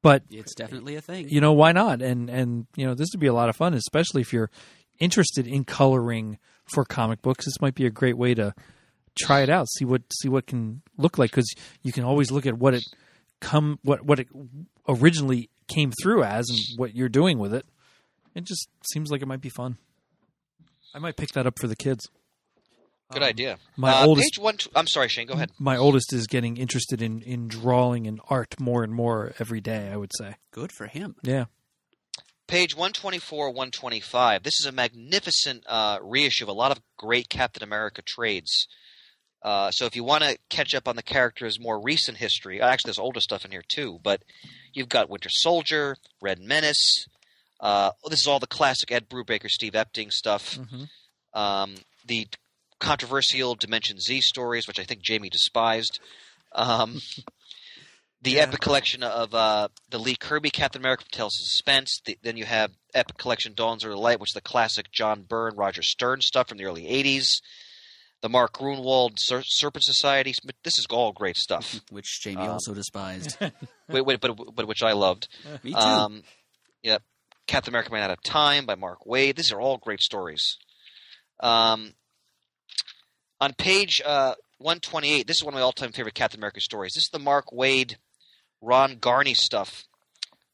but It's definitely a thing. you know why not and and you know this would be a lot of fun especially if you're interested in coloring for comic books this might be a great way to try it out see what see what can look like because you can always look at what it come what what it originally came through as and what you're doing with it it just seems like it might be fun i might pick that up for the kids Good Um, idea. my uh, oldest page one. I'm sorry, Shane. Go ahead. my oldest is getting interested in in drawing and art more and more every day i would say Good for him. yeah Page 124, 125. This is a magnificent uh, reissue of a lot of great Captain America trades. Uh, so if you want to catch up on the character's more recent history, uh, actually there's older stuff in here too, but you've got Winter Soldier, Red Menace. Uh, this is all the classic Ed Brubaker, Steve Epting stuff. Mhm. Um, the controversial Dimension Z stories, which I think Jamie despised. Um, the Yeah. epic collection of uh, the Lee Kirby Captain America Tales of Suspense. The, then you have epic collection Dawns of the Light, which is the classic John Byrne, Roger Stern stuff from the early '80s. the Mark Gruenwald Ser- Serpent Society. This is all great stuff. Which Jamie Um, also despised. wait, wait, but but which I loved. Me too. Um, yep. Captain America Man Out of Time by Mark Waid. These are all great stories. Um, on page uh, 128, this is one of my all-time favorite Captain America stories. This is the Mark Waid, Ron Garney stuff,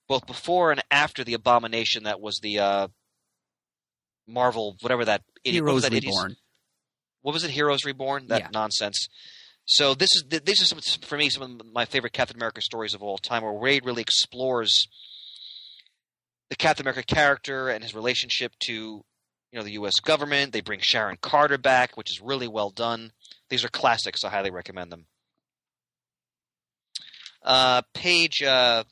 both before and after the abomination that was the uh, Marvel, whatever that idiot, what was Heroes that Reborn. what was it? Heroes Reborn. That Yeah. nonsense. So this is these are some for me some of my favorite Captain America stories of all time, where Waid really explores the Captain America character and his relationship to you know the U.S. government. They bring Sharon Carter back, which is really well done. These are classics. I highly recommend them. Uh, page. Uh,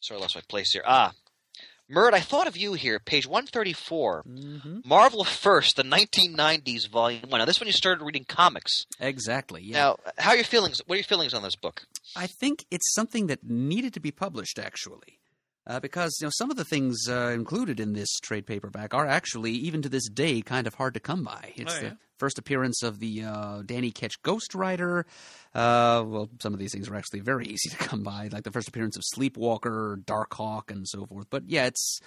sorry, I lost my place here. Ah, Murd, I thought of you here. Page one thirty four. hmm Marvel First, the 1990s volume one. Now, this one you started reading comics. Exactly. Yeah. Now, how are your feelings? What are your feelings on this book? I think it's something that needed to be published, actually, uh, because you know some of the things uh, included in this trade paperback are actually, even to this day, kind of hard to come by. It's Oh, yeah? the first appearance of the uh, Danny Ketch Ghost Rider. Uh, well, some of these things are actually very easy to come by, like the first appearance of Sleepwalker, Darkhawk, and so forth. But yeah, it's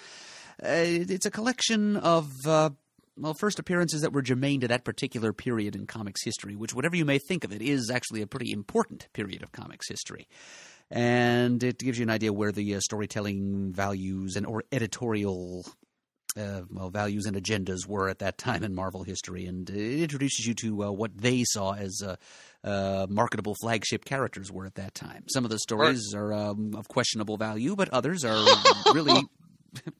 uh, it's a collection of. Uh, well, first appearances that were germane to that particular period in comics history, which, whatever you may think of it, is actually a pretty important period of comics history. And it gives you an idea where the uh, storytelling values and or editorial uh, well values and agendas were at that time in Marvel history, and it introduces you to uh, what they saw as uh, uh, marketable flagship characters were at that time. Some of the stories are um, of questionable value, but others are really,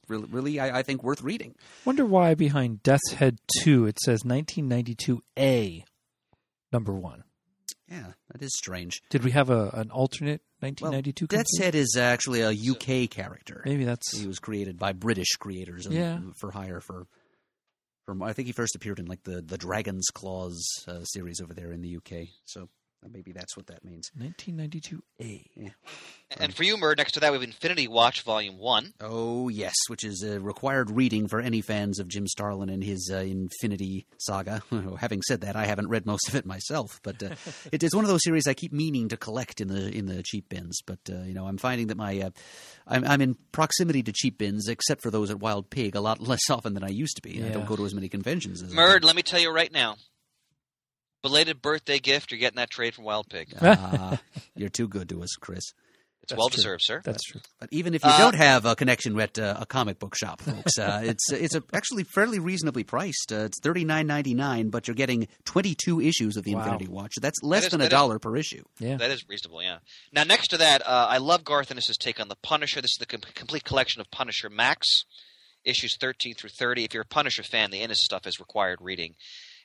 really, really, I, I think, worth reading. Wonder why behind Death's Head 2 it says 1992A number 1. Yeah, that is strange. Did we have a an alternate 1992 Death's company? Head is actually a UK character. Maybe that's He was created by British creators and Yeah. for hire for. From I think he first appeared in like the the Dragon's Claws uh, series over there in the UK. So maybe that's what that means. 1992A. And for you, Murd, next to that we have Infinity Watch Volume One. Oh yes, which is a required reading for any fans of Jim Starlin and his uh, Infinity Saga. Having said that, I haven't read most of it myself, but uh, it is one of those series I keep meaning to collect in the in the cheap bins. But uh, you know, I'm finding that my uh, I'm, I'm in proximity to cheap bins, except for those at Wild Pig, a lot less often than I used to be. I don't go to as many conventions as I Murd, let me tell you right now. Belated birthday gift. You're getting that trade from Wild Pig. Ah, you're too good to us, Chris. It's That's well true. deserved, sir. That's true. But even if you Uh, don't have a connection at uh, a comic book shop, folks, uh, it's it's a, actually fairly reasonably priced. Uh, it's thirty nine ninety nine, but you're getting twenty two issues of the Wow. Infinity Watch. That's less is- than a that is- dollar per issue. Yeah. That is reasonable, yeah. Now, next to that, uh, I love Garth Ennis's take on the Punisher. This is the com- complete collection of Punisher Max, issues 13 through 30. If you're a Punisher fan, the Ennis stuff is required reading.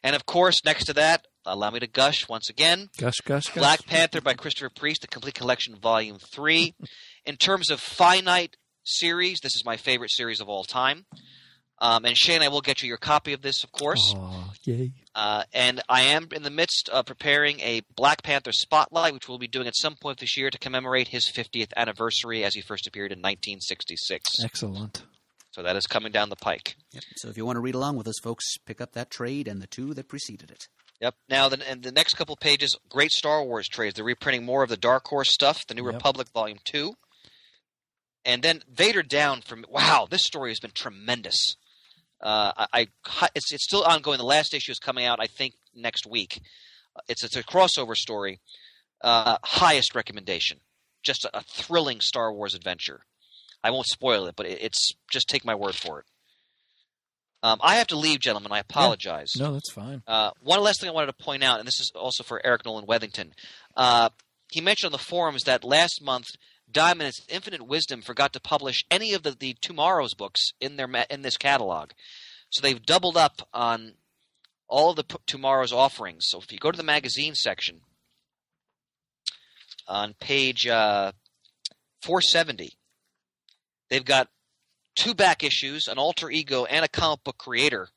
And of course, next to that, allow me to gush once again. Gush, gush, gush. Black Panther by Christopher Priest, the complete collection, volume three. In terms of finite series, this is my favorite series of all time. Um, and Shane, I will get you your copy of this, of course. Aw, yay. Uh, and I am in the midst of preparing a Black Panther spotlight, which we'll be doing at some point this year to commemorate his 50th anniversary as he first appeared in 1966. Excellent. So that is coming down the pike. Yep. So if you want to read along with us, folks, pick up that trade and the two that preceded it. Yep. Now, the, and the next couple pages, great Star Wars trades. They're reprinting more of the Dark Horse stuff, the New Yep. Republic Volume 2. And then Vader Down from wow, this story has been tremendous. Uh, I, I it's it's still ongoing. The last issue is coming out, I think, next week. Uh, It's it's a crossover story. Uh, highest recommendation. Just a, a thrilling Star Wars adventure. I won't spoil it, but it, it's just take my word for it. Um, I have to leave, gentlemen. I apologize. No, that's fine. Uh, one last thing I wanted to point out, and this is also for Eric Nolan Wethington. Uh, he mentioned on the forums that last month, Diamond, its infinite wisdom, forgot to publish any of the, the TwoMorrows books in their in this catalog. So they've doubled up on all of the P- TwoMorrows offerings. So if you go to the magazine section on page uh, 470, they've got two back issues, an alter ego, and a comic book creator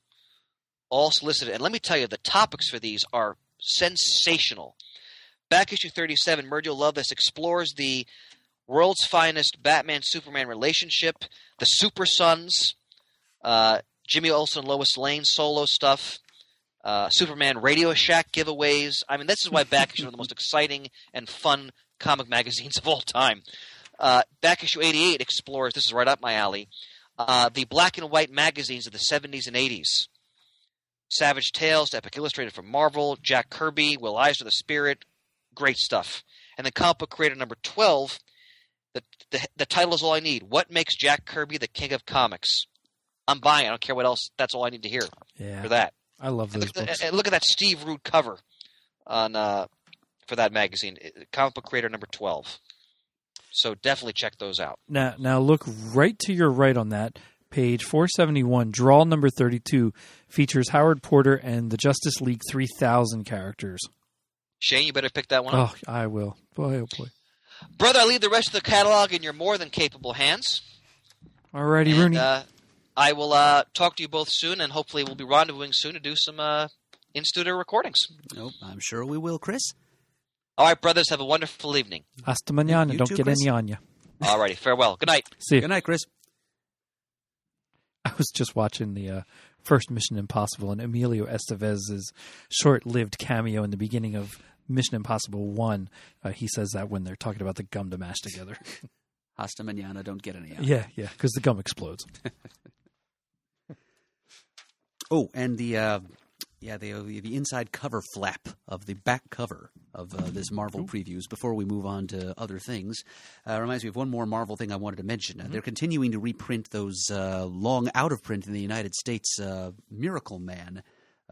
all solicited. And let me tell you, the topics for these are sensational. Back issue 37, Murd, you'll love this, explores the world's finest Batman Superman relationship, the Super Sons, uh, Jimmy Olsen, Lois Lane solo stuff, uh, Superman Radio Shack giveaways. I mean, this is why Back Issue is one of the most exciting and fun comic magazines of all time. Uh, Back Issue 88 explores, this is right up my alley, uh, the black and white magazines of the 70s and 80s. Savage Tales, Epic Illustrated from Marvel, Jack Kirby, Will Eisner, The Spirit, great stuff. And then comic book creator number 12, the, the, the title is all I need. What makes Jack Kirby the king of comics? I'm buying. I don't care what else. That's all I need to hear Yeah, for that. I love And look, books. and look at that Steve Rude cover on uh, for that magazine, comic book creator number 12. So definitely check those out. Now, now look right to your right on that page 471. Draw number 32 features Howard Porter and the Justice League 3000 characters. Shane, you better pick that one up. Oh, I will. Boy, oh boy. Brother, I leave the rest of the catalog in your more than capable hands. Alrighty, And, Rooney. uh, I will uh, talk to you both soon, and hopefully we'll be rendezvousing soon to do some uh, in-studio recordings. Nope, I'm sure we will, Chris. All right, brothers, have a wonderful evening. Hasta mañana. you Don't too, get Chris. any on you. All righty, farewell. Good night. See, you. Good night, Chris. I was just watching the uh, first Mission Impossible and Emilio Estevez's short-lived cameo in the beginning of Mission Impossible One. Uh, he says that when they're talking about the gum to mash together. Hasta mañana. Don't get any. out. yeah, yeah, because the gum explodes. Oh, and the uh, yeah the the inside cover flap of the back cover of uh, this Marvel previews. Before we move on to other things, uh, reminds me of one more Marvel thing I wanted to mention. Uh, they're continuing to reprint those uh, long out of print in the United States uh, Miracle Man.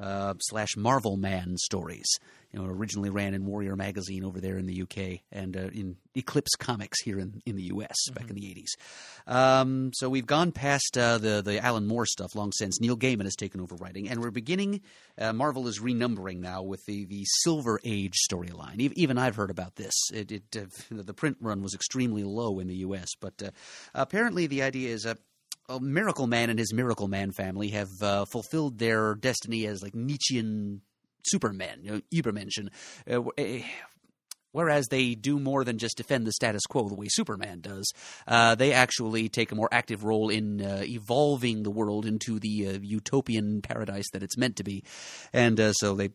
Uh, slash Marvel Man stories. You know, it originally ran in Warrior Magazine over there in the UK and uh, in Eclipse Comics here in, in the US back in the 80s. Um, so we've gone past uh, the, the Alan Moore stuff long since. Neil Gaiman has taken over writing, and we're beginning. Uh, Marvel is renumbering now with the, the Silver Age storyline. E- Even I've heard about this. It, it, uh, the print run was extremely low in the US, but uh, apparently the idea is. Uh, Miracle Man and his Miracle Man family have uh, fulfilled their destiny as like Nietzschean supermen, you know, Übermenschen. Uh, eh, Whereas they do more than just defend the status quo the way Superman does, uh, they actually take a more active role in uh, evolving the world into the uh, utopian paradise that it's meant to be. And uh, so they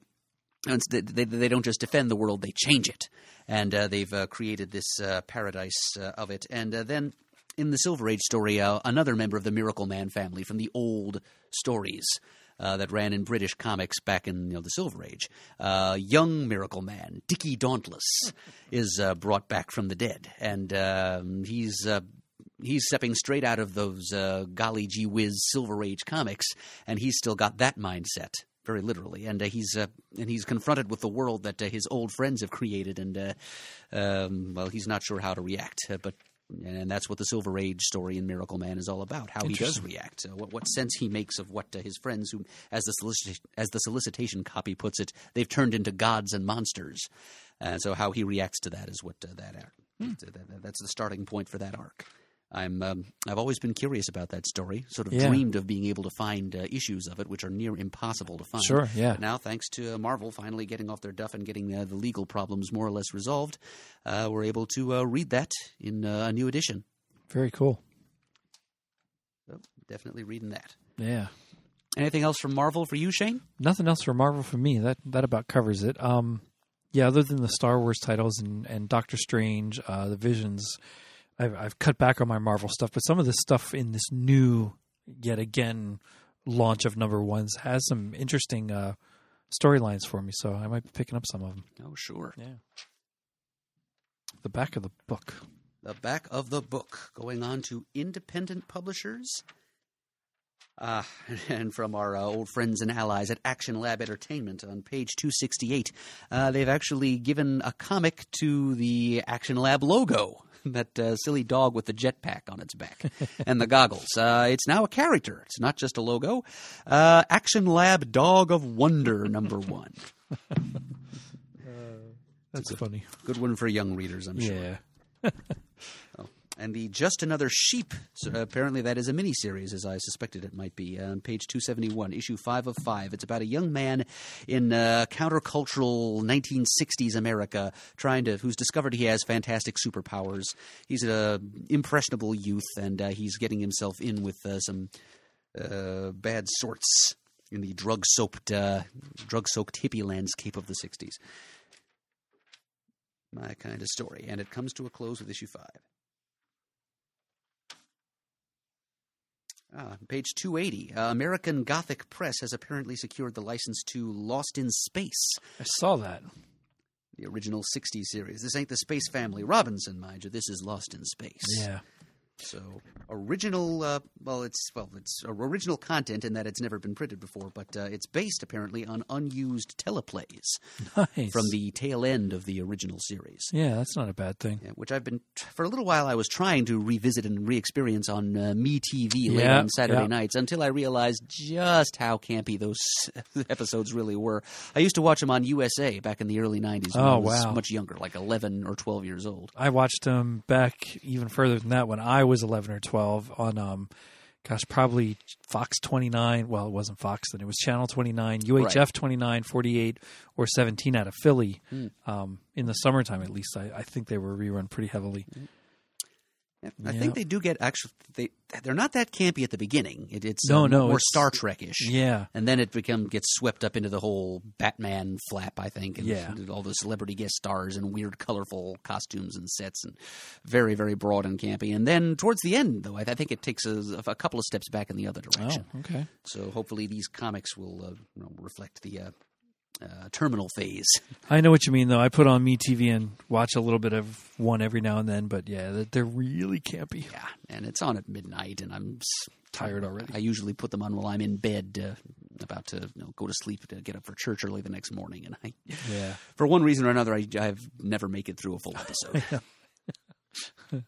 they, they, don't just defend the world, they change it. And uh, they've uh, created this paradise of it. And then in the Silver Age story, uh, another member of the Miracle Man family from the old stories. Uh, that ran in British comics back in you know, the Silver Age. Uh, young Miracle Man, Dickie Dauntless, is uh, brought back from the dead, and um, he's uh, he's stepping straight out of those uh, golly gee whiz Silver Age comics, and he's still got that mindset very literally, and uh, he's uh, and he's confronted with the world that uh, his old friends have created, and uh, um, well, he's not sure how to react, uh, but. And that's what the Silver Age story in Miracle Man is all about. How he does react, uh, what, what sense he makes of what uh, his friends, who, as the solici- as the solicitation copy puts it, they've turned into gods and monsters. And so, how he reacts to that is what uh, that arc. that- that- that's the starting point for that arc. I'm um, I've always been curious about that story. Sort of Yeah. dreamed of being able to find uh, issues of it, which are near impossible to find. Sure, yeah. But now, thanks to uh, Marvel finally getting off their duff and getting uh, the legal problems more or less resolved, uh, we're able to uh, read that in uh, a new edition. Very cool. So, definitely reading that. Yeah. Anything else from Marvel for you, Shane? Nothing else from Marvel for me. That that about covers it. Um, yeah, other than the Star Wars titles and, and Doctor Strange, uh, the Visions, I've I've cut back on my Marvel stuff. But some of the stuff in this new, yet again, launch of number ones has some interesting uh, storylines for me. So I might be picking up some of them. Oh, sure. Yeah. The back of the book. The back of the book, going on to independent publishers. Uh, and from our uh, old friends and allies at Action Lab Entertainment on page 268, uh, they've actually given a comic to the Action Lab logo. That uh, silly dog with the jetpack on its back and the goggles. Uh, it's now a character. It's not just a logo. Uh, Action Lab Dog of Wonder, number one. That's funny. Good one for young readers, I'm sure. Yeah. And the Just Another Sheep, so apparently that is a mini series, as I suspected it might be, on page 271, issue 5 of 5. It's about a young man in uh, countercultural 1960s America trying to, who's discovered he has fantastic superpowers. He's an impressionable youth, and uh, he's getting himself in with uh, some uh, bad sorts. in the drug soaked, uh, drug soaked hippie landscape of the '60s. My kind of story, and it comes to a close with issue five. Ah, page 280. Uh, American Gothic Press has apparently secured the license to Lost in Space, I saw that. the original 60s series. This ain't the Space Family Robinson, mind you. This is Lost in Space. Yeah. So original, uh, well, it's well, it's original content in that it's never been printed before, but uh, it's based apparently on unused teleplays Nice. from the tail end of the original series. Yeah, that's not a bad thing. Yeah, which I've been for a little while. I was trying to revisit and re-experience on uh, Me TV late Yeah, on Saturday yeah. nights until I realized just how campy those episodes really were. I used to watch them on USA back in the early '90s. When Oh, I was wow. much younger, like 11 or 12 years old. I watched them back even further than that when I was 11 or 12 on, um, gosh, probably Fox 29. Well, it wasn't Fox then. It was Channel 29, UHF Right. 29, 48, or 17 out of Philly. Hmm. Um, in the summertime, at least, I, I think they were rerun pretty heavily. Yeah, I Yeah. think they do get actually. They they're not that campy at the beginning. It, it's No, uh, no, more Star Trek-ish. Yeah. And then it become gets swept up into the whole Batman flap, I think, and Yeah. all the celebrity guest stars and weird, colorful costumes and sets, and very, very broad and campy. And then towards the end, though, I, I think it takes a, a couple of steps back in the other Oh, direction. okay. So hopefully, these comics will uh, you know, reflect the uh, uh, terminal phase. I know what you mean, though. I put on Me TV and watch a little bit of one every now and then, but yeah, they're- really campy. Yeah, and it's on at midnight, and I'm s- Tired already. I usually put them on while I'm in bed, uh, about to you know, go to sleep to get up for church early the next morning, and I. Yeah. for one reason or another, I, I've never make it through a full episode.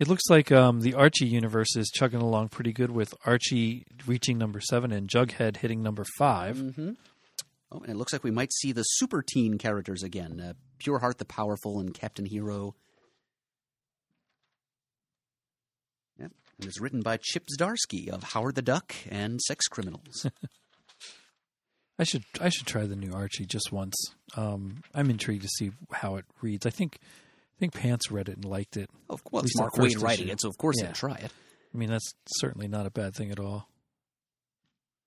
It looks like um, the Archie universe is chugging along pretty good with Archie reaching number seven and Jughead hitting number 5 mm-hmm. Oh, and it looks like we might see the super teen characters again: uh, Pure Heart the Powerful and Captain Hero. Yep, and it's written by Chip Zdarsky of Howard the Duck and Sex Criminals. I should I should try the new Archie just once. Um, I'm intrigued to see how it reads. I think I think Pants read it and liked it. oh, least the Mark Waid writing it, so of course Yeah. they'll try it. I mean, that's certainly not a bad thing at all.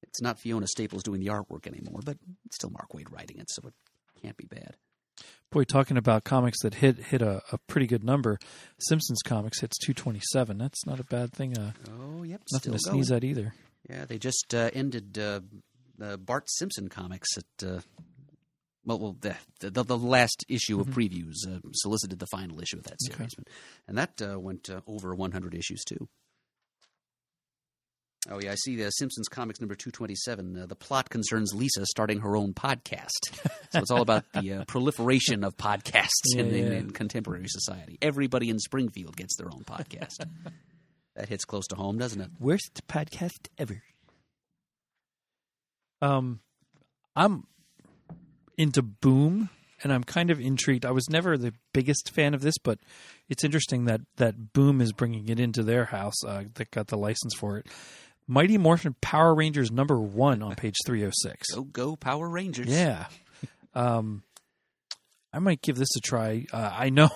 It's not Fiona Staples doing the artwork anymore, but it's still Mark Waid writing it, so it can't be bad. Boy, talking about comics that hit hit a, a pretty good number, Simpsons comics hits 227. That's not a bad thing. Uh, Oh, yep, nothing to sneeze going. at either. Yeah, they just uh, ended uh, the Bart Simpson comics at. Uh, well, well, the, the the last issue of previews uh, solicited the final issue of that Mm-hmm. Okay. series, and that uh, went uh, over 100 issues too. Oh yeah, I see the Simpsons comics number 227. Uh, the plot concerns Lisa starting her own podcast, so it's all about the uh, proliferation of podcasts in, Yeah, in, in contemporary society. Everybody in Springfield gets their own podcast. that hits close to home, doesn't it? Worst podcast ever. Um, I'm into Boom, and I'm kind of intrigued. I was never the biggest fan of this, but it's interesting that that Boom is bringing it into their house. Uh, that got the license for it. Mighty Morphin Power Rangers number one on page three hundred six. Go go Power Rangers! Yeah. Um, I might give this a try. Uh, I know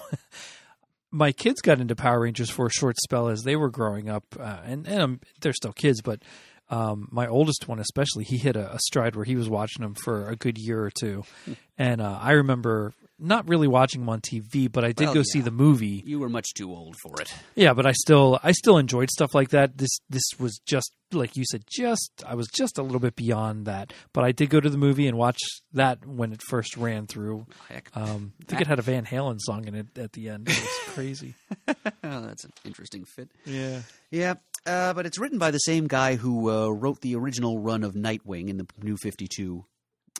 my kids got into Power Rangers for a short spell as they were growing up, uh, and and um, they're still kids, but um, my oldest one especially, he hit a, a stride where he was watching them for a good year or two, and uh, I remember not really watching them on TV, but I did well, go yeah. see the movie. You were much too old for it. Yeah, but I still I still enjoyed stuff like that. This this was just like you said, just I was just a little bit beyond that. But I did go to the movie and watch that when it first ran through. Um, I think it had a Van Halen song in it at the end. It was crazy. oh, that's an interesting fit. Yeah. Yeah. Uh, but it's written by the same guy who uh, wrote the original run of Nightwing in the New 52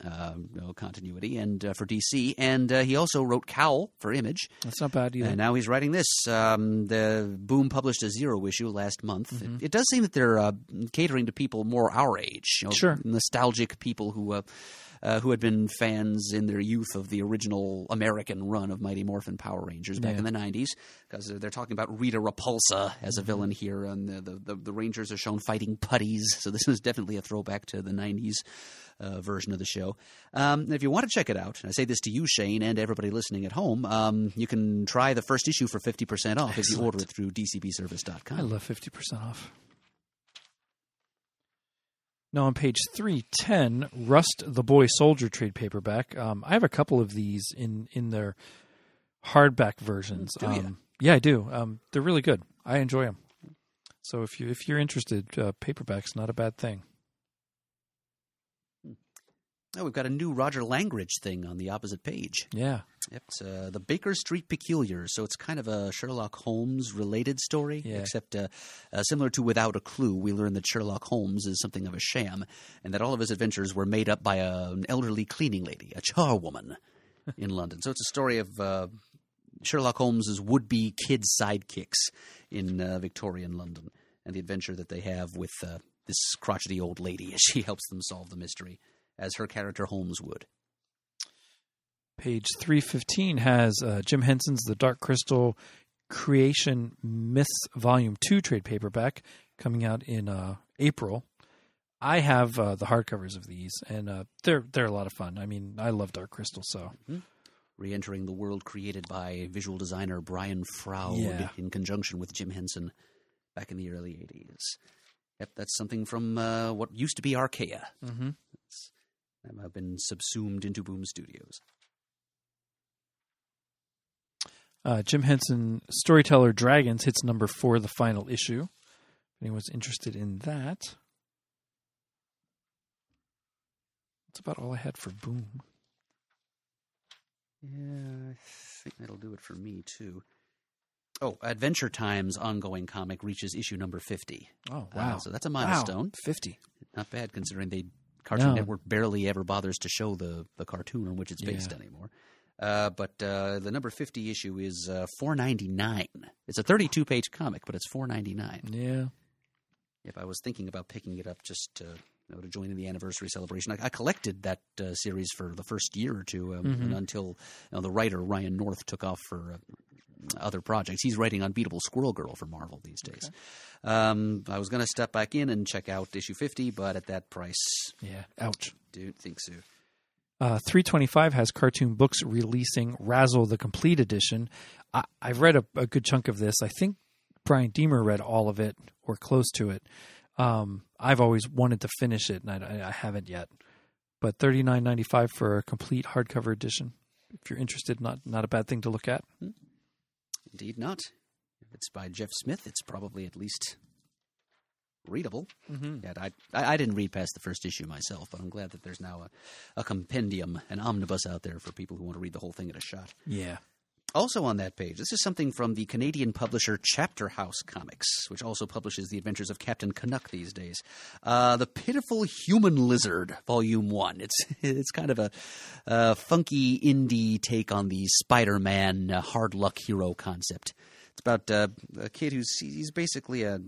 um, no continuity, and uh, for DC, and uh, he also wrote Cowl for Image. That's not bad either. And now he's writing this. Um, the Boom published a zero issue last month. Mm-hmm. It, it, does seem that they're uh, catering to people more our age, you know, sure, nostalgic people who. Uh, who had been fans in their youth of the original American run of Mighty Morphin Power Rangers back yeah. in the 90s, because they're, they're, talking about Rita Repulsa as a mm-hmm. villain here, and the, the, the, Rangers are shown fighting putties, so this was definitely a throwback to the 90s uh, version of the show. Um, if you want to check it out, and I say this to you, Shane, and everybody listening at home, um, you can try the first issue for 50% off if you order it through dcbservice.com. I love fifty percent off. Now on page three ten, Rust the Boy Soldier trade paperback. Um, I have a couple of these in in their hardback versions. Um, yeah, I do. Um, they're really good. I enjoy them. So if you if you're interested, uh, paperback's not a bad thing. Oh, we've got a new Roger Langridge thing on the opposite page. Yeah. It's uh, the Baker Street Peculiar. So it's kind of a Sherlock Holmes related story, Yeah. except uh, uh, similar to Without a Clue, we learn that Sherlock Holmes is something of a sham, and that all of his adventures were made up by a, an elderly cleaning lady, a charwoman, in London. So it's a story of uh, Sherlock Holmes's would-be kid sidekicks in uh, Victorian London, and the adventure that they have with uh, this crotchety old lady as she helps them solve the mystery, as her character Holmes would. Page 315 has uh, Jim Henson's The Dark Crystal Creation Myths Volume 2 trade paperback coming out in uh, April. I have uh, the hardcovers of these, and uh, they're they're a lot of fun. I mean, I love Dark Crystal, so re-entering the world created by visual designer Brian Froud Yeah. in conjunction with Jim Henson back in the early 80s. Yep, that's something from uh, what used to be Archaia. mm-hmm. Uh, been subsumed into Boom Studios. uh, Jim Henson Storyteller Dragons hits number four, the final issue. If anyone's interested in that, that's about all I had for Boom. Yeah, I think that'll do it for me, too. Oh, Adventure Time's ongoing comic reaches issue number 50. Oh Uh, so that's a milestone. Wow. Fifty. Not bad considering they Cartoon No. Network barely ever bothers to show the, the cartoon on which it's based Yeah. anymore. Uh, but uh, the number fifty issue is uh, four ninety nine. It's a thirty two page comic, but it's four ninety nine. Yeah. If I was thinking about picking it up just to, you know, to join in the anniversary celebration, I, I collected that uh, series for the first year or two, um, Mhm. and until you know, the writer Ryan North took off for uh, other projects. He's writing Unbeatable Squirrel Girl for Marvel these days. Um, I was going to step back in and check out issue fifty, but at that price, Yeah. Ouch. don't think so. Uh, 325 has Cartoon Books releasing RASL the Complete Edition. I, I've read a, a good chunk of this. I think Brian Deemer read all of it or close to it. Um, I've always wanted to finish it, and I, I haven't yet. But 39.95 for a complete hardcover edition. If you're interested, not not a bad thing to look at. Indeed not. If it's by Jeff Smith, it's probably at least readable. Mm-hmm. Yet I, I I didn't read past the first issue myself, but I'm glad that there's now a, a compendium, an omnibus out there for people who want to read the whole thing at a shot. Yeah. Also on that page, this is something from the Canadian publisher Chapter House Comics, which also publishes the adventures of Captain Canuck these days. Uh, the Pitiful Human Lizard, Volume One. It's it's kind of a, uh funky indie take on the Spider-Man uh, hard luck hero concept. It's about uh, a kid who's he's basically a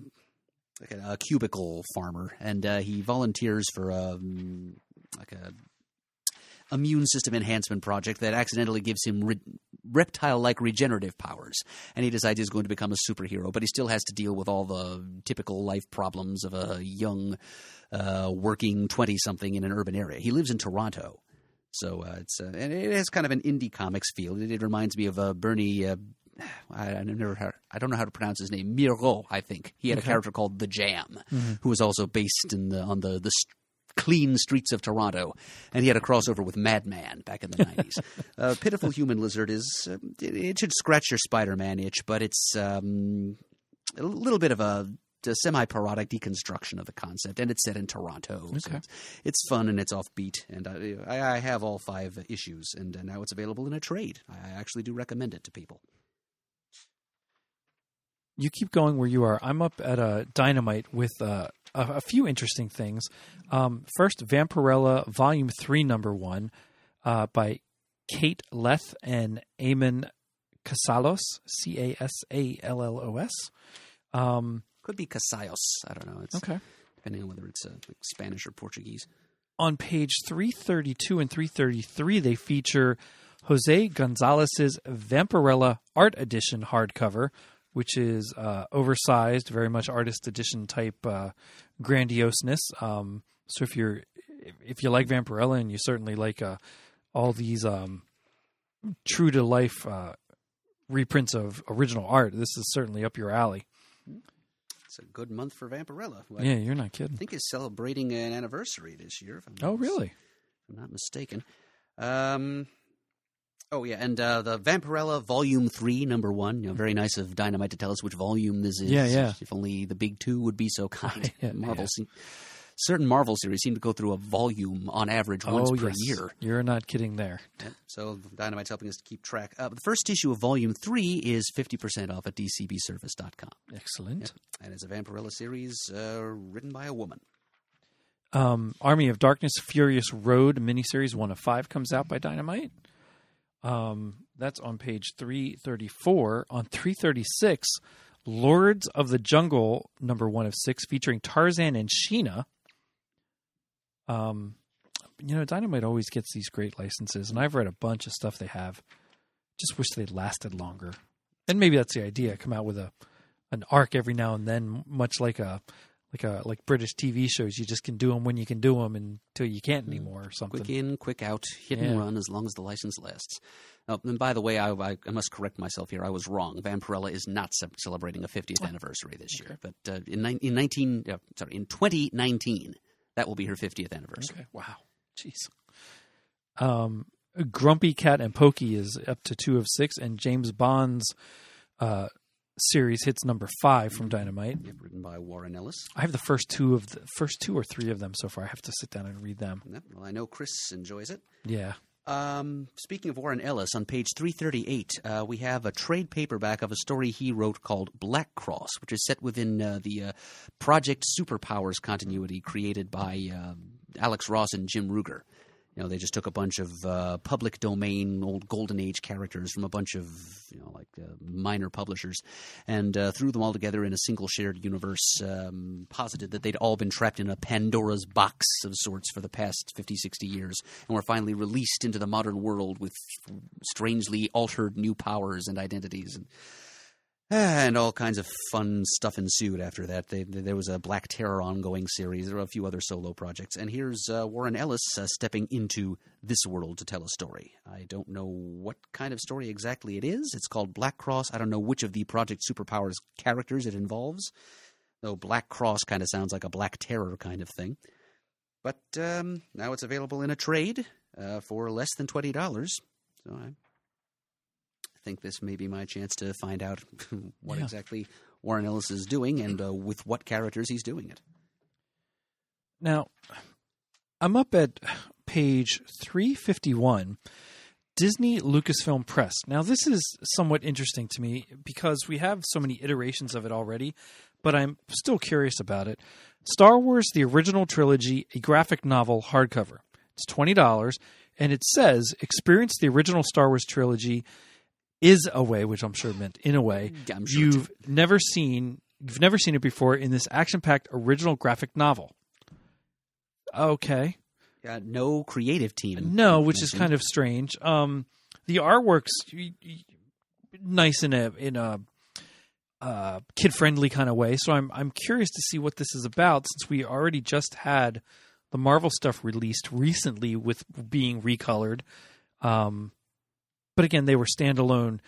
like a, a cubicle farmer, and uh, he volunteers for um, like a immune system enhancement project that accidentally gives him re- reptile-like regenerative powers, and he decides he's going to become a superhero. But he still has to deal with all the typical life problems of a young, uh, working twenty-something in an urban area. He lives in Toronto. So uh, it's uh, and it has kind of an indie comics feel. It, it reminds me of uh, Bernie. Uh, I, I never how, I don't know how to pronounce his name. Mireault, I think he had a character called the Jam, who was also based in the on the the clean streets of Toronto, and he had a crossover with Madman back in the nineties. uh, Pitiful Human Lizard is uh, it, it should scratch your Spider-Man itch, but it's um, a little bit of a, a semi-parodic deconstruction of the concept, and it's set in Toronto. So Okay. it's, it's fun and it's offbeat, and I, I, I have all five issues, and uh, now it's available in a trade. I actually do recommend it to people. you keep going where you are. I'm up at a dynamite with uh, a, a few interesting things. Um, first, Vampirella Volume Three, Number One, uh, by Kate Leth and Eamon Casallos, C A S A L L O S. Um, Could be Casallos. I don't know. It's okay. depending on whether it's uh, like Spanish or Portuguese. On page 332 and 333, they feature Jose Gonzalez's Vampirella Art Edition hardcover, which is uh, oversized, very much artist edition type uh, grandioseness. Um, so if you're if you like Vampirella and you certainly like uh, all these um, true to life uh, reprints of original art, this is certainly up your alley. It's a good month for Vampirella. I Yeah, you're not kidding. I think it's celebrating an anniversary this year. Oh, really? if I'm not mistaken. Um, oh yeah, and uh, the Vampirella Volume Three, Number One. You know, very nice of Dynamite to tell us which volume this is. Yeah, yeah. If only the big two would be so kind. Yeah, Marvel, yeah. se- certain Marvel series seem to go through a volume on average once oh, per yes. year. You're not kidding there. So Dynamite's helping us to keep track. Uh, the first issue of Volume Three is fifty percent off at DCBService.com, Excellent. and it's a Vampirella series uh, written by a woman. Um, Army of Darkness Furious Road miniseries one of five comes out by Dynamite. Um, that's on page three thirty four. On three thirty six, Lords of the Jungle number one of six, featuring Tarzan and Sheena. Um, you know, Dynamite always gets these great licenses, and I've read a bunch of stuff they have. Just wish they'd lasted longer. And maybe that's the idea. Come out with a an arc every now and then, much like a like a like British TV shows. You just can do them when you can do them until you can't anymore, or something. Quick in, quick out, hit and run as long as the license lasts. Oh, and by the way, I, I, I must correct myself here. I was wrong. Vampirella is not ce- celebrating a 50th anniversary this year, but uh, in, nine in 19 uh, sorry in 2019 that will be her 50th anniversary. Okay. Wow. Jeez. Um, Grumpy Cat and Pokey is up to two of six, and James Bond's uh, series hits number five from Dynamite. Yep, written by Warren Ellis. I have the first two of the first two or three of them so far. I have to sit down and read them. Yep, well, I know Chris enjoys it. Yeah. Um, speaking of Warren Ellis, on page 338, uh, we have a trade paperback of a story he wrote called Black Cross, which is set within uh, the uh, Project Superpowers continuity created by uh, Alex Ross and Jim Krueger. You know, they just took a bunch of uh, public domain, old Golden Age characters from a bunch of, you know, like uh, minor publishers, and uh, threw them all together in a single shared universe. Um, posited that they'd all been trapped in a Pandora's box of sorts for the past 50, 60 years, and were finally released into the modern world with strangely altered new powers and identities. And and all kinds of fun stuff ensued after that. They, there was a Black Terror ongoing series. There were a few other solo projects. And here's uh, Warren Ellis uh, stepping into this world to tell a story. I don't know what kind of story exactly it is. It's called Black Cross. I don't know which of the Project Superpowers characters it involves, though Black Cross kind of sounds like a Black Terror kind of thing. But um, now it's available in a trade uh, for less than $20. So I think this may be my chance to find out what Yeah. exactly Warren Ellis is doing and uh, with what characters he's doing it. Now, I'm up at page 351, Disney Lucasfilm Press. Now, this is somewhat interesting to me because we have so many iterations of it already, but I'm still curious about it. Star Wars The Original Trilogy, a graphic novel hardcover. It's $20, and it says experience the original Star Wars trilogy is a way, which I'm sure meant in a way, I'm sure you've never seen you've never seen it before in this action-packed original graphic novel. Okay. Uh, no creative team. No, which is kind of strange. Um, the artwork's nice in a in a uh, kid friendly kind of way. So I'm I'm curious to see what this is about since we already just had the Marvel stuff released recently with being recolored. Um, but again, they were standalone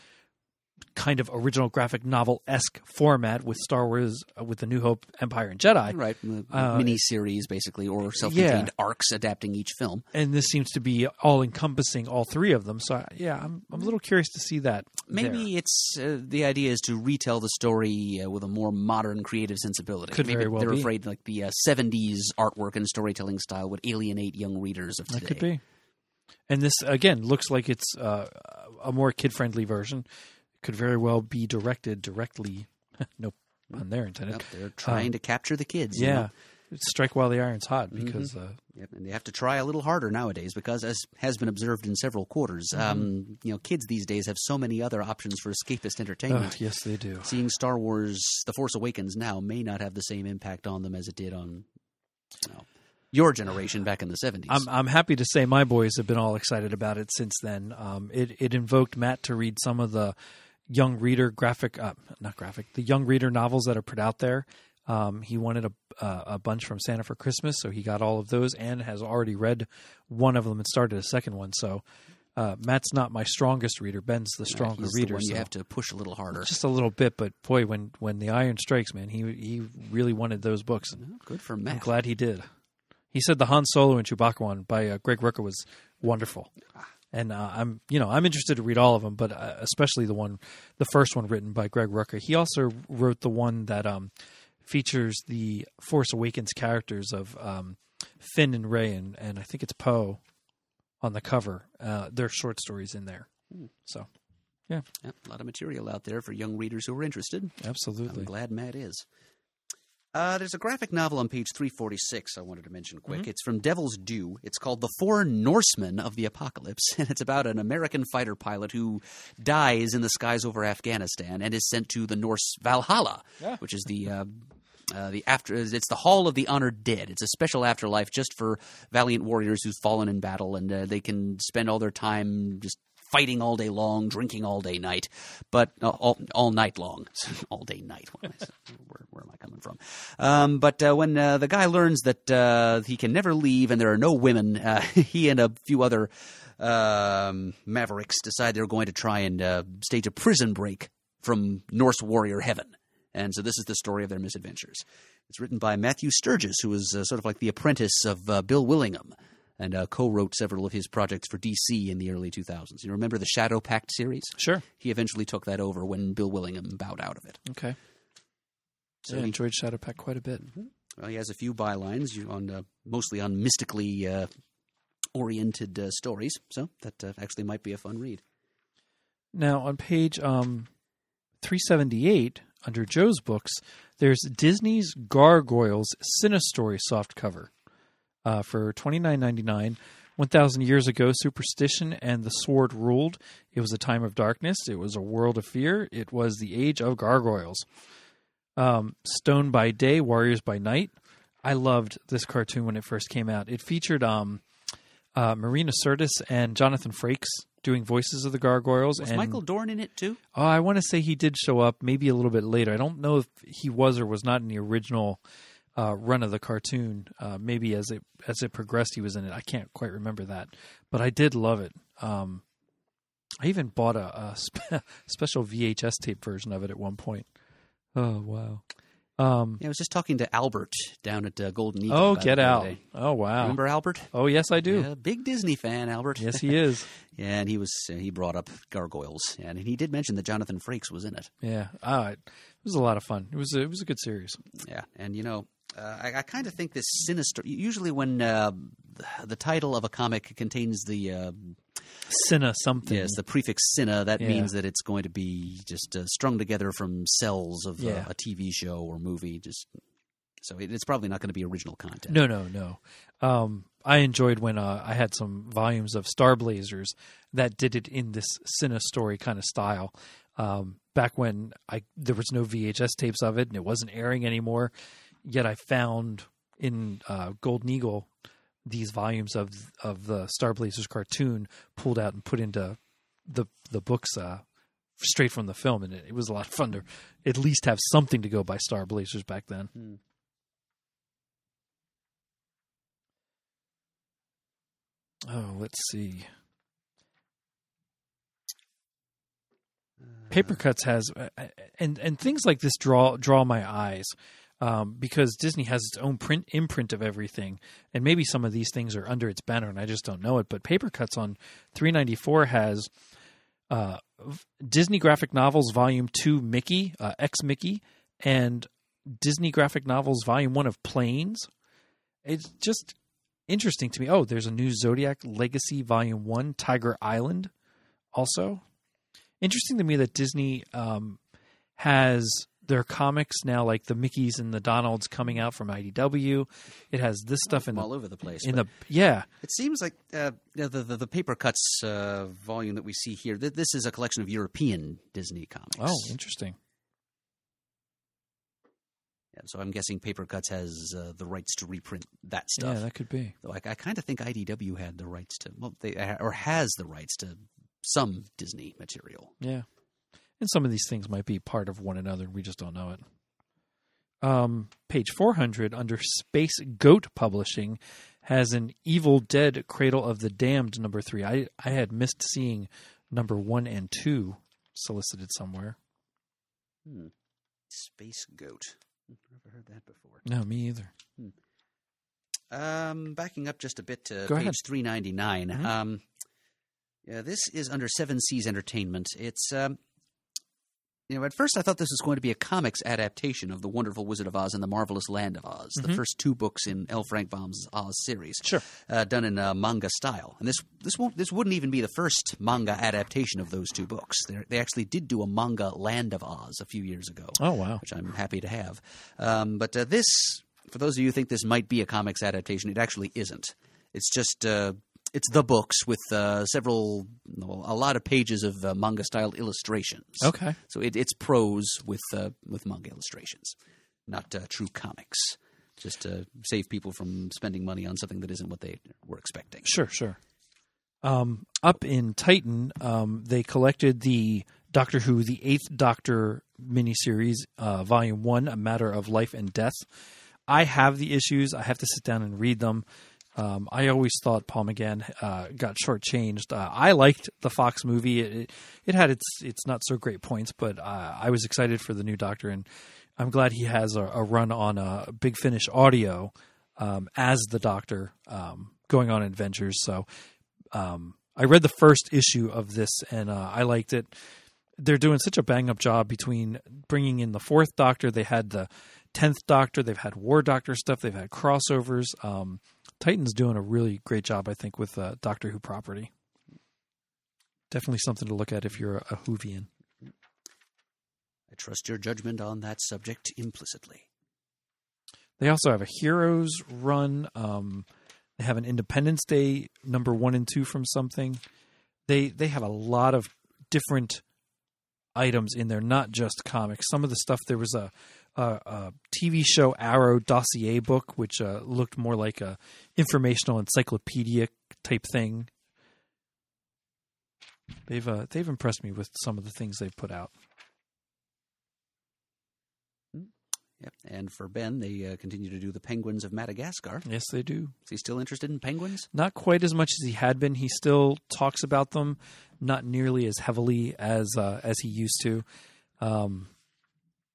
kind of original graphic novel esque format with Star Wars, uh, with the New Hope, Empire, and Jedi. Right, Uh, mini series basically, or self-contained arcs adapting each film. and this seems to be all encompassing all three of them. So yeah, I'm I'm a little curious to see that. Maybe it's uh, the idea is to retell the story uh, with a more modern, creative sensibility. Could Maybe very well they're be. afraid like the uh, '70s artwork and storytelling style would alienate young readers of today. That could be. And this again looks like it's uh, a more kid friendly version. Could very well be directed directly. no pun there intended. Yep, they're trying to capture the kids. you Yeah, know? strike while the iron's hot Mm-hmm. because uh, Yep, and they have to try a little harder nowadays because, as has been observed in several quarters, um, you know, kids these days have so many other options for escapist entertainment. yes, they do. Seeing Star Wars: The Force Awakens now may not have the same impact on them as it did on you know, your generation back in the seventies. I'm I'm happy to say my boys have been all excited about it since then. Um, it it invoked Matt to read some of the young reader graphic, uh, not graphic, the young reader novels that are put out there. Um, he wanted a uh, a bunch from Santa for Christmas, so he got all of those and has already read one of them and started a second one. So Uh, Matt's not my strongest reader. Ben's the stronger He's reader. The one you so- have to push a little harder. just a little bit, but boy, when when the iron strikes, man, he he really wanted those books. Good for Matt. I'm Matt. glad he did. He said the Han Solo and Chewbacca one by uh, Greg Rucka was wonderful, and uh, I'm you know I'm interested to read all of them, but uh, especially the one, the first one written by Greg Rucka. He also wrote the one that um, features the Force Awakens characters of um, Finn and Rey, and, and I think it's Poe on the cover. Uh, their short stories in there, so Yep, a lot of material out there for young readers who are interested. absolutely. I'm glad Matt is. Uh, there's a graphic novel on page 346 I wanted to mention quick. It's from Devil's Due. It's called The Four Norsemen of the Apocalypse, and it's about an American fighter pilot who dies in the skies over Afghanistan and is sent to the Norse Valhalla, Yeah. which is the. Uh, uh, the after it's the Hall of the Honored Dead. It's a special afterlife just for valiant warriors who've fallen in battle, and uh, they can spend all their time just fighting all day long, drinking all day night, but uh, all all night long, all day night. Where, where am I coming from? Um, but uh, when uh, the guy learns that uh, he can never leave and there are no women, uh, he and a few other um, mavericks decide they're going to try and uh, stage a prison break from Norse warrior heaven. And so this is the story of their misadventures. It's written by Matthew Sturges, who is uh, sort of like the apprentice of uh, Bill Willingham and uh, co wrote several of his projects for DC in the early 2000s. You remember the Shadow Pact series? Sure. He eventually took that over when Bill Willingham bowed out of it. Okay. So I he, enjoyed Shadow Pact quite a bit. well, he has a few bylines on uh, mostly on mystically uh, oriented uh, stories, so that uh, actually might be a fun read. Now, on page um, 378, under Joe's books, there's Disney's Gargoyles Cinestory softcover uh, for twenty nine ninety nine. One thousand years ago, superstition and the sword ruled. It was a time of darkness. It was a world of fear. It was the age of gargoyles. Um, Stone by day, warriors by night. I loved this cartoon when it first came out. It featured um, uh, Marina Sirtis and Jonathan Frakes doing voices of the gargoyles. Was and Michael Dorn in it too? Oh, I want to say he did show up maybe a little bit later. I don't know if he was or was not in the original uh, run of the cartoon. Uh, maybe as it as it progressed, he was in it. I can't quite remember that, but I did love it. Um, I even bought a, a spe- special VHS tape version of it at one point. Oh wow! Um, Yeah, I was just talking to Albert down at uh, Golden Eagle. oh, get it the other out! day. Oh wow! Remember Albert? Oh yes, I do. Yeah, big Disney fan, Albert. Yes, he is. Yeah, and he was uh, he brought up gargoyles, and he did mention that Jonathan Frakes was in it. Yeah, uh, it was a lot of fun. It was a, it was a good series. Yeah, and you know, uh, I, I kind of think this sinister. Usually, when uh, the title of a comic contains the uh, Cinna something. yes the prefix "cinna," that Yeah. means that it's going to be just uh, strung together from cells of Yeah. uh, a TV show or movie. Just so it, it's probably not going to be original content. No, no, no. Um, I enjoyed when uh, I had some volumes of Star Blazers that did it in this Cine story kind of style. Um, back when I there was no VHS tapes of it and it wasn't airing anymore, yet I found in uh, Golden Eagle these volumes of of the Star Blazers cartoon pulled out and put into the the books uh, straight from the film, and it, it was a lot of fun to at least have something to go by Star Blazers back then. Hmm. Oh, let's see. Papercutz has, uh, and and things like this draw draw my eyes um, because Disney has its own print imprint of everything, and maybe some of these things are under its banner, and I just don't know it. But Papercutz on three ninety four has uh, Disney graphic novels Volume Two Mickey uh, X Mickey and Disney graphic novels Volume One of Planes. It's just interesting to me. Oh, there's a new Zodiac Legacy Volume One Tiger Island also interesting to me that Disney um, has their comics now, like the Mickey's and the Donalds, coming out from IDW. It has this stuff in all the over the place. in the yeah it seems like uh, the, the the Papercutz uh, volume that we see here. Th- this is a collection of European Disney comics. oh interesting Yeah, so I'm guessing Papercutz has uh, the rights to reprint that stuff. yeah that could be Though I, I kind of think IDW had the rights to, well, they or has the rights to some Disney material. yeah, and some of these things might be part of one another. We just don't know it. um, page 400 under Space Goat Publishing has an Evil Dead Cradle of the Damned number three. I, I had missed seeing number one and two solicited somewhere. Hmm. Space Goat. Hmm, Never heard that before. No, me either. Um, backing up just a bit to Go page ahead. 399. Mhm. Um, yeah, this is under Seven Seas Entertainment. It's, um, you know, at first I thought this was going to be a comics adaptation of The Wonderful Wizard of Oz and The Marvelous Land of Oz, the Mhm. first two books in L. Frank Baum's Oz series, Sure. uh, done in uh, manga style. And this this won't this wouldn't even be the first manga adaptation of those two books. They they actually did do a manga Land of Oz a few years ago Oh, wow. which I'm happy to have. Um, but uh, this, for those of you who think this might be a comics adaptation, it actually isn't. It's just uh, it's the books with uh, several, well, a lot of pages of uh, manga style illustrations. Okay. so it, it's prose with uh, with manga illustrations, not uh, true comics. Just to save people from spending money on something that isn't what they were expecting. Sure, sure. Um, up in Titan, um, they collected the Doctor Who, the Eighth Doctor miniseries, uh, Volume One, A Matter of Life and Death. I have the issues. I have to sit down and read them. Um, I always thought Paul McGann uh, got shortchanged. Uh, I liked the Fox movie. It, it, it had its its not so great points, but uh, I was excited for the new Doctor, and I'm glad he has a, a run on a Big Finish audio um, as the Doctor, um, going on adventures. So um, I read the first issue of this, and uh, I liked it. They're doing such a bang up job between bringing in the fourth Doctor. They had the tenth Doctor. They've had War Doctor stuff. They've had crossovers. Titan's doing a really great job, I think, with uh, Doctor Who property. Definitely something to look at if you're a, a Whovian. I trust your judgment on that subject implicitly. They also have a Heroes run. Um, they have an Independence Day number one and two from something. They they have a lot of different items in there, not just comics. Some of the stuff there was a a, a TV show Arrow dossier book, which uh, looked more like a informational encyclopedia type thing. They've uh, they've impressed me with some of the things they've put out. Yep. And for Ben, they uh, continue to do the Penguins of Madagascar. Yes, they do. Is he still interested in penguins? not quite as much as he had been. He still talks about them, not nearly as heavily as uh, as he used to. Um,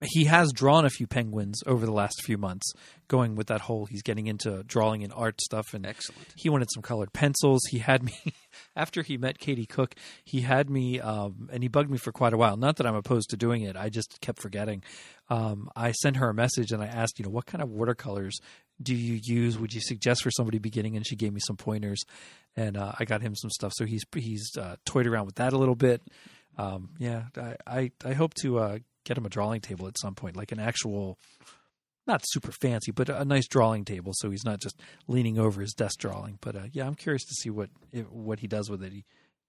he has drawn a few penguins over the last few months, going with that whole he's getting into drawing and art stuff. And Excellent. he wanted some colored pencils. He had me after he met Katie Cook. He had me, um, and he bugged me for quite a while. Not that I'm opposed to doing it. I just kept forgetting. Um, I sent her a message and I asked, you know, what kind of watercolors do you use? Would you suggest for somebody beginning? And she gave me some pointers, and uh, I got him some stuff. So he's he's uh, toyed around with that a little bit. Um, yeah, I, I I hope to uh, get him a drawing table at some point, like an actual. Not super fancy, but a nice drawing table, so he's not just leaning over his desk drawing. But uh, yeah, I'm curious to see what what he does with it. He,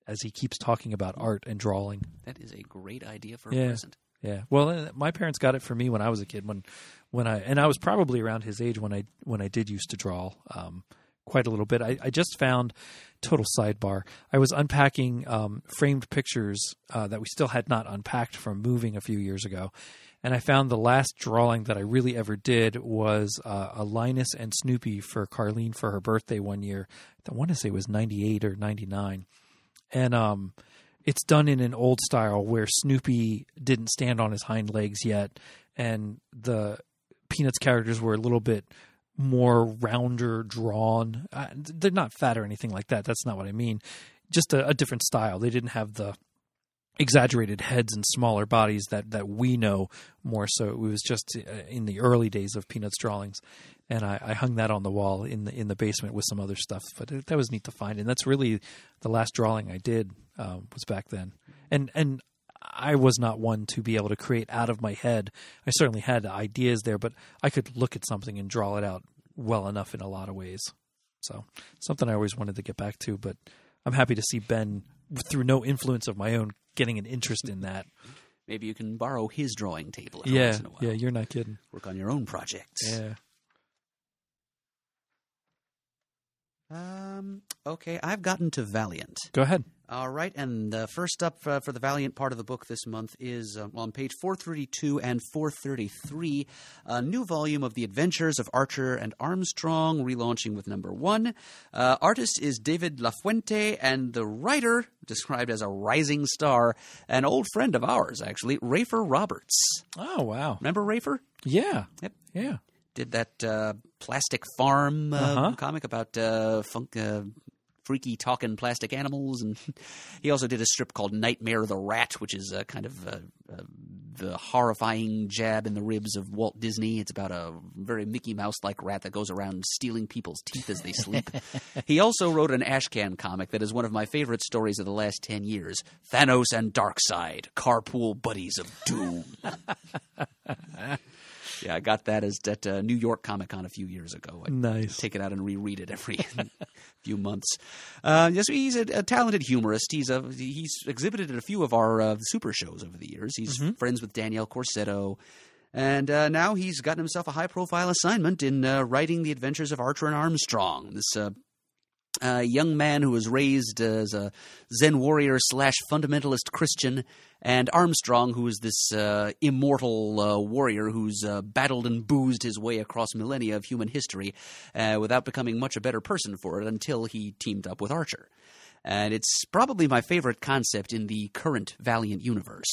as he keeps talking about art and drawing. That is a great idea for a present. Yeah. Well, uh, my parents got it for me when I was a kid. When when I and I was probably around his age when I when I did used to draw um, quite a little bit. I, I just found total sidebar. I was unpacking um, framed pictures uh, that we still had not unpacked from moving a few years ago. And I found the last drawing that I really ever did was uh, a Linus and Snoopy for Carlene for her birthday one year. I want to say it was 98 or 99. And um, it's done in an old style where Snoopy didn't stand on his hind legs yet, and the Peanuts characters were a little bit more rounder drawn. Uh, they're not fat or anything like that. That's not what I mean. Just a, a different style. They didn't have the exaggerated heads and smaller bodies that that we know more so it was just uh, in the early days of peanuts drawings and I, I hung that on the wall in the in the basement with some other stuff but it, that was neat to find and that's really the last drawing i did um, was back then and and i was not one to be able to create out of my head i certainly had ideas there but i could look at something and draw it out well enough in a lot of ways so something i always wanted to get back to but i'm happy to see ben through no influence of my own getting an interest in that Maybe you can borrow his drawing table every yeah once in a while. yeah you're not kidding Work on your own projects. yeah Um, okay, I've gotten to Valiant. go ahead All right, and uh, first up uh, for the Valiant part of the book this month is uh, well, on page 432 and 433, a new volume of The Adventures of Archer and Armstrong, relaunching with number one. Uh, artist is David Lafuente, and the writer, described as a rising star, an old friend of ours, actually, Rafer Roberts. Oh wow. Remember Rafer? Yeah. Yep. Yeah. Did that uh, Plastic Farm uh, Uh-huh. comic about uh, funk, uh, freaky talking plastic animals, and he also did a strip called Nightmare the Rat, which is a kind of uh, uh, the horrifying jab in the ribs of Walt Disney. It's about a very Mickey Mouse like rat that goes around stealing people's teeth as they sleep. he also wrote an Ashcan comic that is one of my favorite stories of the last ten years: Thanos and Darkseid, carpool buddies of doom. Yeah, I got that as at uh, New York Comic Con a few years ago. I Nice. take it out and reread it every few months. Uh, yes, he's a, a talented humorist. He's a he's exhibited at a few of our uh, super shows over the years. He's friends with Danielle Corsetto. And uh, now he's gotten himself a high profile assignment in uh, writing the adventures of Archer and Armstrong. This uh, a young man who was raised as a Zen warrior slash fundamentalist Christian, and Armstrong, who is this uh, immortal uh, warrior who's uh, battled and boozed his way across millennia of human history uh, without becoming much a better person for it until he teamed up with Archer. And it's probably my favorite concept in the current Valiant universe.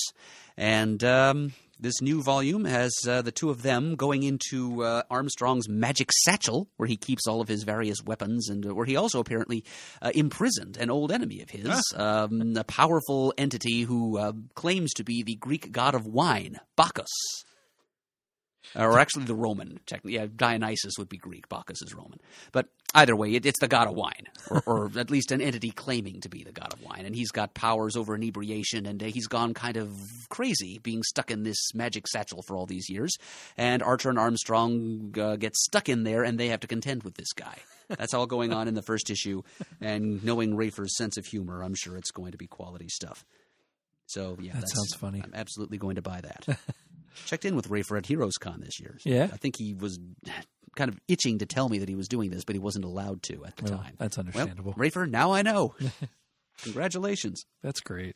And um, this new volume has uh, the two of them going into uh, Armstrong's magic satchel, where he keeps all of his various weapons, and uh, where he also apparently uh, imprisoned an old enemy of his, um, a powerful entity who uh, claims to be the Greek god of wine, Bacchus. Or actually, the Roman. Technically, yeah, Dionysus would be Greek. Bacchus is Roman. But either way, it, it's the god of wine, or, or at least an entity claiming to be the god of wine. And he's got powers over inebriation, and uh, he's gone kind of crazy being stuck in this magic satchel for all these years. And Archer and Armstrong uh, get stuck in there, and they have to contend with this guy. That's all going on in the first issue. And knowing Rafer's sense of humor, I'm sure it's going to be quality stuff. So yeah, That sounds funny. I'm absolutely going to buy that. Checked in with Rafer at Heroes Con this year. Yeah? I think he was kind of itching to tell me that he was doing this, but he wasn't allowed to at the Well, time. that's Well, understandable. Rafer, now I know. Congratulations. That's great.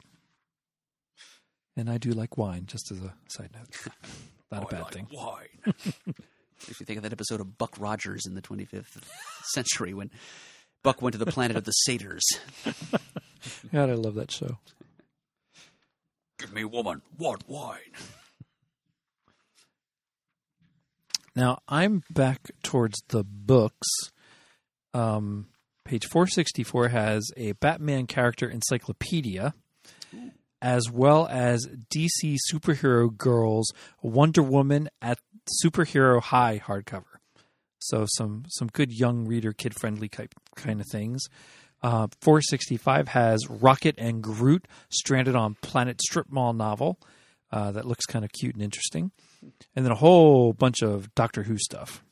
And I do like wine, just as a side note. Not a oh, bad thing. Wine. Makes me think of that episode of Buck Rogers in the 25th century when Buck went to the planet of the satyrs. God, I love that show. Give me woman, what wine? Now I'm back towards the books. Um, page 464 has a Batman character encyclopedia, as well as DC Superhero Girls Wonder Woman at Superhero High hardcover. So some some good young reader, kid friendly type kind of things. Uh, 465 has Rocket and Groot stranded on Planet Strip Mall novel uh, that looks kind of cute and interesting and then a whole bunch of Doctor Who stuff.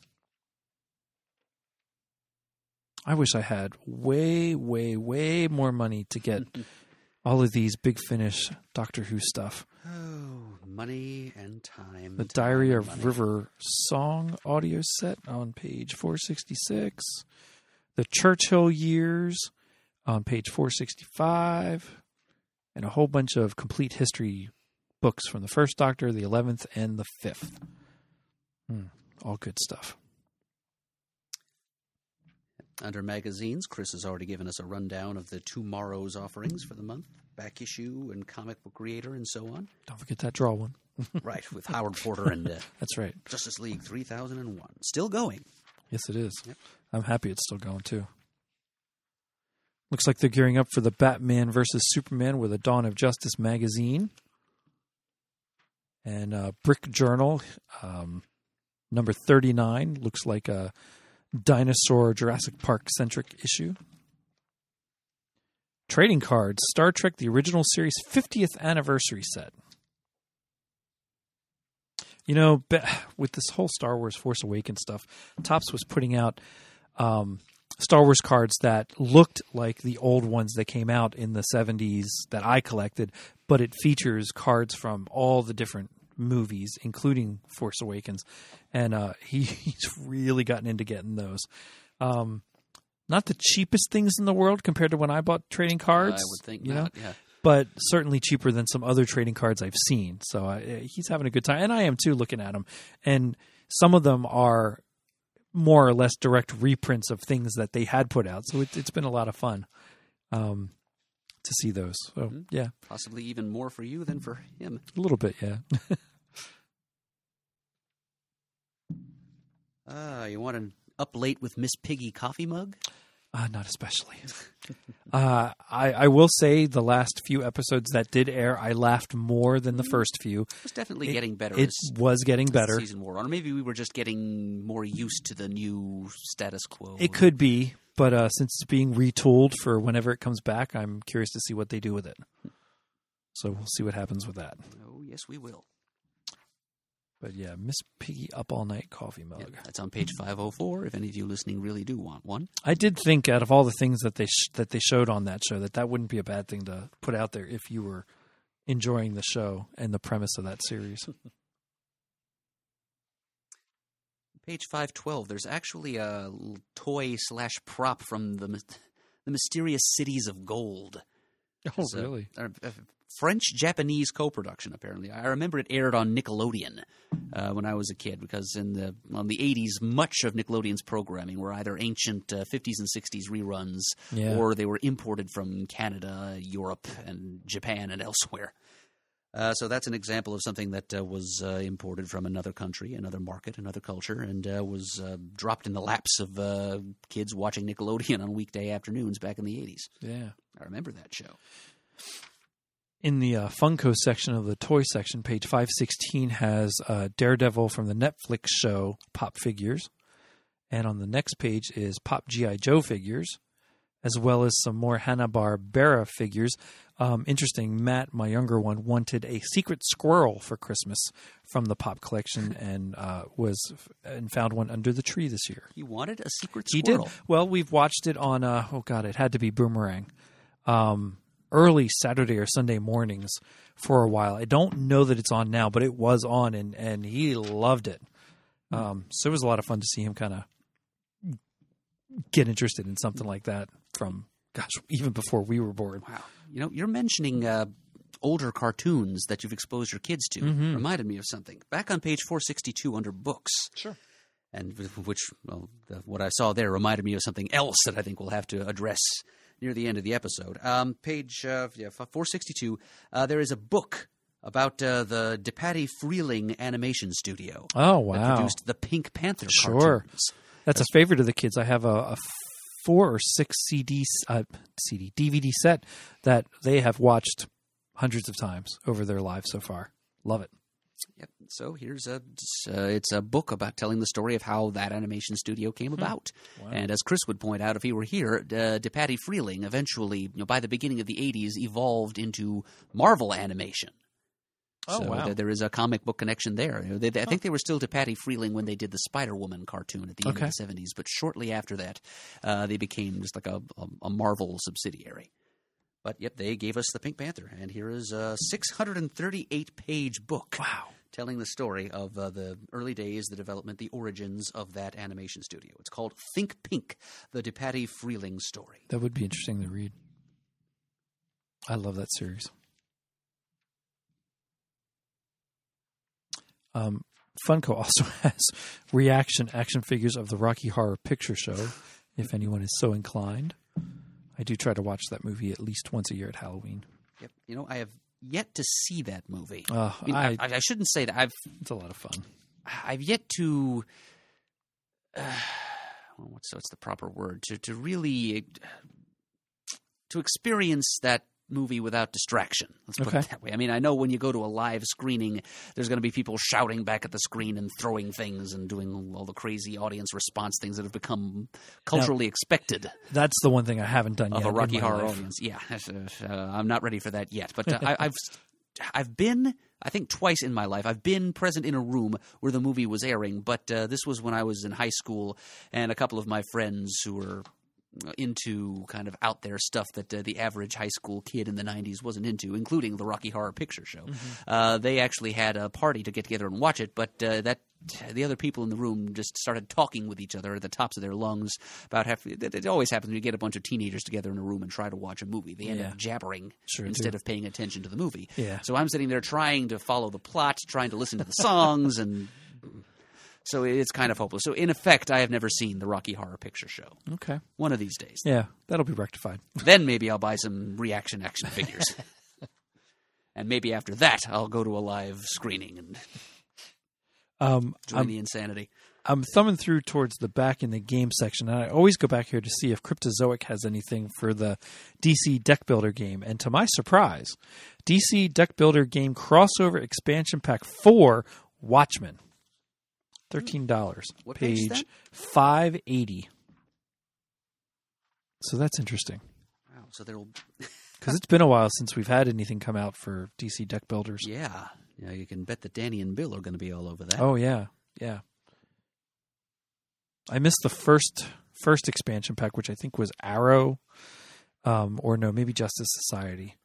I wish I had way, way, way more money to get all of these big finish Doctor Who stuff. Oh, money and time. The time Diary of money. River Song audio set on page 466. The Churchill Years on page 465. And a whole bunch of complete history books from the first Doctor, the 11th, and the 5th. Hmm, all good stuff. Under magazines, Chris has already given us a rundown of the TwoMorrows offerings for the month back issue and comic book creator and so on. Don't forget that draw one. right, with Howard Porter and uh, That's right. Justice League 3001. Still going. Yes, it is. I'm happy it's still going too. Looks like they're gearing up for the Batman versus Superman with a Dawn of Justice magazine. And uh, Brick Journal, um, number 39, looks like a dinosaur Jurassic Park centric issue. Trading cards, Star Trek The Original Series 50th Anniversary Set. You know, with this whole Star Wars Force Awakens stuff, Topps was putting out um, Star Wars cards that looked like the old ones that came out in the 70s that I collected, but it features cards from all the different movies, including Force Awakens. And uh, he, he's really gotten into getting those. Um, not the cheapest things in the world compared to when I bought trading cards. I would think you not. know, Yeah. but certainly cheaper than some other trading cards I've seen. So uh, he's having a good time, and I am too, looking at them. And some of them are more or less direct reprints of things that they had put out. So it, it's been a lot of fun um, to see those. So Mhm. yeah, Possibly even more for you than for him. a little bit. Yeah. Uh, you want an up late with Miss Piggy coffee mug? Uh, not especially. uh, I, I will say the last few episodes that did air, I laughed more than the first few. It was definitely It- getting better. It as was getting better. season wore on, or maybe we were just getting more used to the new status quo. It could be, but uh, since it's being retooled for whenever it comes back, I'm curious to see what they do with it. So we'll see what happens with that. Oh yes, we will. But yeah, Miss Piggy Up All Night coffee mug. Yeah, that's on page five hundred four. If any of you listening really do want one, I did think out of all the things that they sh- that they showed on that show that that wouldn't be a bad thing to put out there if you were enjoying the show and the premise of that series. page five twelve. There's actually a toy slash prop from the the mysterious cities of gold. Oh, It's a- a, a French Japanese co-production. Apparently, I remember it aired on Nickelodeon uh, when I was a kid because in the on the '80s, much of Nickelodeon's programming were either ancient uh, '50s and '60s reruns, Yeah. or they were imported from Canada, Europe, and Japan and elsewhere. Uh, so that's an example of something that uh, was uh, imported from another country, another market, another culture, and uh, was uh, dropped in the laps of uh, kids watching Nickelodeon on weekday afternoons back in the '80s. Yeah. I remember that show. In the uh, Funko section of the toy section, page 516 has uh, Daredevil from the Netflix show Pop Figures. And on the next page is Pop G.I. Joe figures, as well as some more Hanna-Barbera figures. Um, interesting, Matt, my younger one, wanted a secret squirrel for Christmas from the Pop collection and uh, was and found one under the tree this year. He wanted a secret squirrel. He did. Well, we've watched it on. Uh, oh God, it had to be Boomerang. Um, early Saturday or Sunday mornings for a while. I don't know that it's on now, but it was on, and and he loved it. Um, so it was a lot of fun to see him kind of get interested in something like that from gosh, even before we were born. Wow. You know, you're mentioning uh, older cartoons that you've exposed your kids to. Mhm. Reminded me of something. Back on page 462 under books. Sure. And which, well, the, what I saw there reminded me of something else that I think we'll have to address near the end of the episode. Um, page uh, yeah, 462, uh, there is a book about uh, the DePatie Freleng Animation Studio Oh wow, produced the Pink Panther Sure. cartoons. that's a favorite of the kids. I have a, a four or six CD uh, CD DVD set that they have watched hundreds of times over their lives so far. Love it. Yep. So here's a uh, it's a book about telling the story of how that animation studio came Hmm. about. And as Chris would point out, if he were here, uh, DePatie Freleng eventually, you know, by the beginning of the '80s, evolved into Marvel animation. Oh, so wow. there, there is a comic book connection there. They, they- I think they were still to DePatie Freleng when they did the Spider Woman cartoon at the end Okay. of the '70s, but shortly after that, uh, they became just like a, a, a Marvel subsidiary. But yep, they gave us the Pink Panther, and here is a 638 page book Wow. Telling the story of uh, the early days, the development, the origins of that animation studio. It's called Think Pink, the DePatie Freleng story. That would be interesting to read. I love that series. Um, Funko also has reaction action figures of the Rocky Horror Picture Show, if anyone is so inclined. I do try to watch that movie at least once a year at Halloween. Yep. You know, I have yet to see that movie. Uh, I, mean, I, I, I shouldn't say that. I've it's a lot of fun. I've yet to. Uh, what's what's the proper word to to really to experience that movie without distraction. Let's put Okay. it that way. I mean, I know when you go to a live screening, there's going to be people shouting back at the screen and throwing things and doing all the crazy audience response things that have become culturally expected That's the one thing I haven't done of yet. a Rocky Horror life. audience. Yeah, uh, I'm not ready for that yet. But uh, I, I've I've been I think twice in my life I've been present in a room where the movie was airing. But uh, this was when I was in high school, and a couple of my friends who were into kind of out there stuff that uh, the average high school kid in the 90s wasn't into, including the Rocky Horror Picture Show. Uh, they actually had a party to get together and watch it, but uh, that the other people in the room just started talking with each other at the tops of their lungs about half. It, it always happens when you get a bunch of teenagers together in a room and try to watch a movie. They end Yeah. up jabbering Sure instead do. of paying attention to the movie. Yeah. So I'm sitting there trying to follow the plot, trying to listen to the songs, and so it's kind of hopeless. So in effect, I have never seen the Rocky Horror Picture Show. Okay. One of these days, Yeah, that'll be rectified. then maybe I'll buy some reaction action figures. And maybe after that, I'll go to a live screening and Um, join I'm, the insanity. I'm thumbing through towards the back in the game section, and I always go back here to see if Cryptozoic has anything for the DC Deck Builder game. And to my surprise, DC Deck Builder game crossover expansion pack four Watchmen, thirteen dollars, page page five eighty. So that's interesting Wow. So there'll, because it's been a while since we've had anything come out for DC Deck Builders. yeah, yeah. You can bet that Danny and Bill are going to be all over that. Oh yeah, yeah. I missed the first first expansion pack, which I think was Arrow, um, or no, maybe Justice Society.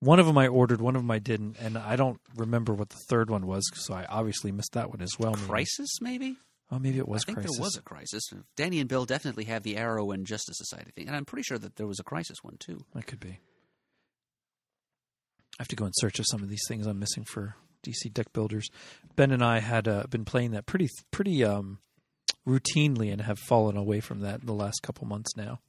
One of them I ordered, one of them I didn't, and I don't remember what the third one was, so I obviously missed that one as well. Crisis, maybe. Oh, maybe it was I think Crisis. there was a crisis. Danny and Bill definitely have the Arrow and Justice Society thing, and I'm pretty sure that there was a crisis one too. That could be. I have to go in search of some of these things I'm missing for DC deck builders. Ben and I had uh, been playing that pretty pretty um, routinely and have fallen away from that in the last couple months now.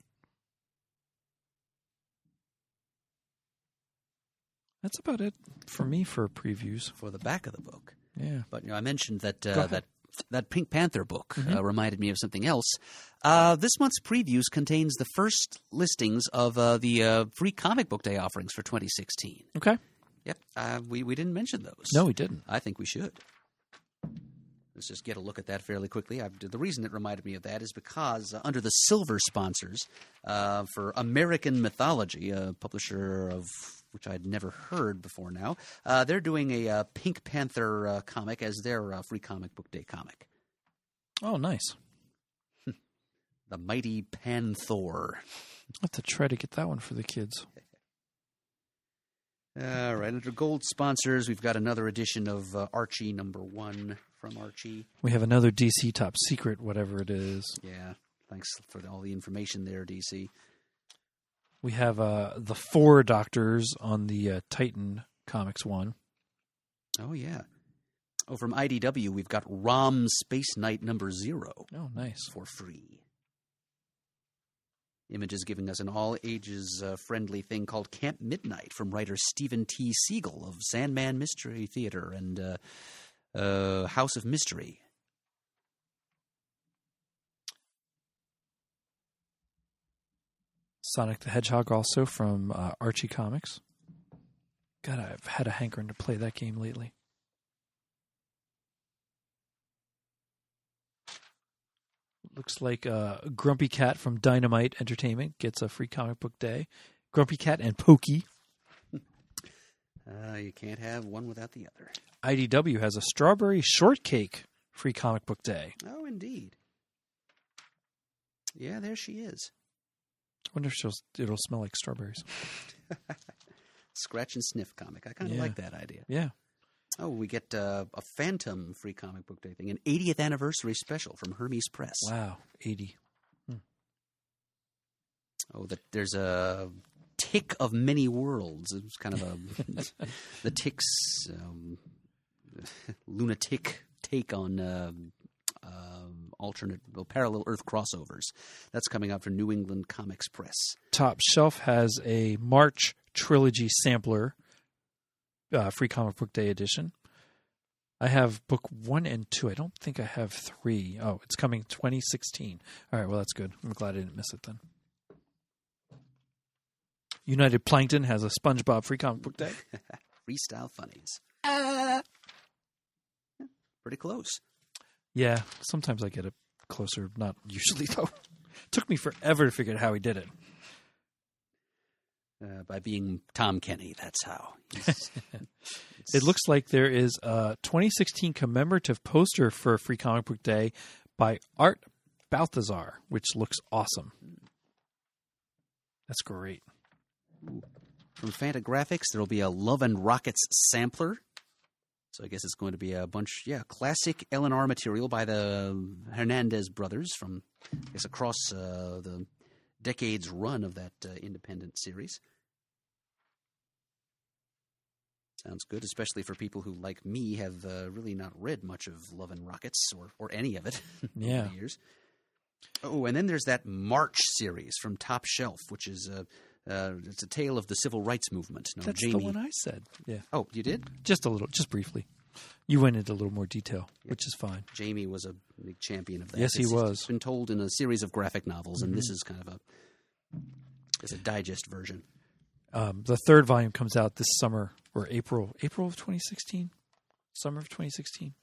That's about it for me for previews. for the back of the book. Yeah. But you know, I mentioned that uh, that that Pink Panther book Mhm. uh, reminded me of something else. Uh, this month's previews contains the first listings of uh, the uh, free comic book day offerings for 2016. Okay. Yep, uh, we we didn't mention those. No, we didn't. I think we should. Let's just get a look at that fairly quickly. I've, the reason it reminded me of that is because uh, under the silver sponsors uh, for American Mythology, a publisher of which I'd never heard before now, uh, they're doing a uh, Pink Panther uh, comic as their uh, free comic book day comic. Oh, nice. The Mighty Panthor. I'll have to try to get that one for the kids. All right, under gold sponsors, we've got another edition of uh, Archie number one from Archie. We have another DC top secret, whatever it is. Yeah, thanks for all the information there, DC. We have uh, the four doctors on the uh, Titan Comics one. Oh yeah. Oh, from IDW, we've got ROM Space Knight number zero Oh, nice. for free. Image is giving us an all ages uh, friendly thing called Camp Midnight from writer Steven T. Seagle of Sandman Mystery Theater and uh, uh, House of Mystery. Sonic the Hedgehog also from uh, Archie Comics. God, I've had a hankering to play that game lately. Looks like uh, Grumpy Cat from Dynamite Entertainment gets a free comic book day. Grumpy Cat and Pokey. Uh, you can't have one without the other. IDW has a Strawberry Shortcake free comic book day. Oh, indeed. Yeah, there she is. I wonder if she'll, it'll smell like strawberries. Scratch and sniff comic. I kind of Yeah. like that idea. Yeah. Oh, we get uh, a Phantom free comic book day thing, an 80th anniversary special from Hermes Press. Wow. 80. Oh, that there's a tick of many worlds. It's kind of a the tick's um, lunatic take on uh, um alternate well, parallel Earth crossovers. That's coming out from New England Comics Press. Top Shelf has a March trilogy sampler, uh, free comic book day edition. I have book one and two. I don't think I have three. Oh, it's coming 2016. All right, well, that's good. I'm glad I didn't miss it then. United Plankton has a SpongeBob free comic book day. Freestyle funnies. Uh, yeah, pretty close. Yeah, sometimes I get it closer. Not usually, though. Took me forever to figure out how he did it. Uh, by being Tom Kenny, that's how. It looks like there is a 2016 commemorative poster for Free Comic Book Day by Art Baltazar, which looks awesome. That's great. From Fantagraphics, there will be a Love and Rockets sampler. So I guess it's going to be a bunch, yeah, classic L&R material by the Hernandez brothers from, I guess, across uh, the decades run of that uh, independent series. Sounds good, especially for people who, like me, have uh, really not read much of Love and Rockets or, or any of it Yeah. over the years. Oh, and then there's that March series from Top Shelf, which is a uh, it's a tale of the civil rights movement. No, That's Jamie. the one I said. Yeah, Oh, you did? just a little, just briefly. You went into a little more detail, which is fine. Jamie was a big champion of that. Yes, he It's- was. It's been told in a series of graphic novels, and this is kind of a it's a digest version. Um, the third volume comes out this summer or April, April of 2016, summer of 2016.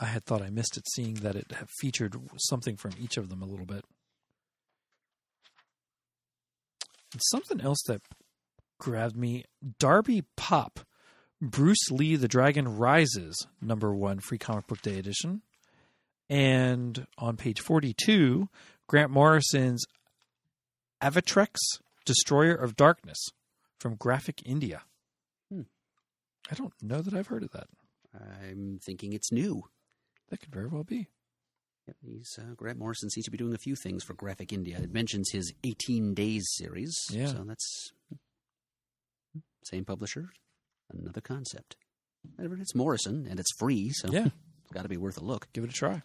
I had thought I missed it, seeing that it featured something from each of them a little bit. And something else that grabbed me: Darby Pop, Bruce Lee the Dragon Rises, number one, free comic book day edition, and on page forty-two, Grant Morrison's Avatarex, Destroyer of Darkness from Graphic India. Hmm. I don't know that I've heard of that. I'm thinking it's new. That could very well be. Yep, he's uh, Grant Morrison seems to be doing a few things for Graphic India. It mentions his 18 Days series, Yeah. so that's same publisher, another concept. It's Morrison and it's free, so Yeah, it's got to be worth a look. give it a try.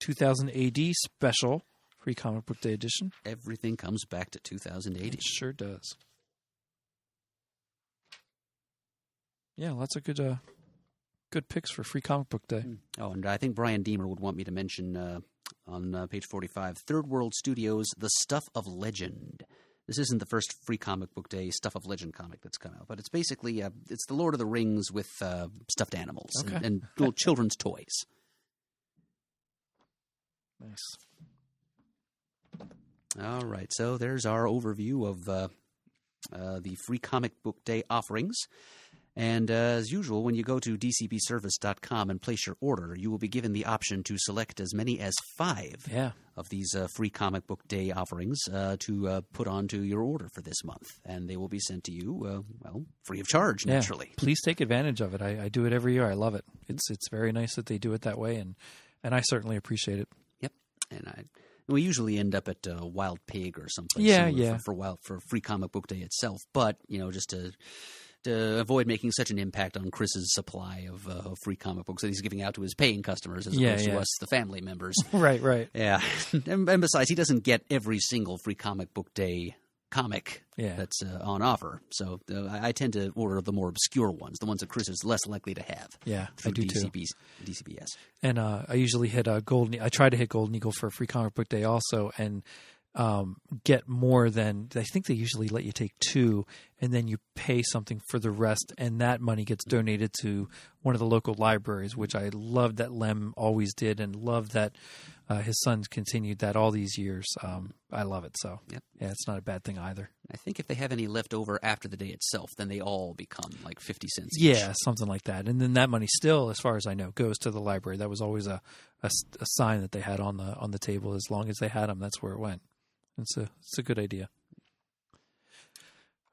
2000 AD special free comic book day edition. Everything comes back to 2080. It sure does. Yeah, lots of good uh good picks for free comic book day. Oh, and I think Brian Deemer would want me to mention uh, on uh, page 45 Third World Studios, The Stuff of Legend. This isn't the first free comic book day Stuff of Legend comic that's come out, but it's basically uh, it's the Lord of the Rings with uh, stuffed animals and, Okay. and little children's toys. Nice. All right, so there's our overview of uh, uh, the free comic book day offerings. And uh, as usual, when you go to dcbservice.com and place your order, you will be given the option to select as many as five Yeah. of these uh, free comic book day offerings uh, to uh, put onto your order for this month. And they will be sent to you, uh, well, free of charge, Yeah. naturally. Please take advantage of it. I, I do it every year. I love it. It's it's very nice that they do it that way and and I certainly appreciate it. Yep. And I. We usually end up at uh, Wild Pig or someplace Yeah, yeah. For, for wild for Free Comic Book Day itself, but you know, just to to avoid making such an impact on Chris's supply of uh, free comic books that he's giving out to his paying customers as Yeah, opposed to us, the family members. right, right. yeah, and, and besides, he doesn't get every single Free Comic Book Day comic Yeah. that's uh, on offer. So uh, I, I tend to order the more obscure ones, the ones that Chris is less likely to have. Yeah, I do too. DCBs, DCBS. And uh, I usually hit a golden. I try to hit Golden Eagle for free comic book day also, and um, get more than I think they usually let you take two, and then you pay something for the rest, and that money gets donated to one of the local libraries, which I love that Lem always did, and love that uh, his sons continued that all these years. Um, I love it. So Yep. yeah, it's not a bad thing either. I think if they have any left over after the day itself, then they all become like fifty cents. each. Yeah, something like that. And then that money still, as far as I know, goes to the library. That was always a a sign that they had on the on the table. As long as they had them, that's where it went. It's a it's a good idea.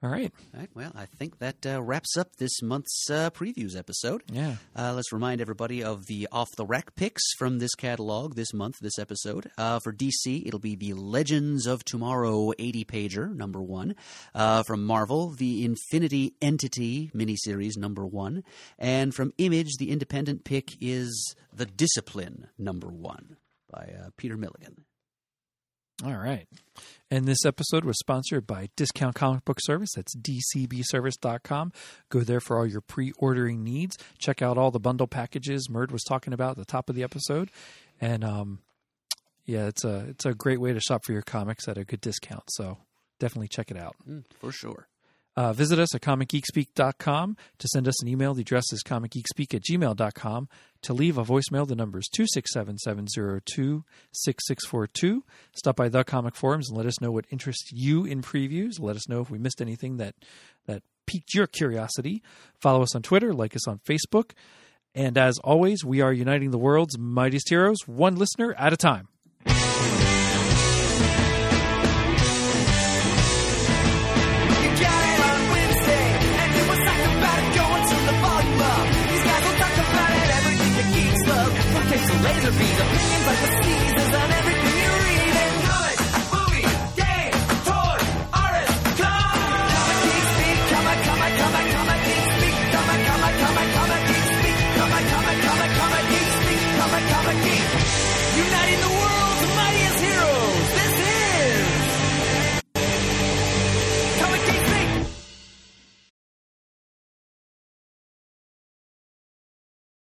All right. All right. Well, I think that uh, wraps up this month's uh, previews episode. Yeah. Uh, let's remind everybody of the off the rack picks from this catalog this month, this episode. Uh, for DC, it'll be the Legends of Tomorrow 80 pager, number one. Uh, from Marvel, the Infinity Entity miniseries, number one. And from Image, the independent pick is The Discipline, number one, by uh, Peter Milligan. All right. And this episode was sponsored by Discount Comic Book Service. That's dcbservice.com. Go there for all your pre ordering needs. Check out all the bundle packages Murd was talking about at the top of the episode. And um, yeah, it's a it's a great way to shop for your comics at a good discount. So definitely check it out. Mm, for sure. Uh, visit us at comicgeekspeak.com. To send us an email, the address is comicgeekspeak at gmail.com. To leave a voicemail, the number is 267 702 6642. Stop by the comic forums and let us know what interests you in previews. Let us know if we missed anything that, that piqued your curiosity. Follow us on Twitter, like us on Facebook. And as always, we are uniting the world's mightiest heroes, one listener at a time. but the. see.